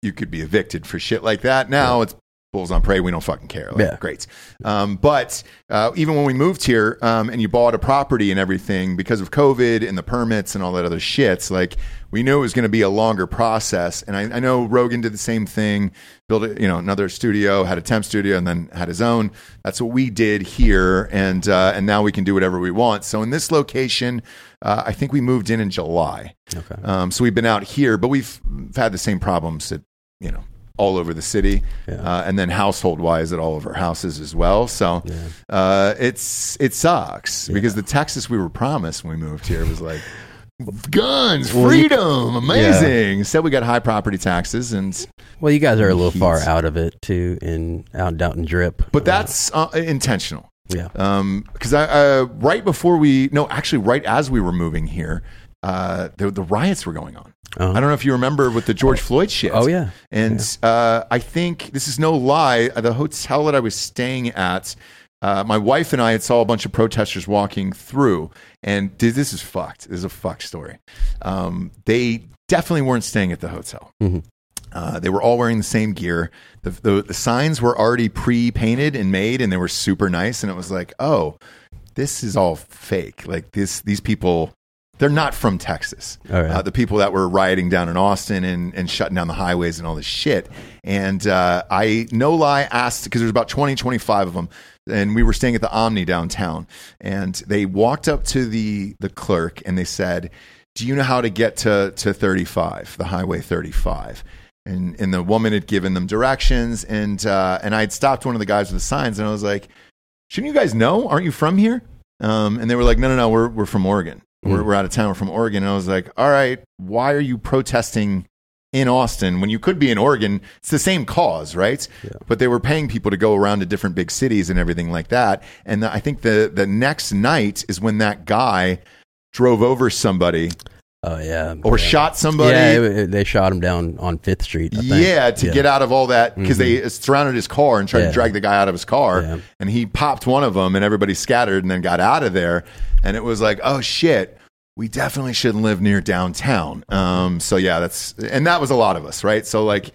you could be evicted for shit like that. Now it's bulls on prey. We don't fucking care. Like, Yeah. Great. Um, but uh, even when we moved here um, and you bought a property and everything because of COVID and the permits and all that other shit, like we knew it was going to be a longer process. And I, I know Rogan did the same thing, built a, you know another studio, had a temp studio, and then had his own. That's what we did here, and uh, and now we can do whatever we want. So in this location, uh, I think we moved in in July. Okay. Um, so we've been out here, but we've had the same problems that you know all over the city, Yeah. uh, and then household wise at all of our houses as well. So uh, it's it sucks because the Texas we were promised when we moved here was like <laughs> guns, freedom, amazing. Instead, we got high property taxes, and Well, you guys are a little far out of it too, in out out in drip. but that's uh, intentional. yeah. Um, because I uh, right before we no, actually right as we were moving here, uh, the the riots were going on. Uh-huh. I don't know if you remember with the George Floyd shit. Oh, yeah. and uh, I think this is no lie. The hotel that I was staying at, uh, my wife and I had saw a bunch of protesters walking through, and dude, this is fucked. This is a fucked story. Um, they definitely weren't staying at the hotel. Mhm. Uh, they were all wearing the same gear. The, the, the signs were already pre painted and made, and they were super nice. And it was like, oh, this is all fake. Like this, these people, they're not from Texas. Right. Uh, the people that were rioting down in Austin and, and shutting down the highways and all this shit. And uh, I, no lie, asked because there's about 20, 25 of them. And we were staying at the Omni downtown. And they walked up to the, the clerk and they said, Do you know how to get to, to 35, the Highway 35? And, and the woman had given them directions. And, uh, and I had stopped one of the guys with the signs and I was like, Shouldn't you guys know? Aren't you from here? Um, and they were like, No, no, no, we're, we're from Oregon. We're, hmm. we're out of town. We're from Oregon. And I was like, All right, why are you protesting in Austin when you could be in Oregon? It's the same cause, right? But they were paying people to go around to different big cities and everything like that. And the, I think the, the next night is when that guy drove over somebody Oh yeah. or yeah. shot somebody. Yeah, it- it- they shot him down on Fifth Street. I think. Yeah, to get out of all that because Mhm. they surrounded his car and tried Yeah. to drag the guy out of his car, Yeah. and he popped one of them, and everybody scattered and then got out of there, and it was like, oh shit, we definitely shouldn't live near downtown. Um, so yeah, that's and that was a lot of us, right? So like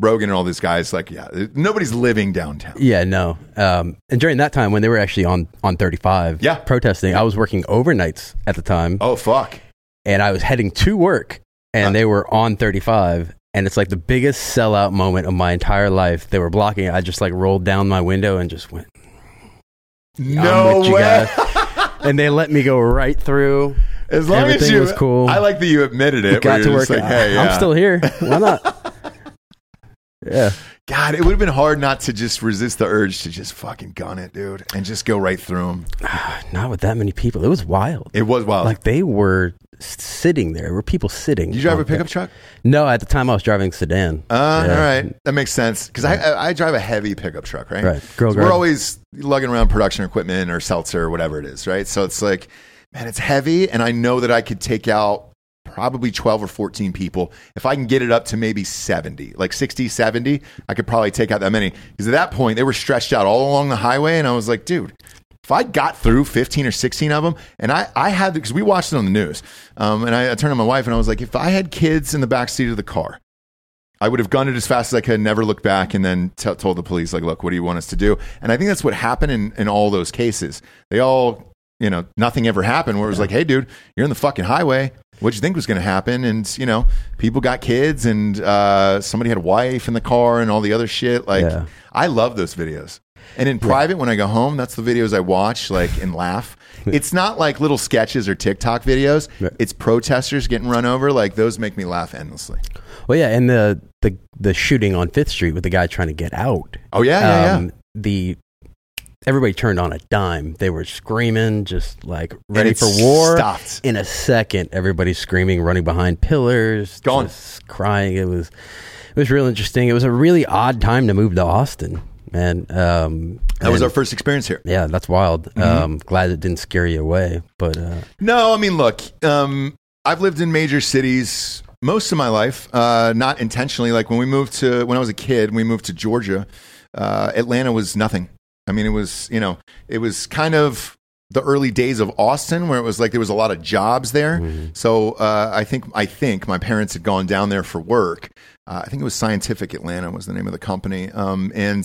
Rogan and all these guys, like yeah, nobody's living downtown. Yeah, no. Um, and during that time when they were actually on on 35, Yeah. protesting, I was working overnights at the time, Oh fuck, and I was heading to work, and they were on 35, and it's like the biggest sellout moment of my entire life. They were blocking it. I just like rolled down my window and just went, no I'm with you way. <laughs> and they let me go right through. As long as Everything you, was cool. I like that you admitted it. Got to work. Like, hey, yeah. I'm still here. Why not? <laughs> yeah. God, it would have been hard not to just resist the urge to just fucking gun it, dude, and just go right through them. <sighs> Not with that many people. It was wild. It was wild. Like they were sitting there. There were people sitting. Did you drive a pickup that. truck? No, at the time I was driving sedan. Uh, Yeah. All right, that makes sense because I, I I drive a heavy pickup truck, right? Right. Girl So we're always lugging around production equipment or seltzer or whatever it is, right? So it's like, man, it's heavy, and I know that I could take out probably 12 or 14 people if i can get it up to maybe 70 like 60 70 i could probably take out that many because at that point they were stretched out all along the highway and i was like dude if I got through 15 or 16 of them, and I, I had, because we watched it on the news, um, and I, I turned to my wife and I was like, if I had kids in the back seat of the car, I would have gunned it as fast as I could, never looked back, and then t- told the police, like, look, what do you want us to do? And I think that's what happened in, in all those cases. They all, you know, nothing ever happened where it was like, hey, dude, you're in the fucking highway. What'd you think was going to happen? And, you know, people got kids and uh, somebody had a wife in the car and all the other shit. Like, Yeah. I love those videos. And in private, when I go home, that's the videos I watch, like and laugh. <laughs> It's not like little sketches or TikTok videos. It's protesters getting run over. Like those make me laugh endlessly. Well, yeah, and the the the shooting on Fifth Street with the guy trying to get out. Oh yeah, yeah, yeah. The everybody turned on a dime. They were screaming, just like ready for war. stopped. In a second, everybody's screaming, running behind pillars, Gone. just crying. It was it was real interesting. It was a really odd time to move to Austin, and um, That was and- our first experience here. Yeah, that's wild. Mhm. Um, glad it didn't scare you away, but uh, No, I mean, look, um, I've lived in major cities most of my life, uh, not intentionally. Like when we moved to, when I was a kid, we moved to Georgia. Uh, Atlanta was nothing. I mean, it was, you know, it was kind of the early days of Austin where it was like there was a lot of jobs there. So uh, I think, I think my parents had gone down there for work. Uh, I think it was Scientific Atlanta was the name of the company. Um, and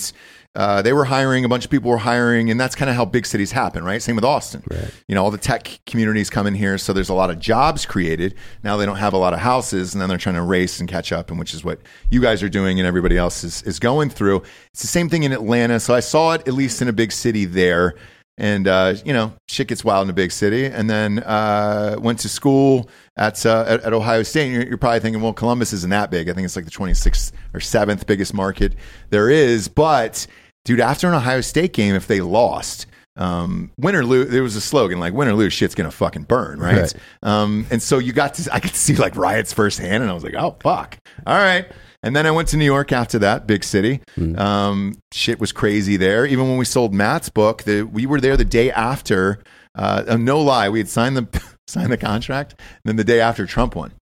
uh, they were hiring, a bunch of people were hiring, and that's kind of how big cities happen, right? Same with Austin. You know, all the tech communities come in here, so there's a lot of jobs created. Now they don't have a lot of houses, and then they're trying to race and catch up, and which is what you guys are doing and everybody else is, is going through. It's the same thing in Atlanta. So I saw it at least in a big city there. And, uh, you know, shit gets wild in a big city. And then uh, went to school at, uh, at, at Ohio State. And you're, you're probably thinking, well, Columbus isn't that big. I think it's like the 26th or 7th biggest market there is. But, dude, after an Ohio State game, if they lost, um, win or lose, there was a slogan like win or lose, shit's gonna fucking burn, right? Right. Um, and so you got to, I could see like riots firsthand, and I was like, oh fuck, all right. And then I went to New York after that, big city. Um, shit was crazy there. Even when we sold Matt's book, the, we were there the day after. Uh, uh, no lie, we had signed the <laughs> signed the contract, and then the day after Trump won,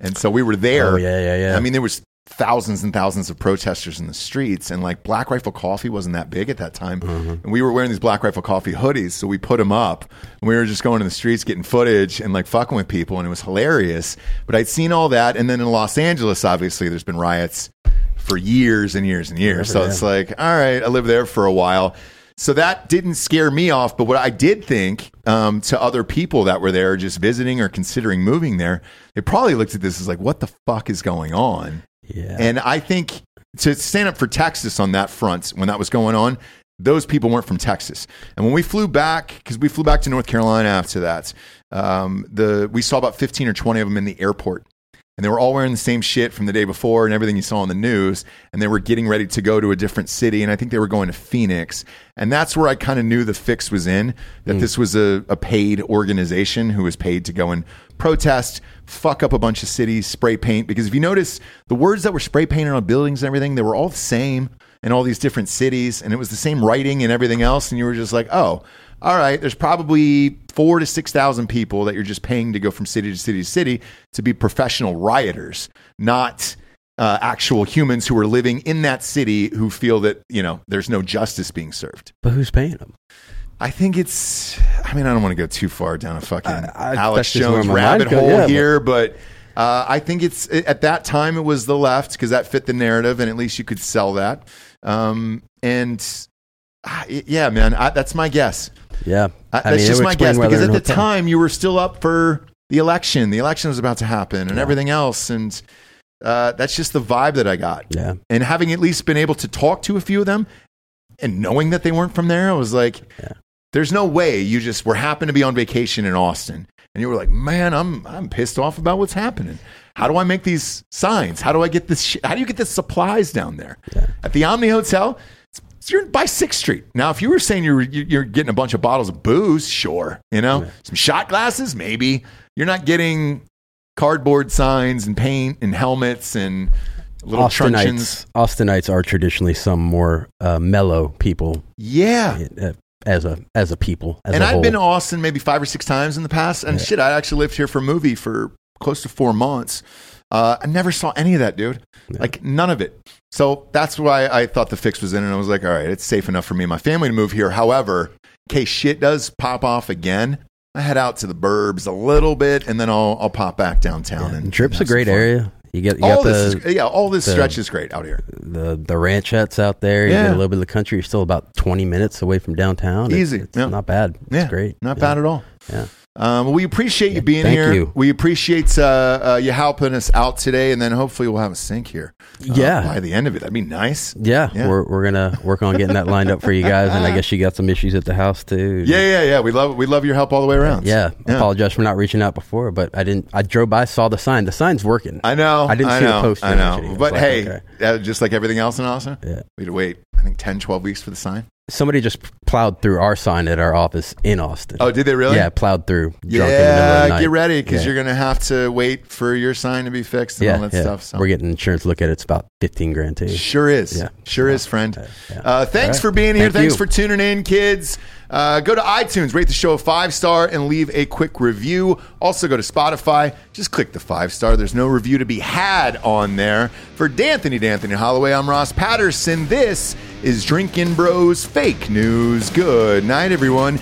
and so we were there. Oh, yeah, yeah, yeah. I mean, there was thousands and thousands of protesters in the streets, and like Black Rifle Coffee wasn't that big at that time, Mm-hmm. and we were wearing these Black Rifle Coffee hoodies, so we put them up, and we were just going in the streets getting footage and like fucking with people, and it was hilarious. But I'd seen all that, and then in Los Angeles, obviously, there's been riots for years and years and years. So Yeah. it's like, all right, I lived there for a while. So that didn't scare me off. But what I did think um, to other people that were there just visiting or considering moving there, they probably looked at this as like, what the fuck is going on? Yeah, And I think to stand up for Texas on that front when that was going on, those people weren't from Texas. And when we flew back, because we flew back to North Carolina after that, um, the we saw about 15 or 20 of them in the airport. And they were all wearing the same shit from the day before and everything you saw on the news. And they were getting ready to go to a different city. And I think they were going to Phoenix. And that's where I kind of knew the fix was in that this was a, a paid organization who was paid to go and protest, fuck up a bunch of cities, spray paint. Because if you notice, the words that were spray painted on buildings and everything, they were all the same in all these different cities. And it was the same writing and everything else. And you were just like, oh, all right, there's probably four to 6,000 people that you're just paying to go from city to city to city to be professional rioters, not uh, actual humans who are living in that city who feel that, you know, there's no justice being served. but who's paying them? I think it's, I mean, I don't want to go too far down a fucking I- Alex that's just where Jones my rabbit mind hole yeah, but- here, but. Uh, I think it's at that time it was the left because that fit the narrative and at least you could sell that. Um, and ah, yeah, man, I, that's my guess. Yeah, I, I that's it just would my explain guess why because at in the hotel. time you were still up for the election. The election was about to happen and everything else, and uh, that's just the vibe that I got. Yeah. And having at least been able to talk to a few of them, and knowing that they weren't from there, I was like, "There's no way you just were happen to be on vacation in Austin, and you were like, man, I'm I'm pissed off about what's happening. How do I make these signs? How do I get this? Sh- how do you get the supplies down there at the Omni Hotel?" So you're by Sixth Street now. If you were saying you're you're getting a bunch of bottles of booze, sure, you know, some shot glasses, maybe. You're not getting cardboard signs and paint and helmets and little truncheons. Austinites, Austinites are traditionally some more uh, mellow people. Yeah. uh, as a as a people. As and a I've whole. been to Austin maybe five or six times in the past. And shit, I actually lived here for a movie for close to four months. Uh, I never saw any of that, dude. Like none of it. So that's why I thought the fix was in, and I was like, all right, it's safe enough for me and my family to move here. However, in case shit does pop off again, I head out to the burbs a little bit, and then I'll I'll pop back downtown. And Trip's a great area. You get you all got this, the, is, yeah, all this the- stretch is great out here. the the ranchettes out there. You Yeah. get a little bit of the country. You're still about 20 minutes away from downtown. It's- Easy. It's, Yeah. not bad. Yeah, great. not Yeah. bad at all. Yeah. Um, we appreciate you being thank here. you. We appreciate uh, uh, you helping us out today, and then hopefully we'll have a sync here. uh, Yeah. by the end of it, that'd be nice. Yeah, Yeah. we're we're gonna work on getting that lined up for you guys, and I guess you got some issues at the house too. <laughs> Yeah, yeah, yeah. We love we love your help all the way around. Yeah, apologize for not reaching out before, but I didn't. I drove by, saw the sign. The sign's working. I know. I didn't I see know, the post. I know. I was But like, hey, okay. uh, just like everything else in Austin, Yeah. we had to wait. I think 10, 12 weeks for the sign. Somebody just plowed through our sign at our office in Austin. Oh, did they really? Yeah, plowed through. drunk in the middle of the Yeah, get ready because Yeah. you're gonna have to wait for your sign to be fixed and yeah, all that yeah. stuff. So. We're getting insurance. Look at it. It's about fifteen grand too. Sure is. Yeah. Sure is, friend. Uh, thanks right. for being here. Thank thanks you. for tuning in, kids. Uh, go to iTunes, rate the show a five star, and leave a quick review. Also, go to Spotify. Just click the five star. There's no review to be had on there. For D'Anthony, D'Anthony Holloway, I'm Ross Patterson. This is Drinkin' Bros Fake News. Good night, everyone.